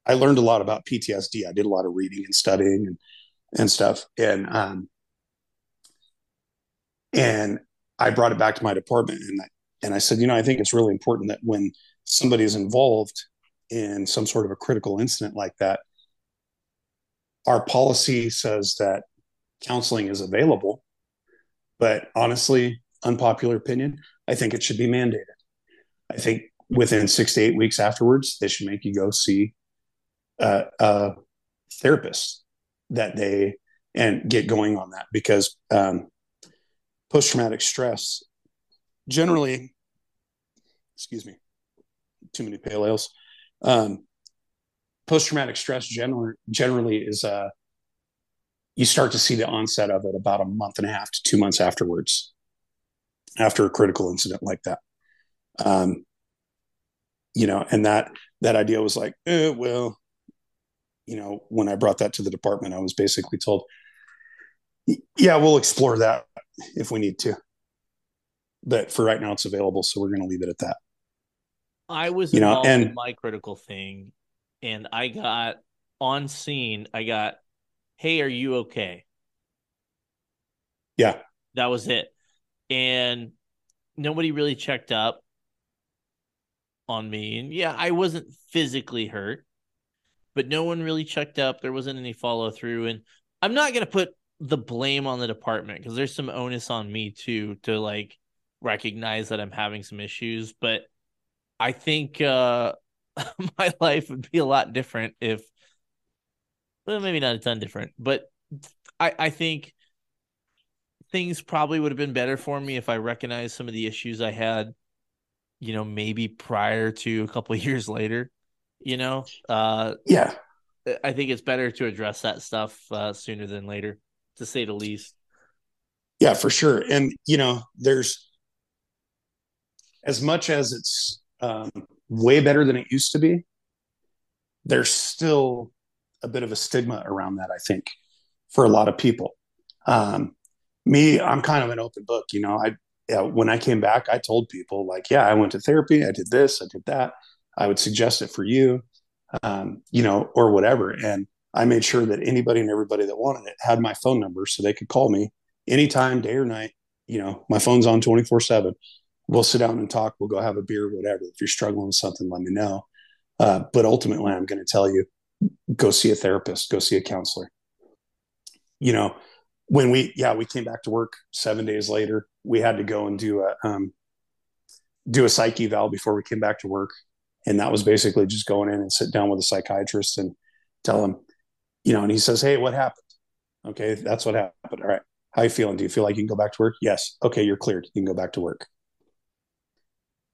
I learned a lot about PTSD. I did a lot of reading and studying and, and stuff. And, um, and I brought it back to my department and I, and I said, you know, I think it's really important that when somebody is involved in some sort of a critical incident like that, our policy says that counseling is available. But honestly, unpopular opinion, I think it should be mandated. I think within six to eight weeks afterwards, they should make you go see a, a therapist that they and get going on that because um, post traumatic stress generally, excuse me, too many pale ales. Um, post traumatic stress generally generally is uh, you start to see the onset of it about a month and a half to two months afterwards, after a critical incident like that. Um, you know, and that that idea was like, eh, well, you know, when I brought that to the department, I was basically told, yeah, we'll explore that if we need to. But for right now, it's available, so we're going to leave it at that. I was You know, involved in and- my critical thing, and I got on scene. I got, "Hey, are you okay?" Yeah, That was it, and nobody really checked up on me. And yeah, I wasn't physically hurt, but no one really checked up. There wasn't any follow through, and I'm not gonna put the blame on the department because there's some onus on me too to like recognize that I'm having some issues, but I think uh my life would be a lot different if well maybe not a ton different, but I I think things probably would have been better for me if I recognized some of the issues I had, you know, maybe prior to a couple of years later, you know. Uh yeah, I think it's better to address that stuff uh sooner than later, to say the least. yeah, for sure. And you know, there's as much as it's um, way better than it used to be. There's still a bit of a stigma around that, I think, for a lot of people. Um, me, I'm kind of an open book. You know, I when I came back, I told people like, yeah, I went to therapy, I did this, I did that. I would suggest it for you, um, you know, or whatever. And I made sure that anybody and everybody that wanted it had my phone number so they could call me anytime, day or night. You know, my phone's on 24 7. We'll sit down and talk. We'll go have a beer, whatever. If you're struggling with something, let me know. Uh, but ultimately, I'm going to tell you go see a therapist, go see a counselor. You know, when we, yeah, we came back to work seven days later, we had to go and do a, um, do a psyche eval before we came back to work. And that was basically just going in and sit down with a psychiatrist and tell him, you know, and he says, Hey, what happened? Okay, that's what happened. All right. How you feeling? Do you feel like you can go back to work? Yes. Okay, you're cleared. You can go back to work.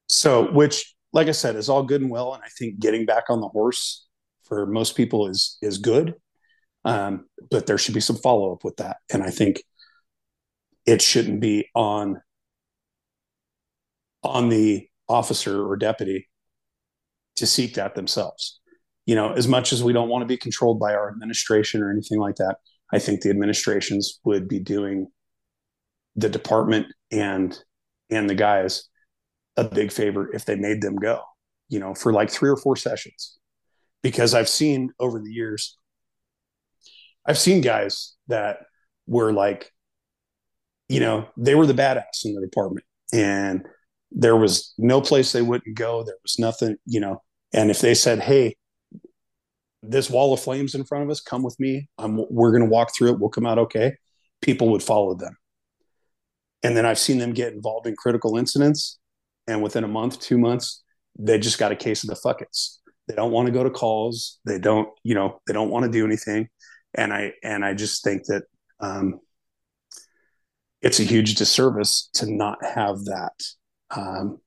So, which, like I said, is all good and well. And I think getting back on the horse for most people is is good. Um, but there should be some follow up with that. And I think it shouldn't be on on the officer or deputy to seek that themselves. You know, as much as we don't want to be controlled by our administration or anything like that, I think the administrations would be doing the department and and the guys a big favor if they made them go, you know, for like three or four sessions. Because I've seen over the years, I've seen guys that were like, you know, they were the badass in the department and there was no place they wouldn't go. There was nothing, you know, and if they said, Hey, this wall of flames in front of us, come with me. I'm, we're going to walk through it. We'll come out okay. People would follow them. And then I've seen them get involved in critical incidents. And within a month, two months, they just got a case of the fuckets. They don't want to go to calls. They don't, you know, they don't want to do anything. And I, and I just think that um, it's a huge disservice to not have that um,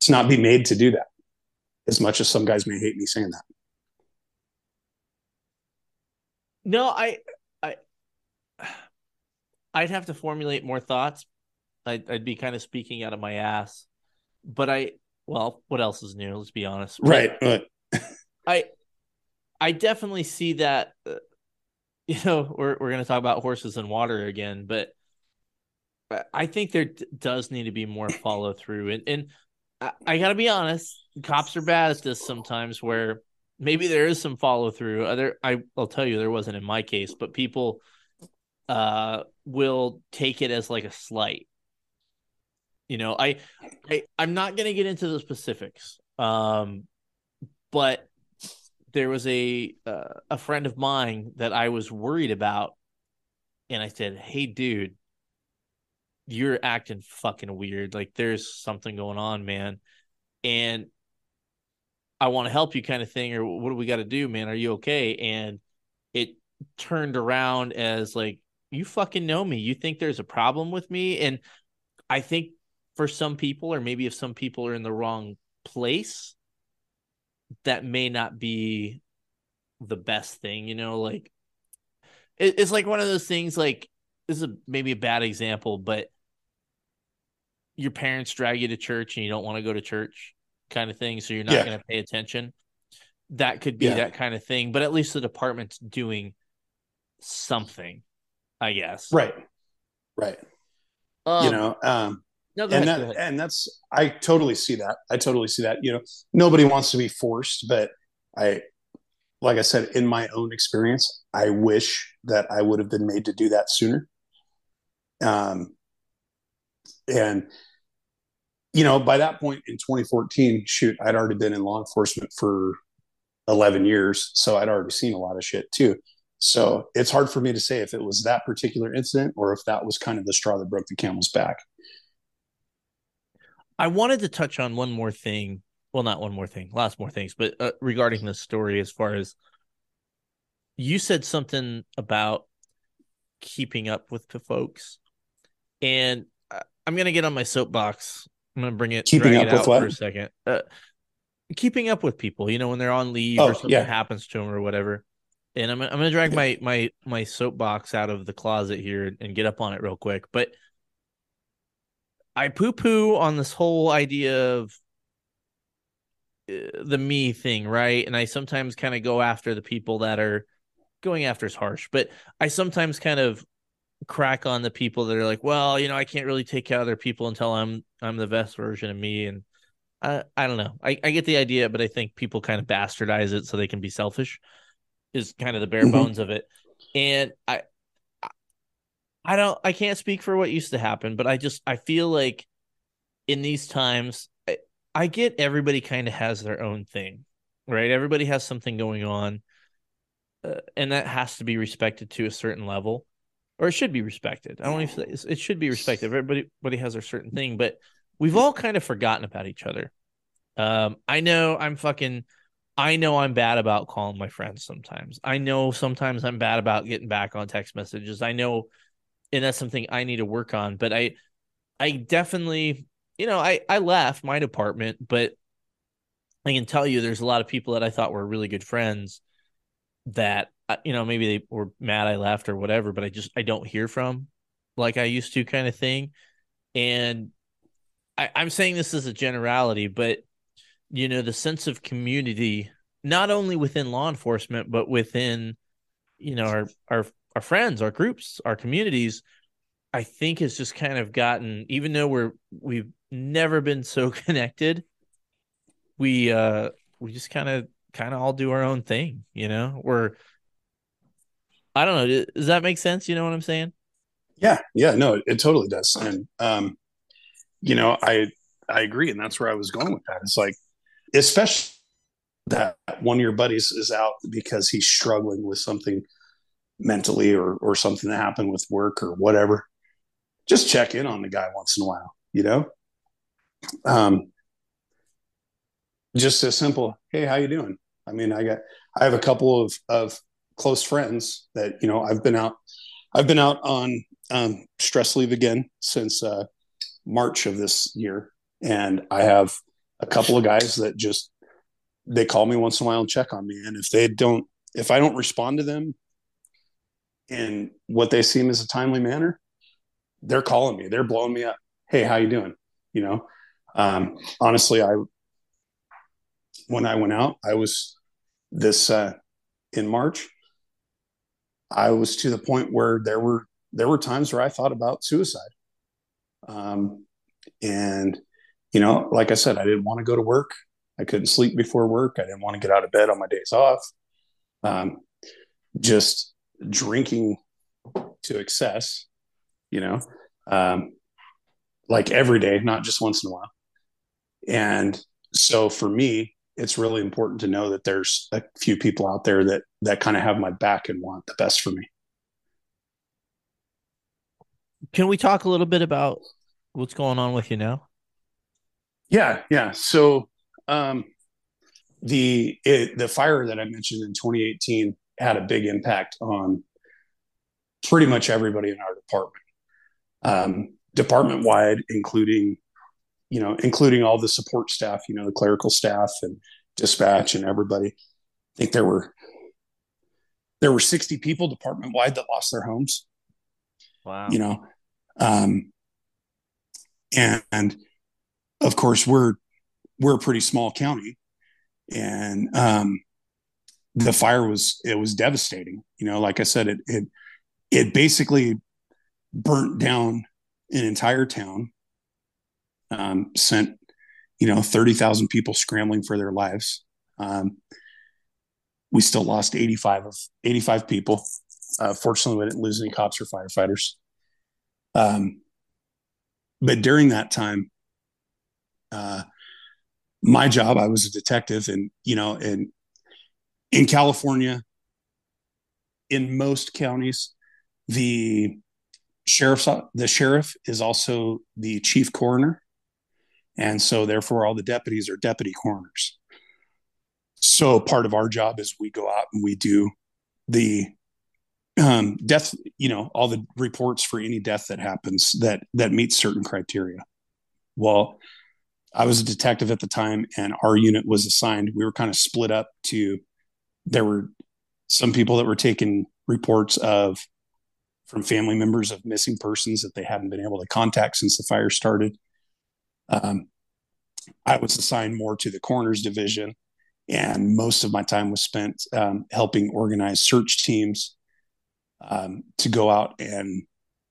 to not be made to do that. As much as some guys may hate me saying that. No, I, I, I'd have to formulate more thoughts. I'd, I'd be kind of speaking out of my ass, but I, well, what else is new? Let's be honest. Right. But I, I definitely see that. Uh, you know, we're we're going to talk about horses and water again, but I think there d- does need to be more follow through, and and I, I got to be honest, cops are bad at this sometimes. Where maybe there is some follow through. Other, I I'll tell you, there wasn't in my case, but people uh will take it as like a slight. You know, I, I I'm not to get into the specifics, um, but there was a uh, a friend of mine that I was worried about, and I said, "Hey, dude, you're acting fucking weird. Like, there's something going on, man." And I want to help you, kind of thing, or what do we got to do, man? Are you okay? And it turned around as like, "You fucking know me. You think there's a problem with me?" And I think for some people, or maybe if some people are in the wrong place that may not be the best thing, you know, like it, it's like one of those things like this is a, maybe a bad example, but your parents drag you to church and you don't want to go to church kind of thing, so you're not Yeah. going to pay attention. That could be Yeah. that kind of thing, but at least the department's doing something, I guess. right. Right. Um, you know, um, no, and ahead, that and that's I totally see that. I totally see that. You know, nobody wants to be forced, but I like I said in my own experience, I wish that I would have been made to do that sooner. Um and you know, by that point in 2014, shoot, I'd already been in law enforcement for 11 years, so I'd already seen a lot of shit too. So it's hard for me to say if it was that particular incident or if that was kind of the straw that broke the camel's back. I wanted to touch on one more thing. Well, not one more thing, lots more things, but uh, regarding this story, as far as you said something about keeping up with the folks, and I'm gonna get on my soapbox. I'm gonna bring it, Keeping up it with out what? for a second. Uh, keeping up with people, you know, when they're on leave Oh, or something yeah. happens to them or whatever. And I'm I'm gonna drag my my my soapbox out of the closet here and get up on it real quick, but. I poo poo on this whole idea of uh, the me thing, right? And I sometimes kind of go after the people that are going after is harsh, but I sometimes kind of crack on the people that are like, well, you know, I can't really take care of other people until I'm I'm the best version of me, and I I don't know. I I get the idea, but I think people kind of bastardize it so they can be selfish. Is kind of the bare Mhm. bones of it, and I I don't I can't speak for what used to happen, but I just I feel like in these times I, I get everybody kind of has their own thing, right? Everybody has something going on. Uh, and that has to be respected to a certain level or it should be respected. I don't it's- it should be respected. Everybody everybody has their certain thing, but we've all kind of forgotten about each other. Um I know I'm fucking I know I'm bad about calling my friends sometimes. I know sometimes I'm bad about getting back on text messages. I know and that's something I need to work on. But I, I definitely, you know, I I left my department, but I can tell you, there's a lot of people that I thought were really good friends that uh, you know maybe they were mad I left or whatever, but I just I don't hear from like I used to, kind of thing. And I, I'm saying this as a generality, but you know, the sense of community, not only within law enforcement, but within you know our our our friends, our groups, our communities, I think has just kind of gotten even though we're we've never been so connected, we uh we just kind of kind of all do our own thing, you know? We're I don't know, does that make sense? You know what I'm saying? Yeah, yeah, no, it, totally does. And um, you know, I I agree, and that's where I was going with that. It's like, especially that one of your buddies is out because he's struggling with something mentally or or something that happened with work or whatever. Just check in on the guy once in a while, you know. Um, just a simple, hey, how you doing? I mean, I got I have a couple of of close friends that you know I've been out I've been out on um, stress leave again since uh, March of this year, and I have a couple of guys that just they call me once in a while and check on me, and if they don't, if I don't respond to them in what they seem as a timely manner, they're calling me, they're blowing me up. Hey, how you doing? You know, um, honestly, I when I went out, I was this uh, in March. I was to the point where there were there were times where I thought about suicide. Um, and you know, like I said, I didn't want to go to work. I couldn't sleep before work. I didn't want to get out of bed on my days off. Um, just drinking to excess, you know, um, like every day, not just once in a while. And so for me, it's really important to know that there's a few people out there that that kind of have my back and want the best for me. Can we talk a little bit about what's going on with you now? Yeah, yeah. So um, the it, the fire that I mentioned in 2018 had a big impact on pretty much everybody in our department, um, department wide, including you know, including all the support staff, you know, the clerical staff and dispatch and everybody. I think there were there were 60 people department wide that lost their homes. Wow. You know, um, and, and of course we're we're a pretty small county, and um, the fire was it was devastating. You know, like I said, it it it basically burnt down an entire town um, sent you know 30,000 people scrambling for their lives. Um, we still lost 85 of 85 people. Uh, fortunately, we didn't lose any cops or firefighters. Um, but during that time, uh, my job, I was a detective, and you know, in in California, in most counties, the sheriff's the sheriff is also the chief coroner and so, therefore, all the deputies are deputy coroners. So, part of our job is we go out and we do the um, death, you know, all the reports for any death that happens that that meets certain criteria. Well, I was a detective at the time, and our unit was assigned. We were kind of split up to. There were some people that were taking reports of from family members of missing persons that they hadn't been able to contact since the fire started. Um, I was assigned more to the coroners division, and most of my time was spent um, helping organize search teams um, to go out and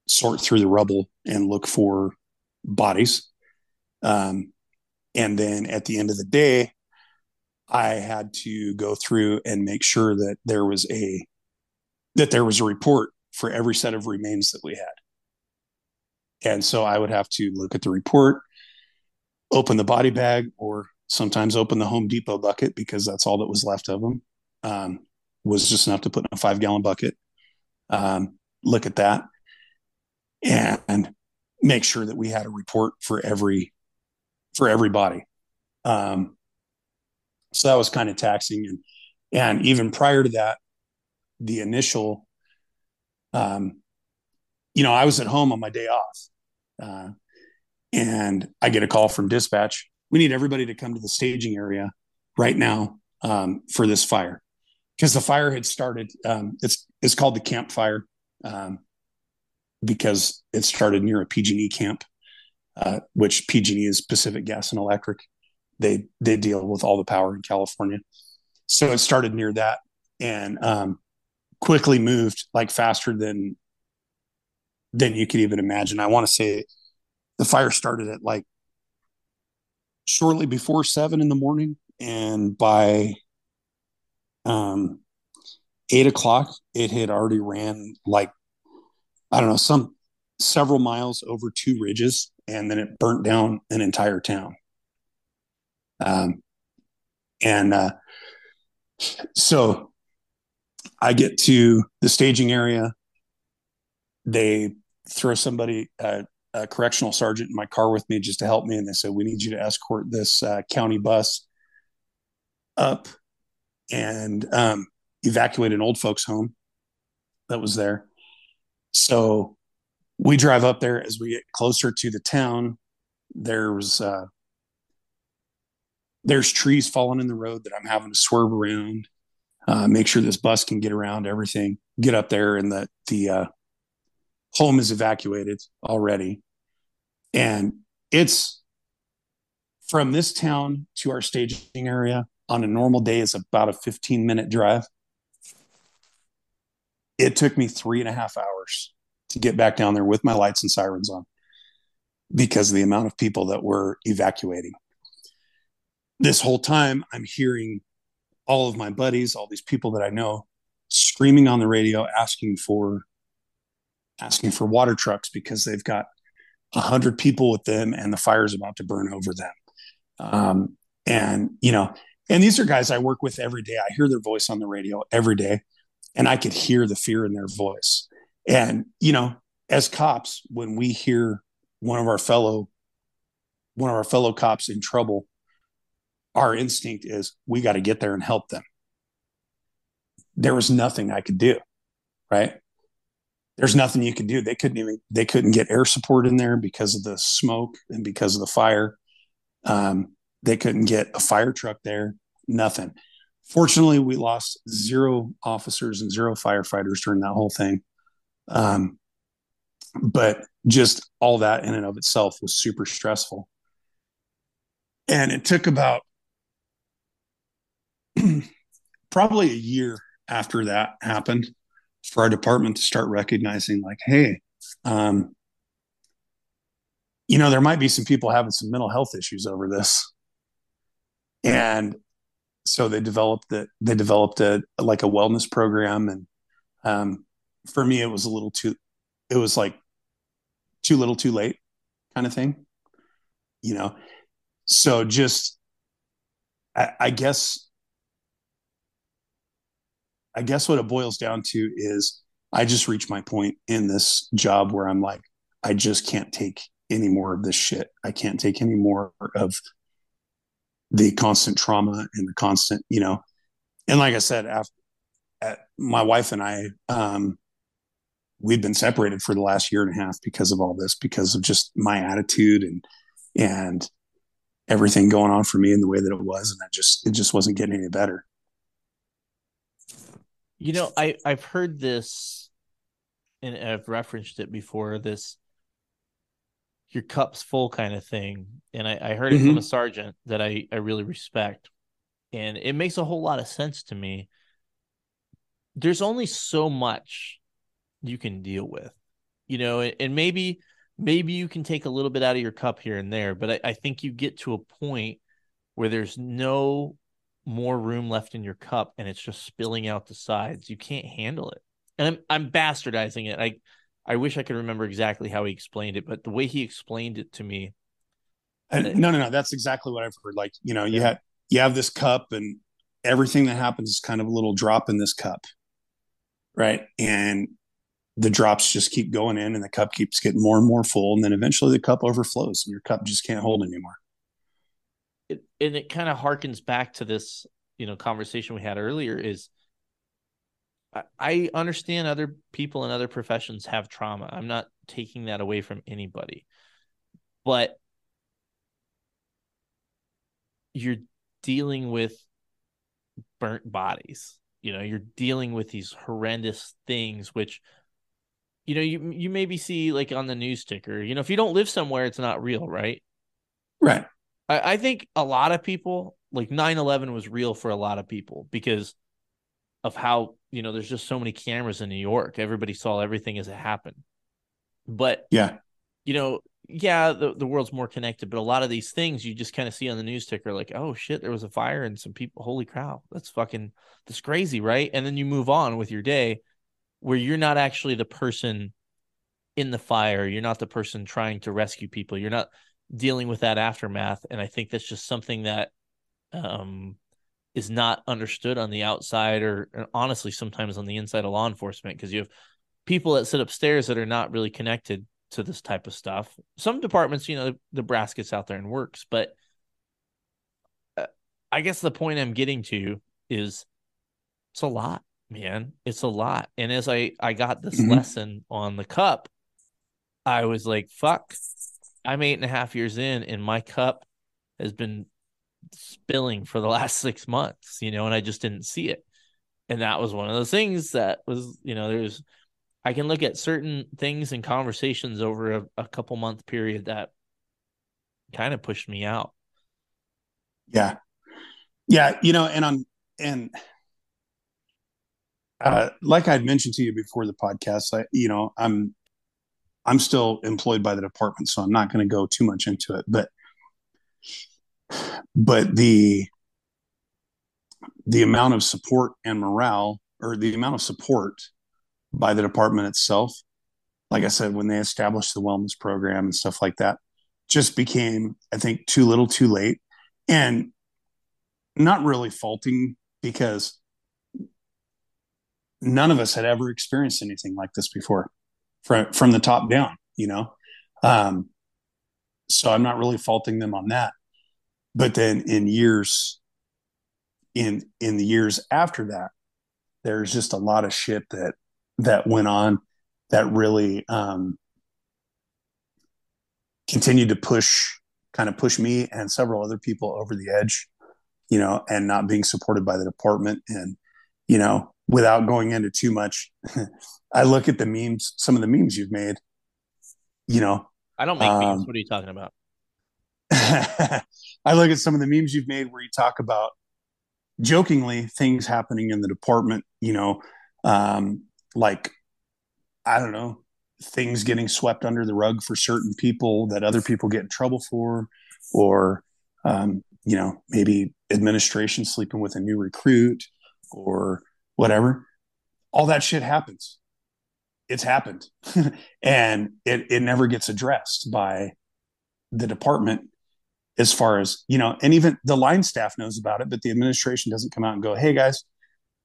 sort through the rubble and look for bodies. Um, and then at the end of the day, I had to go through and make sure that there was a that there was a report for every set of remains that we had. And so I would have to look at the report, open the body bag or sometimes open the Home Depot bucket because that's all that was left of them. Um, was just enough to put in a five gallon bucket. Um, look at that and make sure that we had a report for every for everybody. Um, so that was kind of taxing and and even prior to that, the initial um, you know, I was at home on my day off. Uh, and I get a call from dispatch. We need everybody to come to the staging area right now um, for this fire because the fire had started. Um, it's it's called the Camp Fire um, because it started near a PG&E camp, uh, which PG&E is Pacific Gas and Electric. They they deal with all the power in California, so it started near that and um, quickly moved like faster than than you could even imagine. I want to say the fire started at like shortly before seven in the morning, and by um, eight o'clock, it had already ran like I don't know some several miles over two ridges, and then it burnt down an entire town. Um, and uh, so I get to the staging area. They throw somebody, uh, a correctional sergeant in my car with me just to help me, and they said, "We need you to escort this uh, county bus up and um, evacuate an old folks' home that was there." So we drive up there as we get closer to the town. There's uh, there's trees falling in the road that I'm having to swerve around, uh, make sure this bus can get around everything. Get up there, and the the uh, home is evacuated already, and it's from this town to our staging area on a normal day is about a 15 minute drive. It took me three and a half hours to get back down there with my lights and sirens on because of the amount of people that were evacuating. This whole time, I'm hearing all of my buddies, all these people that I know, screaming on the radio, asking for asking for water trucks because they've got a hundred people with them, and the fire's about to burn over them. Um, and you know, and these are guys I work with every day. I hear their voice on the radio every day, and I could hear the fear in their voice. And, you know, as cops, when we hear one of our fellow one of our fellow cops in trouble, our instinct is we got to get there and help them. There was nothing I could do, right? There's nothing you could do. They couldn't even they couldn't get air support in there because of the smoke and because of the fire. Um, they couldn't get a fire truck there. Nothing. Fortunately, we lost zero officers and zero firefighters during that whole thing. Um, but just all that in and of itself was super stressful. And it took about probably a year after that happened for our department to start recognizing, like, hey, um, you know, there might be some people having some mental health issues over this. And so they developed that they developed a like a wellness program and um, for me, it was a little too, it was like too little, too late kind of thing, you know? So just, I, I guess, I guess what it boils down to is I just reached my point in this job where I'm like, I just can't take any more of this shit. I can't take any more of the constant trauma and the constant, you know. And like I said, after my wife and I, um, we've been separated for the last year and a half because of all this, because of just my attitude and and everything going on for me in the way that it was, and that just it just wasn't getting any better. You know, I I've heard this, and I've referenced it before. This your cup's full kind of thing, and I, I heard it mm-hmm. from a sergeant that I I really respect, and it makes a whole lot of sense to me. There's only so much you can deal with you know and maybe maybe you can take a little bit out of your cup here and there but I, I, think you get to a point where there's no more room left in your cup and it's just spilling out the sides. You can't handle it. And i'm i'm bastardizing it. I i wish i could remember exactly how he explained it but the way he explained it to me uh, no no no. That's exactly what i've heard. Like you know you have you have this cup and everything that happens is kind of a little drop in this cup right? And the drops just keep going in and the cup keeps getting more and more full. And then eventually the cup overflows and your cup just can't hold anymore and it kind of harkens back to this you know conversation we had earlier is I, understand other people in other professions have trauma i'm not taking that away from anybody but you're dealing with burnt bodies you know you're dealing with these horrendous things which you know, you you maybe see like on the news ticker, you know, if you don't live somewhere, it's not real, right? Right. I, I think a lot of people like 9-11 was real for a lot of people because of how, you know, there's just so many cameras in New York. Everybody saw everything as it happened. But yeah, you know, yeah, the, the world's more connected, but a lot of these things you just kind of see on the news ticker, like, oh shit, there was a fire and some people, holy cow, that's fucking, that's crazy, right? And then you move on with your day where you're not actually the person in the fire you're not the person trying to rescue people you're not dealing with that aftermath and i think that's just something that um, is not understood on the outside or, or honestly sometimes on the inside of law enforcement because you have people that sit upstairs that are not really connected to this type of stuff some departments you know the brass gets out there and works but uh, i guess the point i'm getting to is it's a lot man it's a lot and as i i got this mm-hmm. lesson on the cup I was like, fuck. I'm eight and a half years in, and my cup has been spilling for the last six months, you know, and I just didn't see it. And that was one of those things that was, you know, there's, I can look at certain things and conversations over a, a couple month period that kind of pushed me out. Yeah. Yeah. You know, and on, and, uh, like I'd mentioned to you before the podcast, I, you know, I'm, I'm still employed by the department, so I'm not going to go too much into it, but, but the, the amount of support and morale or the amount of support by the department itself, like I said, when they established the wellness program and stuff like that, just became, I think, too little too late. And not really faulting because none of us had ever experienced anything like this before from from the top down you know? Um so i'm not really faulting them on that. But then in years in in the years after that there's just a lot of shit that that went on that really um continued to push kind of push me and several other people over the edge you know and not being supported by the department and you know without going into too much, I look at the memes, some of the memes you've made, you know. I don't make um, memes. What are you talking about? I look at some of the memes you've made where you talk about jokingly things happening in the department, you know, um, like, I don't know, things getting swept under the rug for certain people that other people get in trouble for, or, um, you know, maybe administration sleeping with a new recruit or whatever. All that shit happens. It's happened. and it, it never gets addressed by the department as far as, you know, and even the line staff knows about it, but the administration doesn't come out and go, hey guys,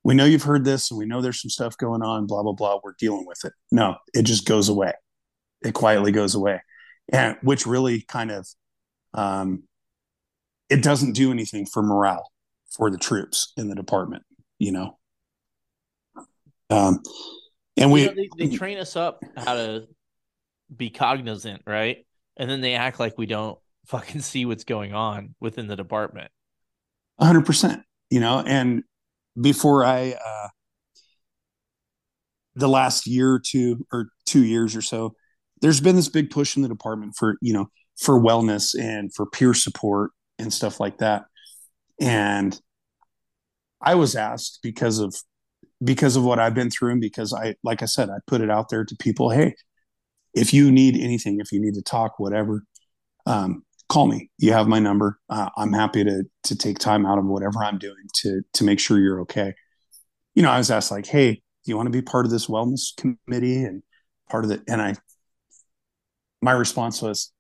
we know you've heard this and we know there's some stuff going on, blah, blah, blah. We're dealing with it. No, it just goes away. It quietly goes away. And which really kind of um, it doesn't do anything for morale for the troops in the department, you know. Um, and we you know, they, they train us up how to be cognizant, right? And then they act like we don't fucking see what's going on within the department. hundred percent, you know, and before I, uh, the last year or two or two years or so, there's been this big push in the department for, you know, for wellness and for peer support and stuff like that. And I was asked because of because of what I've been through and because I, like I said, I put it out there to people. Hey, if you need anything, if you need to talk, whatever, um, call me. You have my number. Uh, I'm happy to to take time out of whatever I'm doing to to make sure you're okay. You know, I was asked like, "Hey, do you want to be part of this wellness committee and part of it?" And I, my response was,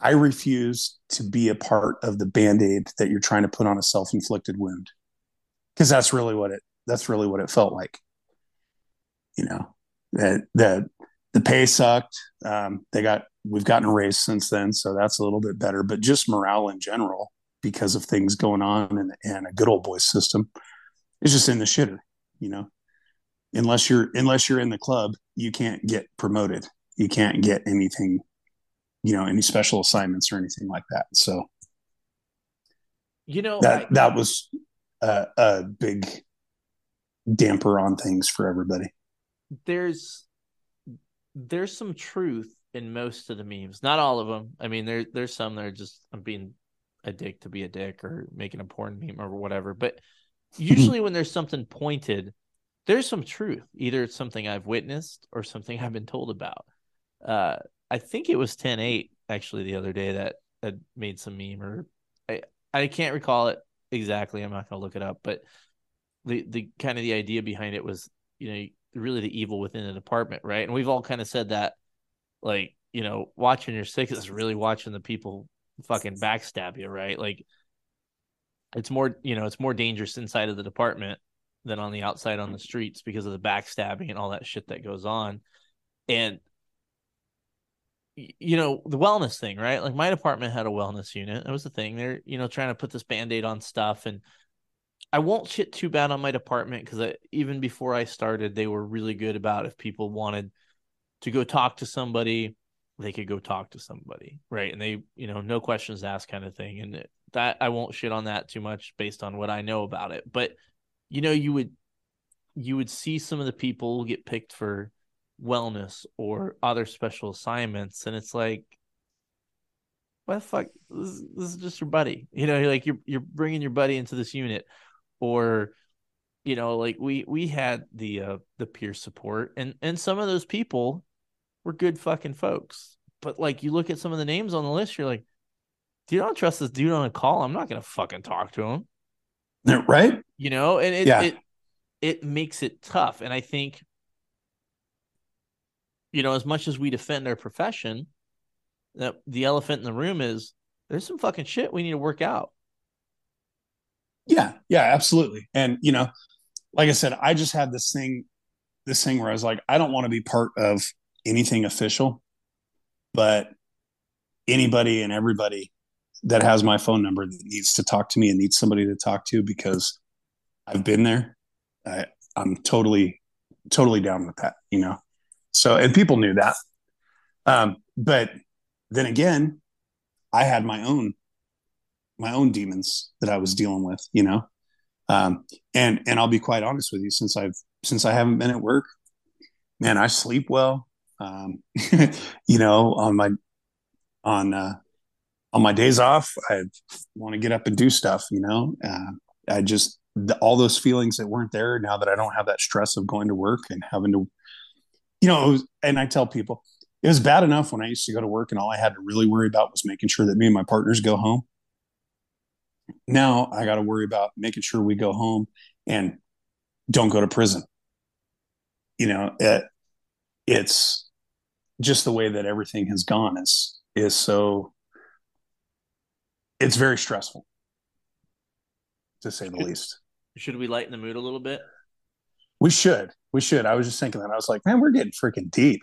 "I refuse to be a part of the band aid that you're trying to put on a self inflicted wound." Because that's really what it that's really what it felt like. You know, that that the pay sucked. Um, they got we've gotten a raise since then, so that's a little bit better. But just morale in general, because of things going on and and a good old boy system, is just in the shitter. You know, unless you're unless you're in the club, you can't get promoted. You can't get anything, you know, any special assignments or anything like that. So, you know, that I, that was a, a big damper on things for everybody. There's there's some truth in most of the memes. Not all of them. I mean, there there's some that are just I'm being a dick to be a dick or making a porn meme or whatever. But usually when there's something pointed, there's some truth. Either it's something I've witnessed or something I've been told about. Uh, I think it was 10-8 actually the other day that that made some meme or I I can't recall it exactly. I'm not gonna look it up, but the the kind of the idea behind it was you know really the evil within the department right? And we've all kind of said that like you know watching your six is really watching the people fucking backstab you right? Like it's more you know it's more dangerous inside of the department than on the outside on the streets because of the backstabbing and all that shit that goes on. And you know the wellness thing right? Like my department had a wellness unit. That was the thing. They're you know trying to put this band-aid on stuff and I won't shit too bad on my department because even before I started, they were really good about if people wanted to go talk to somebody they could go talk to somebody, right? And they, you know, no questions asked kind of thing. And that I won't shit on that too much based on what I know about it. But you know, you would you would see some of the people get picked for wellness or other special assignments, and it's like, what the fuck? This, this is just your buddy. You know, like you're you're bringing your buddy into this unit, or you know, like we we had the uh the peer support, and and some of those people were good fucking folks. But like you look at some of the names on the list, you're like, do you don't trust this dude on a call? I'm not gonna fucking talk to him. Right? You know, and it Yeah. it it makes it tough. And I think, you know, as much as we defend our profession, that the elephant in the room is there's some fucking shit we need to work out. Yeah, yeah, absolutely. And you know, like I said, I just had this thing, this thing where I was like, I don't want to be part of anything official, but anybody and everybody that has my phone number that needs to talk to me and needs somebody to talk to because I've been there. I, I'm totally, totally down with that, you know. So, and people knew that. Um, but then again, I had my own my own demons that I was dealing with, you know. Um, and and I'll be quite honest with you, since I've since I haven't been at work, man, I sleep well. Um, you know, on my on uh, on my days off, I want to get up and do stuff. You know, uh, I just the, all those feelings that weren't there now that I don't have that stress of going to work and having to, you know, was, and I tell people it was bad enough when I used to go to work and all I had to really worry about was making sure that me and my partners go home now I got to worry about making sure we go home and don't go to prison. You know, it, it's just the way that everything has gone is is so it's very stressful to say the least. Should we lighten the mood a little bit? We should. We should. I was just thinking that. I was like, man, we're getting freaking deep.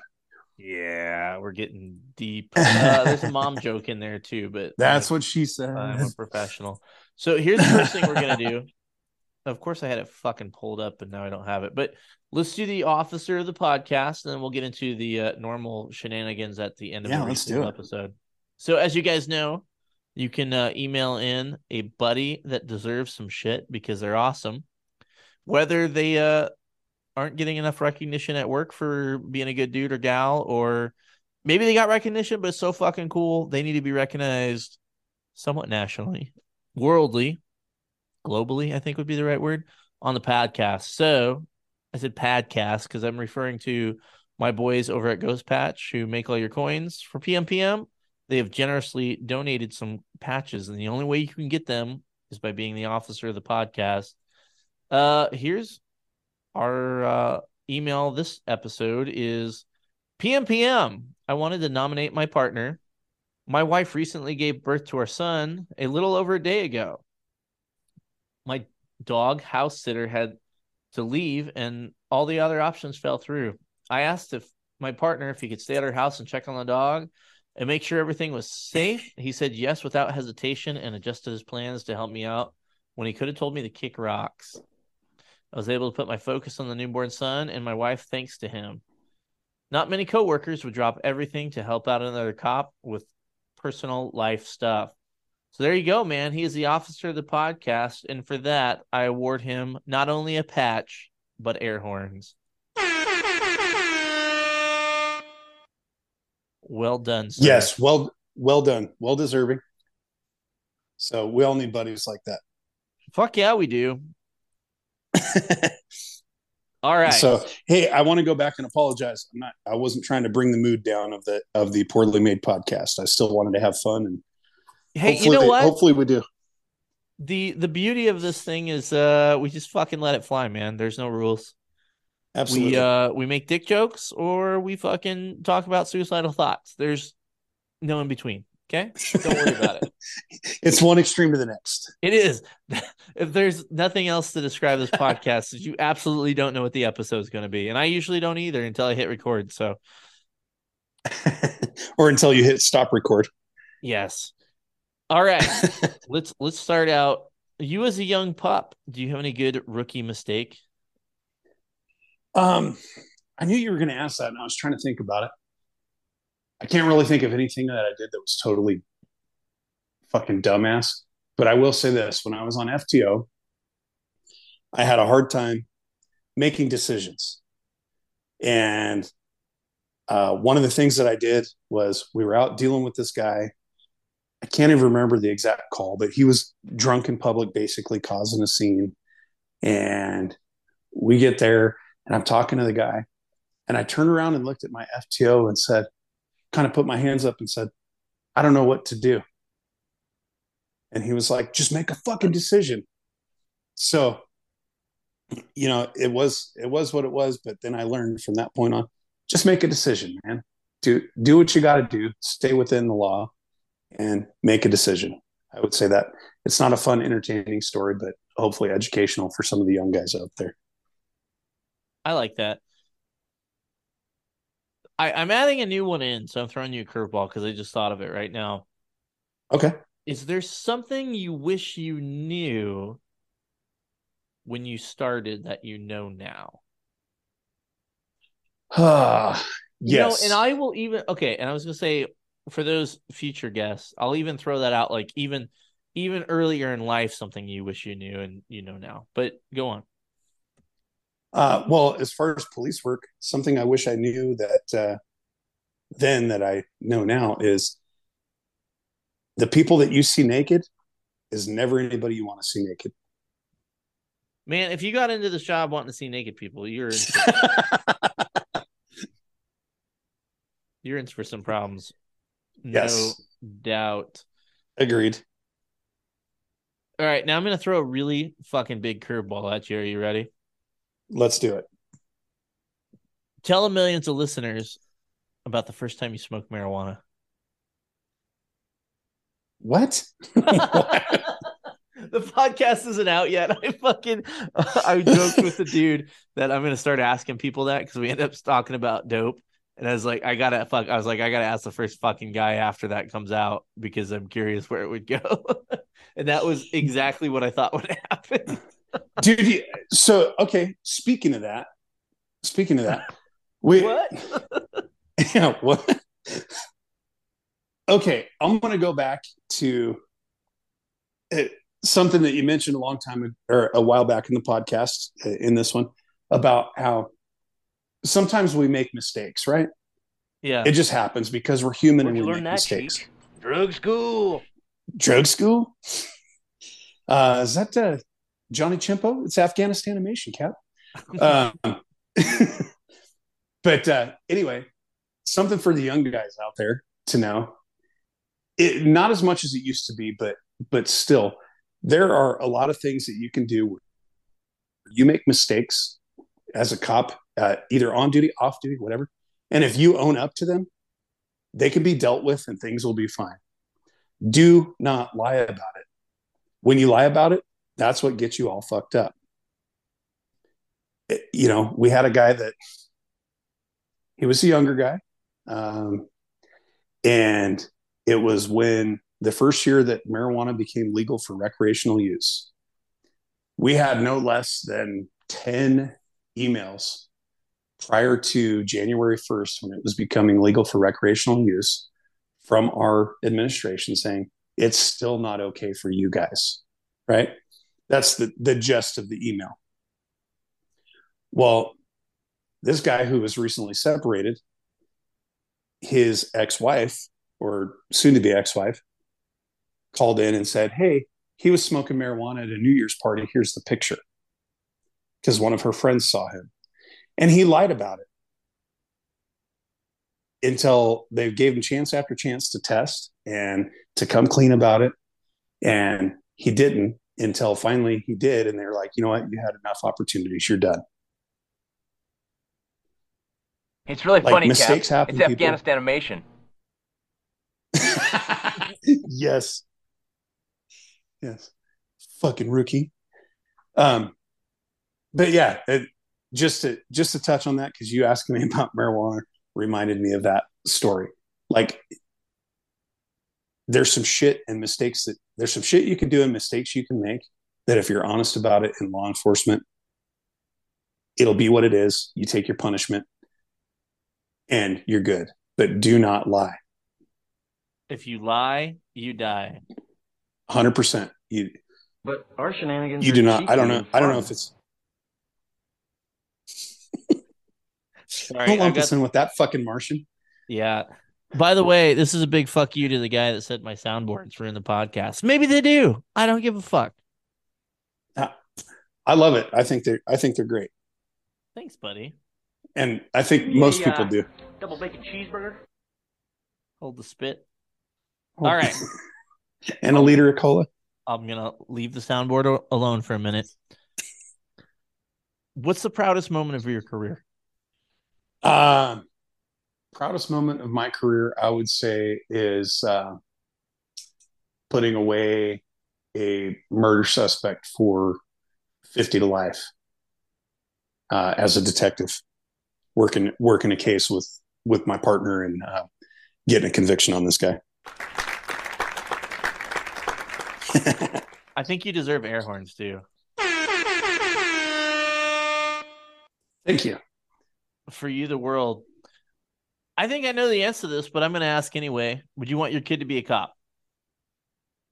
Yeah, we're getting deep. Uh, there's a mom joke in there too, but That's what she said. I'm a professional. So here's the first thing we're gonna do. Of course, I had it fucking pulled up, and now I don't have it. But let's do the officer of the podcast, and then we'll get into the uh, normal shenanigans at the end of Yeah, every let's do it. episode. So, as you guys know, you can uh, email in a buddy that deserves some shit because they're awesome, whether they uh, aren't getting enough recognition at work for being a good dude or gal, or maybe they got recognition, but it's so fucking cool they need to be recognized somewhat nationally, worldly, globally, I think would be the right word on the podcast. So I said podcast because I'm referring to my boys over at Ghost Patch who make all your coins for PMPM. They have generously donated some patches, and the only way you can get them is by being the officer of the podcast. Uh, here's our uh, email. This episode is PMPM. I wanted to nominate my partner. My wife recently gave birth to our son a little over a day ago. My dog house sitter had to leave, and all the other options fell through. I asked if my partner if he could stay at our house and check on the dog and make sure everything was safe. He said yes without hesitation and adjusted his plans to help me out when he could have told me to kick rocks. I was able to put my focus on the newborn son and my wife thanks to him. Not many coworkers would drop everything to help out another cop with personal life stuff. So there you go, man. He is the officer of the podcast, and for that, I award him not only a patch but air horns. Well done, sir. Yes, well, well done, well deserving. So we all need buddies like that. Fuck yeah, we do. All right. So hey, I want to go back and apologize. I'm not. I wasn't trying to bring the mood down of the of the poorly made podcast. I still wanted to have fun and hey, you know what? hopefully we do. the the beauty of this thing is uh we just fucking let it fly, man. There's no rules. Absolutely. We uh we make dick jokes or we fucking talk about suicidal thoughts. There's no in between. Okay? Don't worry about it. it's one extreme to the next. It is. if there's nothing else to describe this podcast, you absolutely don't know what the episode is going to be, and I usually don't either until I hit record. So or until you hit stop record. yes. All right. let's let's start out. You as a young pup, do you have any good rookie mistake? Um, I knew you were going to ask that, and I was trying to think about it. I can't really think of anything that I did that was totally fucking dumbass. But I will say this when I was on FTO, I had a hard time making decisions. And uh, one of the things that I did was we were out dealing with this guy. I can't even remember the exact call, but he was drunk in public, basically causing a scene. And we get there, and I'm talking to the guy, and I turned around and looked at my FTO and said, kind of put my hands up and said, I don't know what to do. And he was like, just make a fucking decision. So, you know, it was it was what it was, but then I learned from that point on, just make a decision, man. Do do what you gotta do, stay within the law and make a decision. I would say that it's not a fun, entertaining story, but hopefully educational for some of the young guys out there. I like that. I, I'm adding a new one in, so I'm throwing you a curveball because I just thought of it right now. Okay. Is there something you wish you knew when you started that you know now? Ah, You know, yes. and I will even okay, and I was gonna say for those future guests, I'll even throw that out like even even earlier in life, something you wish you knew and you know now. But go on. Uh, well, as far as police work, something I wish I knew that uh, then that I know now is the people that you see naked is never anybody you want to see naked. Man, if you got into this job wanting to see naked people, you're in for, you're in for some problems. Yes. No doubt. Agreed. All right, now I'm gonna throw a really fucking big curveball at you. Are you ready? Let's do it. Tell a millions of listeners about the first time you smoked marijuana. What? the podcast isn't out yet. I fucking I joked with the dude that I'm gonna start asking people that because we end up talking about dope. And I was like, I gotta fuck. I was like, I gotta ask the first fucking guy after that comes out because I'm curious where it would go. and that was exactly what I thought would happen. Dude, so okay, speaking of that, speaking of that, we what? yeah, what? okay, I'm going to go back to uh, something that you mentioned a long time or a while back in the podcast uh, in this one about how sometimes we make mistakes, right? Yeah. It just happens because we're human Where'd and we learn make that, mistakes. Drug school. Drug school? Uh, is that uh, Johnny Chimpo? It's Afghanistan animation, Cap. Um, but uh, anyway, something for the young guys out there to know. It, not as much as it used to be, but but still, there are a lot of things that you can do. You make mistakes as a cop, uh, either on duty, off duty, whatever, and if you own up to them, they can be dealt with, and things will be fine. Do not lie about it. When you lie about it, that's what gets you all fucked up. It- you know, we had a guy that he was a younger guy. Um, and it was when the first year that marijuana became legal for recreational use, we had no less than 10 emails prior to January 1st when it was becoming legal for recreational use from our administration saying it's still not okay for you guys, right? That's the, the gist of the email. Well, this guy who was recently separated, his ex wife or soon to be ex wife called in and said, Hey, he was smoking marijuana at a New Year's party. Here's the picture. Because one of her friends saw him. And he lied about it until they gave him chance after chance to test and to come clean about it. And he didn't until finally he did. And they're like, you know what? You had enough opportunities. You're done. It's really Like, funny, mistakes Cap. happen, It's people. Afghanistan animation. yes. Yes. Fucking rookie. Um, but yeah, it, just to just to touch on that because you asking me about marijuana reminded me of that story. Like, there's some shit and mistakes that there's some shit you can do and mistakes you can make that if you're honest about it in law enforcement, it'll be what it is. You take your punishment, and you're good. but do not lie. If you lie, you die. 100%. You But our shenanigans. you do not I don't know. and I don't know if it's Sorry, don't I lump got us in with that fucking Martian. Yeah. By the way, this is a big fuck you to the guy that said my soundboards were in the podcast. Maybe they do. I don't give a fuck. I love it. I think they're I think they're great. Thanks, buddy. And I think Yeah, most yeah. people do. Double bacon cheeseburger. Hold the spit. All right. and a liter of cola. I'm gonna leave the soundboard alone for a minute. What's the proudest moment of your career? Um, proudest moment of my career, I would say, is uh, putting away a murder suspect for 50 to life uh, as a detective, working working a case with with my partner and uh, getting a conviction on this guy. I think you deserve air horns too. Thank you. For you, the world. I think I know the answer to this, but I'm gonna ask anyway. Would you want your kid to be a cop?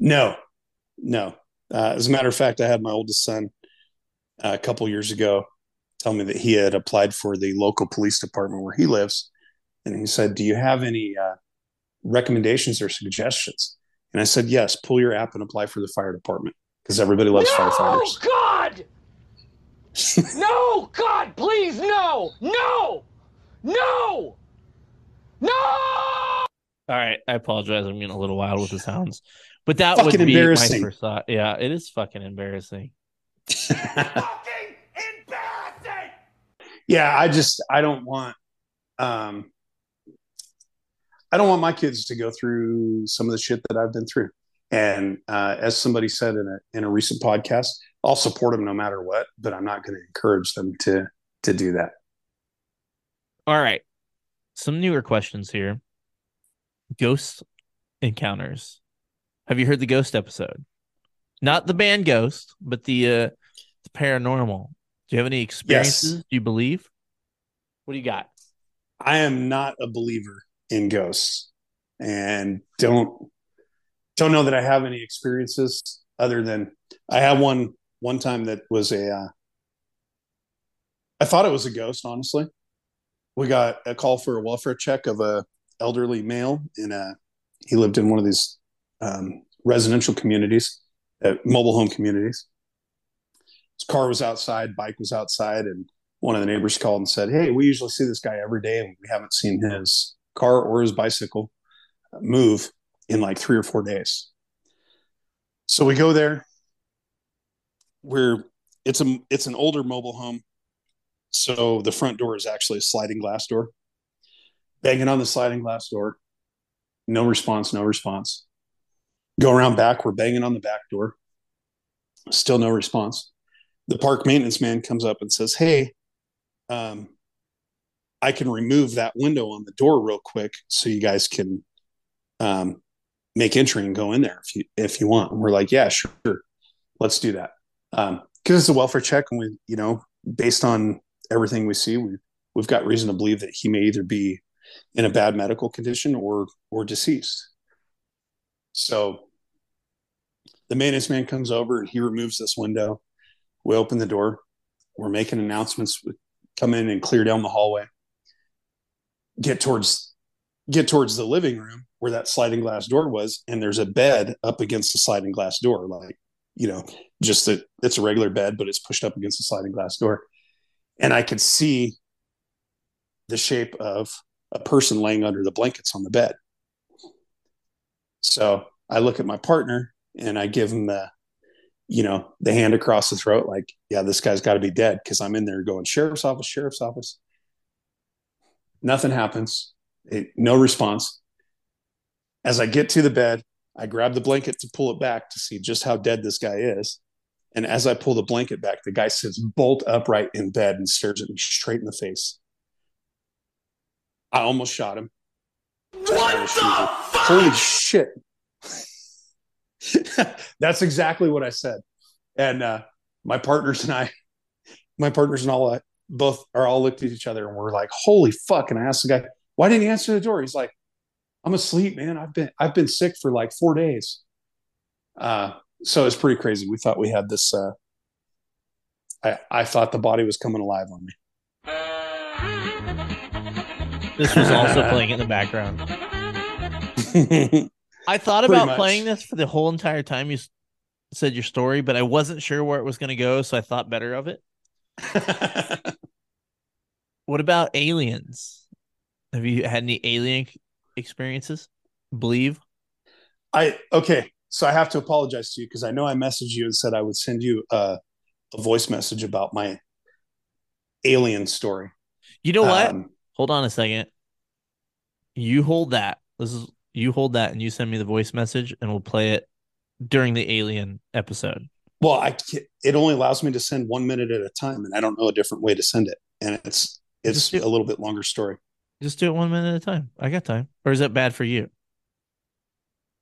No, no. Uh, as a matter of fact, I had my oldest son uh, a couple years ago tell me that he had applied for the local police department where he lives, and he said, "Do you have any uh, recommendations or suggestions?" And I said, "Yes. Pull your app and apply for the fire department because everybody loves firefighters." Oh God! no! God, please, no! No! No! No! All right, I apologize. I'm getting a little wild with the sounds, but that Fucking would be my embarrassing. first thought. Yeah, it is fucking embarrassing. Fucking embarrassing! yeah, I just I don't want um I don't want my kids to go through some of the shit that I've been through. And uh, as somebody said in a in a recent podcast, I'll support them no matter what, but I'm not going to encourage them to to do that. All right, some newer questions here. Ghost encounters. Have you heard the ghost episode? Not the band Ghost, but the uh the paranormal. Do you have any experiences? Do you believe? What do you got? I am not a believer in ghosts, and don't don't know that I have any experiences other than I had one one time that was a. Uh, I thought it was a ghost. Honestly, we got a call for a welfare check of a elderly male in a. He lived in one of these um, residential communities, uh, mobile home communities. His car was outside, bike was outside, and one of the neighbors called and said, "Hey, we usually see this guy every day, and we haven't seen his car or his bicycle move in like three or four days." So we go there. We're it's a it's an older mobile home, so the front door is actually a sliding glass door. Banging on the sliding glass door, no response, no response. Go around back, we're banging on the back door, still no response. The park maintenance man comes up and says, "Hey, um, I can remove that window on the door real quick so you guys can um, make entry and go in there if you if you want. And we're like, yeah, sure, let's do that. Um, because it's a welfare check, and we, you know, based on everything we see, we we've got reason to believe that he may either be in a bad medical condition or or deceased. So the maintenance man comes over and he removes this window. We open the door. We're making announcements. We come in and clear down the hallway. Get towards get towards the living room where that sliding glass door was, and there's a bed up against the sliding glass door, like you know, just that it's a regular bed, but it's pushed up against the sliding glass door. And I could see the shape of a person laying under the blankets on the bed. So I look at my partner and I give him the, you know, the hand across the throat, like, yeah, this guy's got to be dead because I'm in there going, sheriff's office, sheriff's office. Nothing happens. It, no response. As I get to the bed, I grab the blanket to pull it back to see just how dead this guy is. And as I pull the blanket back, the guy sits bolt upright in bed and stares at me straight in the face. I almost shot him. What the fuck? Holy shit. That's exactly what I said. And uh, my partners and I, my partners and all, uh, both are all looked at each other and we're like, holy fuck. And I asked the guy, why didn't he answer the door? He's like, I'm asleep, man. I've been I've been sick for like four days. Uh, so it's pretty crazy. We thought we had this. Uh, I I thought the body was coming alive on me. This was also playing in the background. I thought about playing this for the whole entire time you said your story, but I wasn't sure where it was going to go, so I thought better of it. What about aliens? Have you had any alien experiences? Believe? I okay. So I have to apologize to you because I know I messaged you and said I would send you a, a voice message about my alien story. You know what? Um, Hold on a second. You hold that. This is you hold that and you send me the voice message and we'll play it during the alien episode. well, I it only allows me to send one minute at a time, and I don't know a different way to send it, and it's it's a little bit longer story. Just do it one minute at a time. I got time. Or is that bad for you?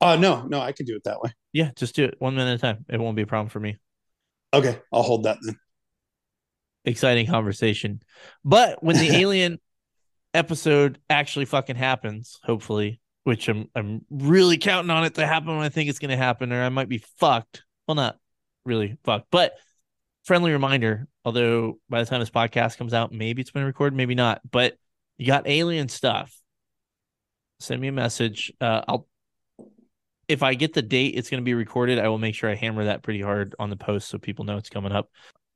Uh no, no, I can do it that way. Yeah, just do it one minute at a time. It won't be a problem for me. Okay, I'll hold that then. Exciting conversation. But when the alien episode actually fucking happens, hopefully, which I'm I'm really counting on it to happen when I think it's gonna happen, or I might be fucked. Well, not really fucked, but friendly reminder. Although by the time this podcast comes out, maybe it's been recorded, maybe not. But you got alien stuff. Send me a message. Uh, I'll if I get the date it's going to be recorded, I will make sure I hammer that pretty hard on the post so people know it's coming up.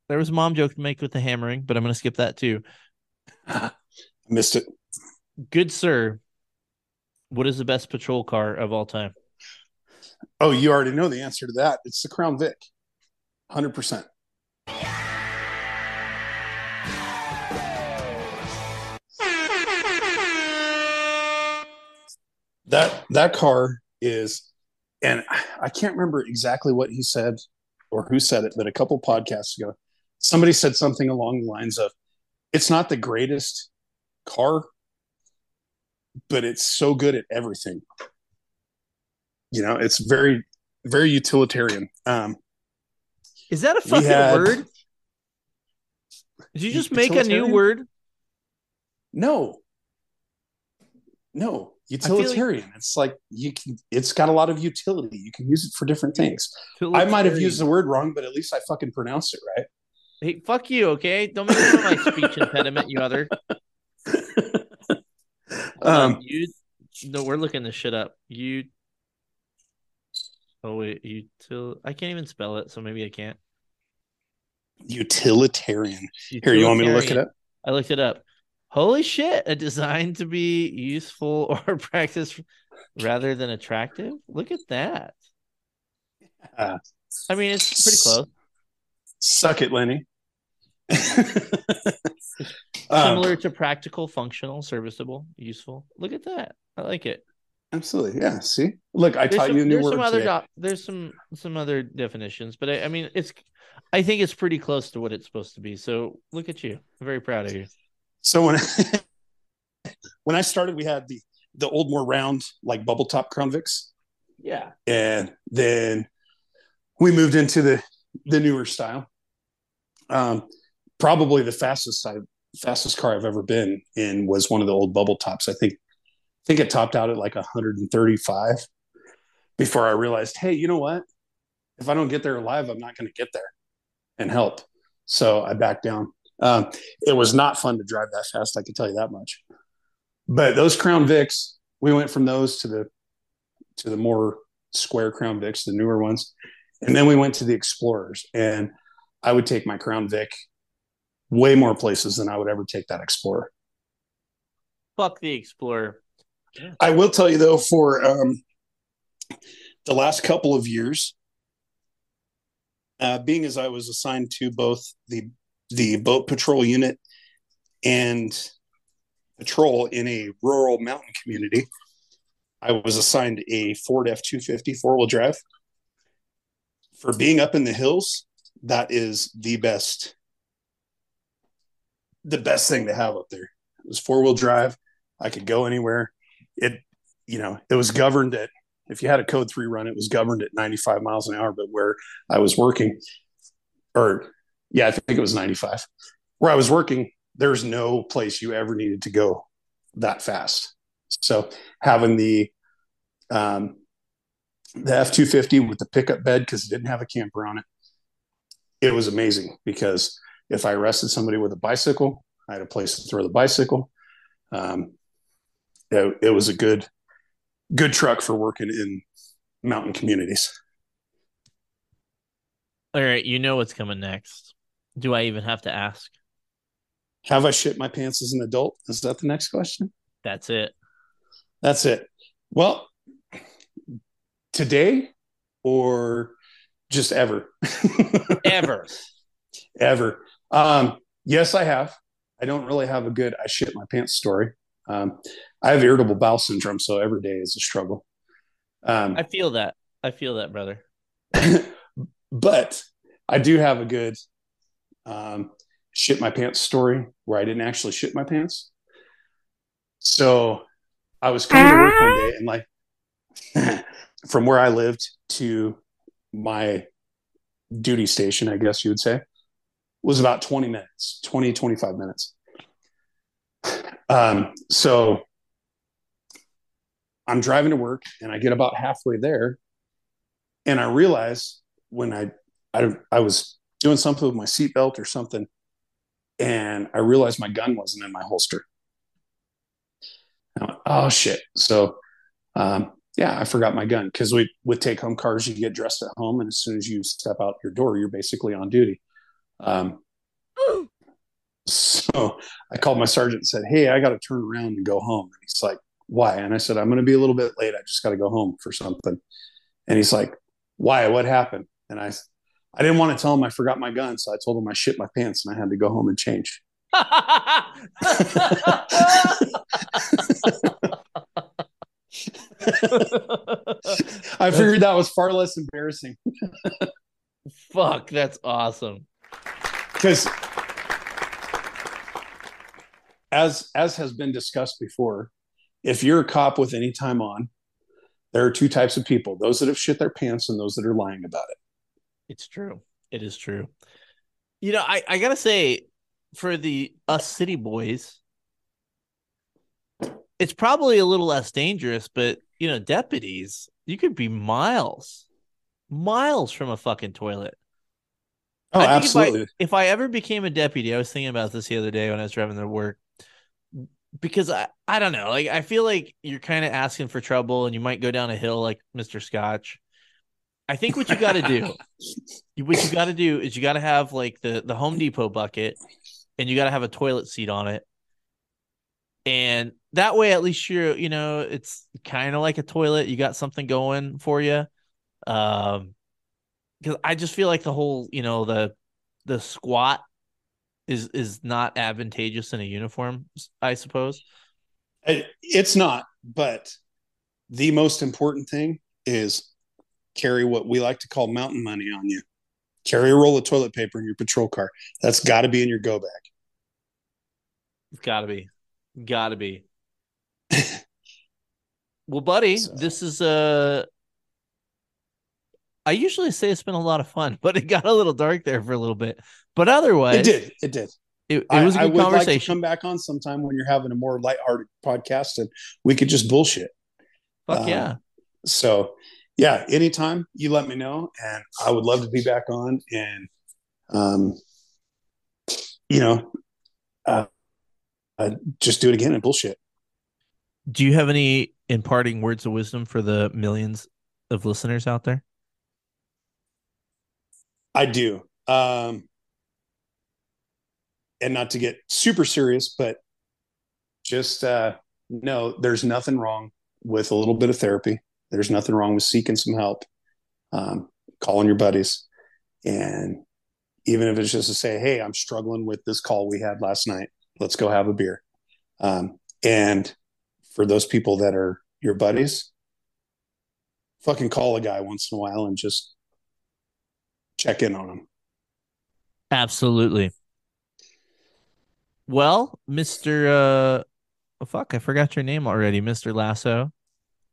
There was a mom joke to make with the hammering, but I'm going to skip that too. Missed it. Good sir, what is the best patrol car of all time? Oh, you already know the answer to that. It's the Crown Vic. 100%. That that car is and I can't remember exactly what he said or who said it, but a couple podcasts ago, somebody said something along the lines of it's not the greatest car, but it's so good at everything. You know, it's very, very utilitarian. Um, Is that a fucking had- word? Did you just make a new word? no, no, feel like- utilitarian. It's like you can. It's got a lot of utility. You can use it for different things. I might have used the word wrong, but at least I fucking pronounced it right. Hey, fuck you, okay? Don't make fun of my speech impediment, you other. Um, you. No, we're looking this shit up. You. Oh wait, util. I can't even spell it, so maybe I can't. utilitarian. Here, you want me to look it up? I looked it up. Holy shit! A design to be useful or practice rather than attractive. Look at that. Uh, I mean, it's pretty close. suck it, Lenny. Um, Similar to practical, functional, serviceable, useful. Look at that. I like it. absolutely, yeah. See, look, I There's taught some, you a new there's word some other today. there's some some other definitions, but I, I mean, it's I think it's pretty close to what it's supposed to be. So look at you. I'm very proud of you. So when when I started, we had the the old more round like bubble top Crown Vics, Yeah. and then we moved into the the newer style. Um, probably the fastest I fastest car I've ever been in was one of the old bubble tops. I think I think it topped out at like 135 before I realized, hey, you know what? If I don't get there alive, I'm not going to get there and help. So I backed down. Um, it was not fun to drive that fast. I can tell you that much. But those Crown Vics, we went from those to the to the more square Crown Vics, the newer ones, and then we went to the Explorers. And I would take my Crown Vic way more places than I would ever take that Explorer. Fuck the Explorer. I will tell you though, for um, the last couple of years, uh, being as I was assigned to both the the boat patrol unit and patrol in a rural mountain community, I was assigned a Ford F two fifty four wheel drive. For being up in the hills, that is the best, the best thing to have up there. It was four wheel drive. I could go anywhere it you know it was governed at if you had a code three run it was governed at 95 miles an hour but where i was working or yeah i think it was 95 where i was working there's no place you ever needed to go that fast. So having the um, the F two fifty with the pickup bed because it didn't have a camper on it, it was amazing because if I arrested somebody with a bicycle, I had a place to throw the bicycle. Um, it, it was a good good truck for working in mountain communities. All right, you know what's coming next. Do I even have to ask? Have I shit my pants as an adult? Is that the next question? That's it. That's it. Well, today or just ever? Ever. ever. Um, yes, I have. I don't really have a good I shit my pants story. Um, I have irritable bowel syndrome, so every day is a struggle. Um, I feel that. I feel that, brother. but I do have a good um, shit my pants story where I didn't actually shit my pants. So I was coming to work one day and like from where I lived to my duty station, I guess you would say, was about 20 minutes, 20, 25 minutes. Um, so I'm driving to work and I get about halfway there and I realize when I, I, I was doing something with my seatbelt or something and I realized my gun wasn't in my holster. Went, oh shit. So, um, yeah, I forgot my gun because we with take home cars, you get dressed at home, and as soon as you step out your door, you're basically on duty. Um, so I called my sergeant and said, "Hey, I got to turn around and go home." And he's like, "Why?" And I said, "I'm going to be a little bit late. I just got to go home for something." And he's like, "Why? What happened?" And I, I didn't want to tell him I forgot my gun, so I told him I shit my pants and I had to go home and change. I figured that was far less embarrassing Fuck, that's awesome. because as as has been discussed before if you're a cop with any time on there are two types of people those that have shit their pants and those that are lying about it It's true. It is true. You know, I, I gotta say, for the us city boys, it's probably a little less dangerous, but you know, deputies, you could be miles, miles from a fucking toilet. oh absolutely If I, if I ever became a deputy, I was thinking about this the other day when I was driving to work. Because I, I don't know, like I feel like you're kind of asking for trouble and you might go down a hill like Mr. Scotch. I think what you got to do, what you got to do is you got to have like the the Home Depot bucket, and you got to have a toilet seat on it, and that way at least you're you know it's kind of like a toilet. You got something going for you, um, because I just feel like the whole you know the the squat is is not advantageous in a uniform. I suppose. It's not but the most important thing is carry what we like to call mountain money on you carry a roll of toilet paper in your patrol car that's got to be in your go bag It's got to be, got to be. well, buddy, So- this is uh I usually say it's been a lot of fun, but it got a little dark there for a little bit. But otherwise, it did it did It, it I- was a I good would like to conversation. come back on sometime when you're having a more lighthearted podcast and we could just bullshit. Fuck um, yeah. So, yeah, anytime you let me know, and I would love to be back on and, um, you know, uh, uh, just do it again and bullshit. Do you have any imparting words of wisdom for the millions of listeners out there? I do. Um, and not to get super serious, but just uh, no, there's nothing wrong with a little bit of therapy. There's nothing wrong with seeking some help, um, calling your buddies. And even if it's just to say, hey, I'm struggling with this call we had last night, let's go have a beer. Um, and for those people that are your buddies, fucking call a guy once in a while and just check in on him. Absolutely. Well, Mr. Uh oh, fuck, I forgot your name already, Mr. Lasso.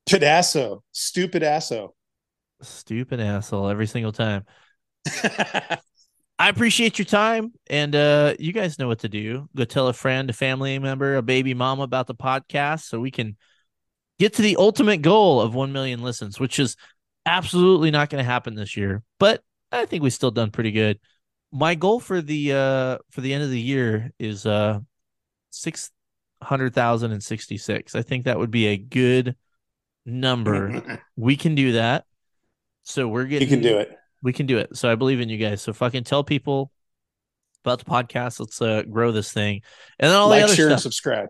Pedasso, stupid asso. Stupid asshole every single time. I appreciate your time, and uh, you guys know what to do. Go tell a friend, a family member, a baby mama about the podcast, so we can get to the ultimate goal of one million listens, which is absolutely not going to happen this year. But I think we've still done pretty good. My goal for the uh for the end of the year is uh six hundred thousand and sixty six. I think that would be a good number. we can do that. So we're getting you can do it. we can do it. So I believe in you guys. So fucking tell people about the podcast. Let's uh, grow this thing, and then all the Like, other share, and subscribe.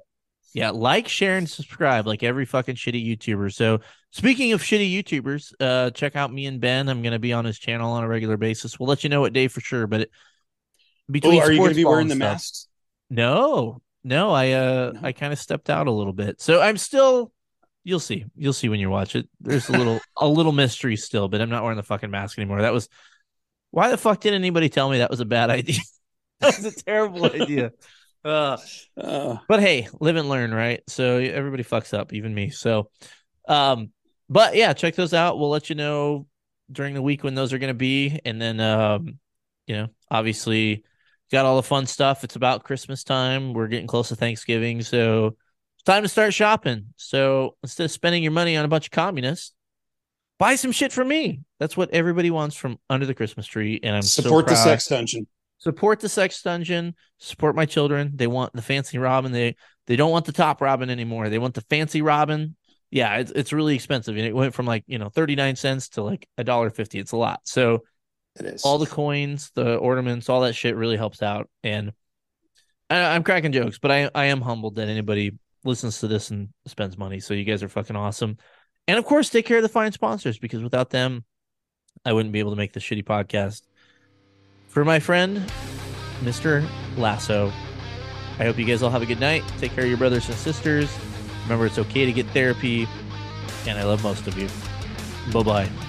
Yeah, like, share, and subscribe, like every fucking shitty YouTuber. So speaking of shitty YouTubers, uh, check out me and Ben. I'm gonna be on his channel on a regular basis. We'll let you know what day for sure. But it, between are you sports be wearing the stuff- masks? No, no. I uh, No. I kind of stepped out a little bit. So I'm still. You'll see. You'll see when you watch it. There's a little a little mystery still, but I'm not wearing the fucking mask anymore. That was why the fuck didn't anybody tell me that was a bad idea? that was a terrible idea. Uh, Uh, but hey, live and learn, right? So everybody fucks up, even me. So, um, but yeah, check those out. We'll let you know during the week when those are going to be, and then, um, you know, obviously, got all the fun stuff. It's about Christmas time. We're getting close to Thanksgiving, so time to start shopping. So instead of spending your money on a bunch of communists, buy some shit from me. That's what everybody wants from under the Christmas tree, and I'm so support the sex dungeon. support the sex dungeon. Support my children. They want the fancy robin. They they don't want the top robin anymore. They want the fancy robin. Yeah it's, it's really expensive and it went from like you know 39 cents to like a dollar 50 it's a lot. So It is. all the coins the ornaments all that shit really helps out and I, i'm cracking jokes but i i am humbled that anybody listens to this and spends money. So you guys are fucking awesome. And of course take care of the fine sponsors because without them i wouldn't be able to make this shitty podcast. For my friend mr lasso i hope you guys all have a good night. Take care of your brothers and sisters. Remember it's okay to get therapy and i love most of you. Bye bye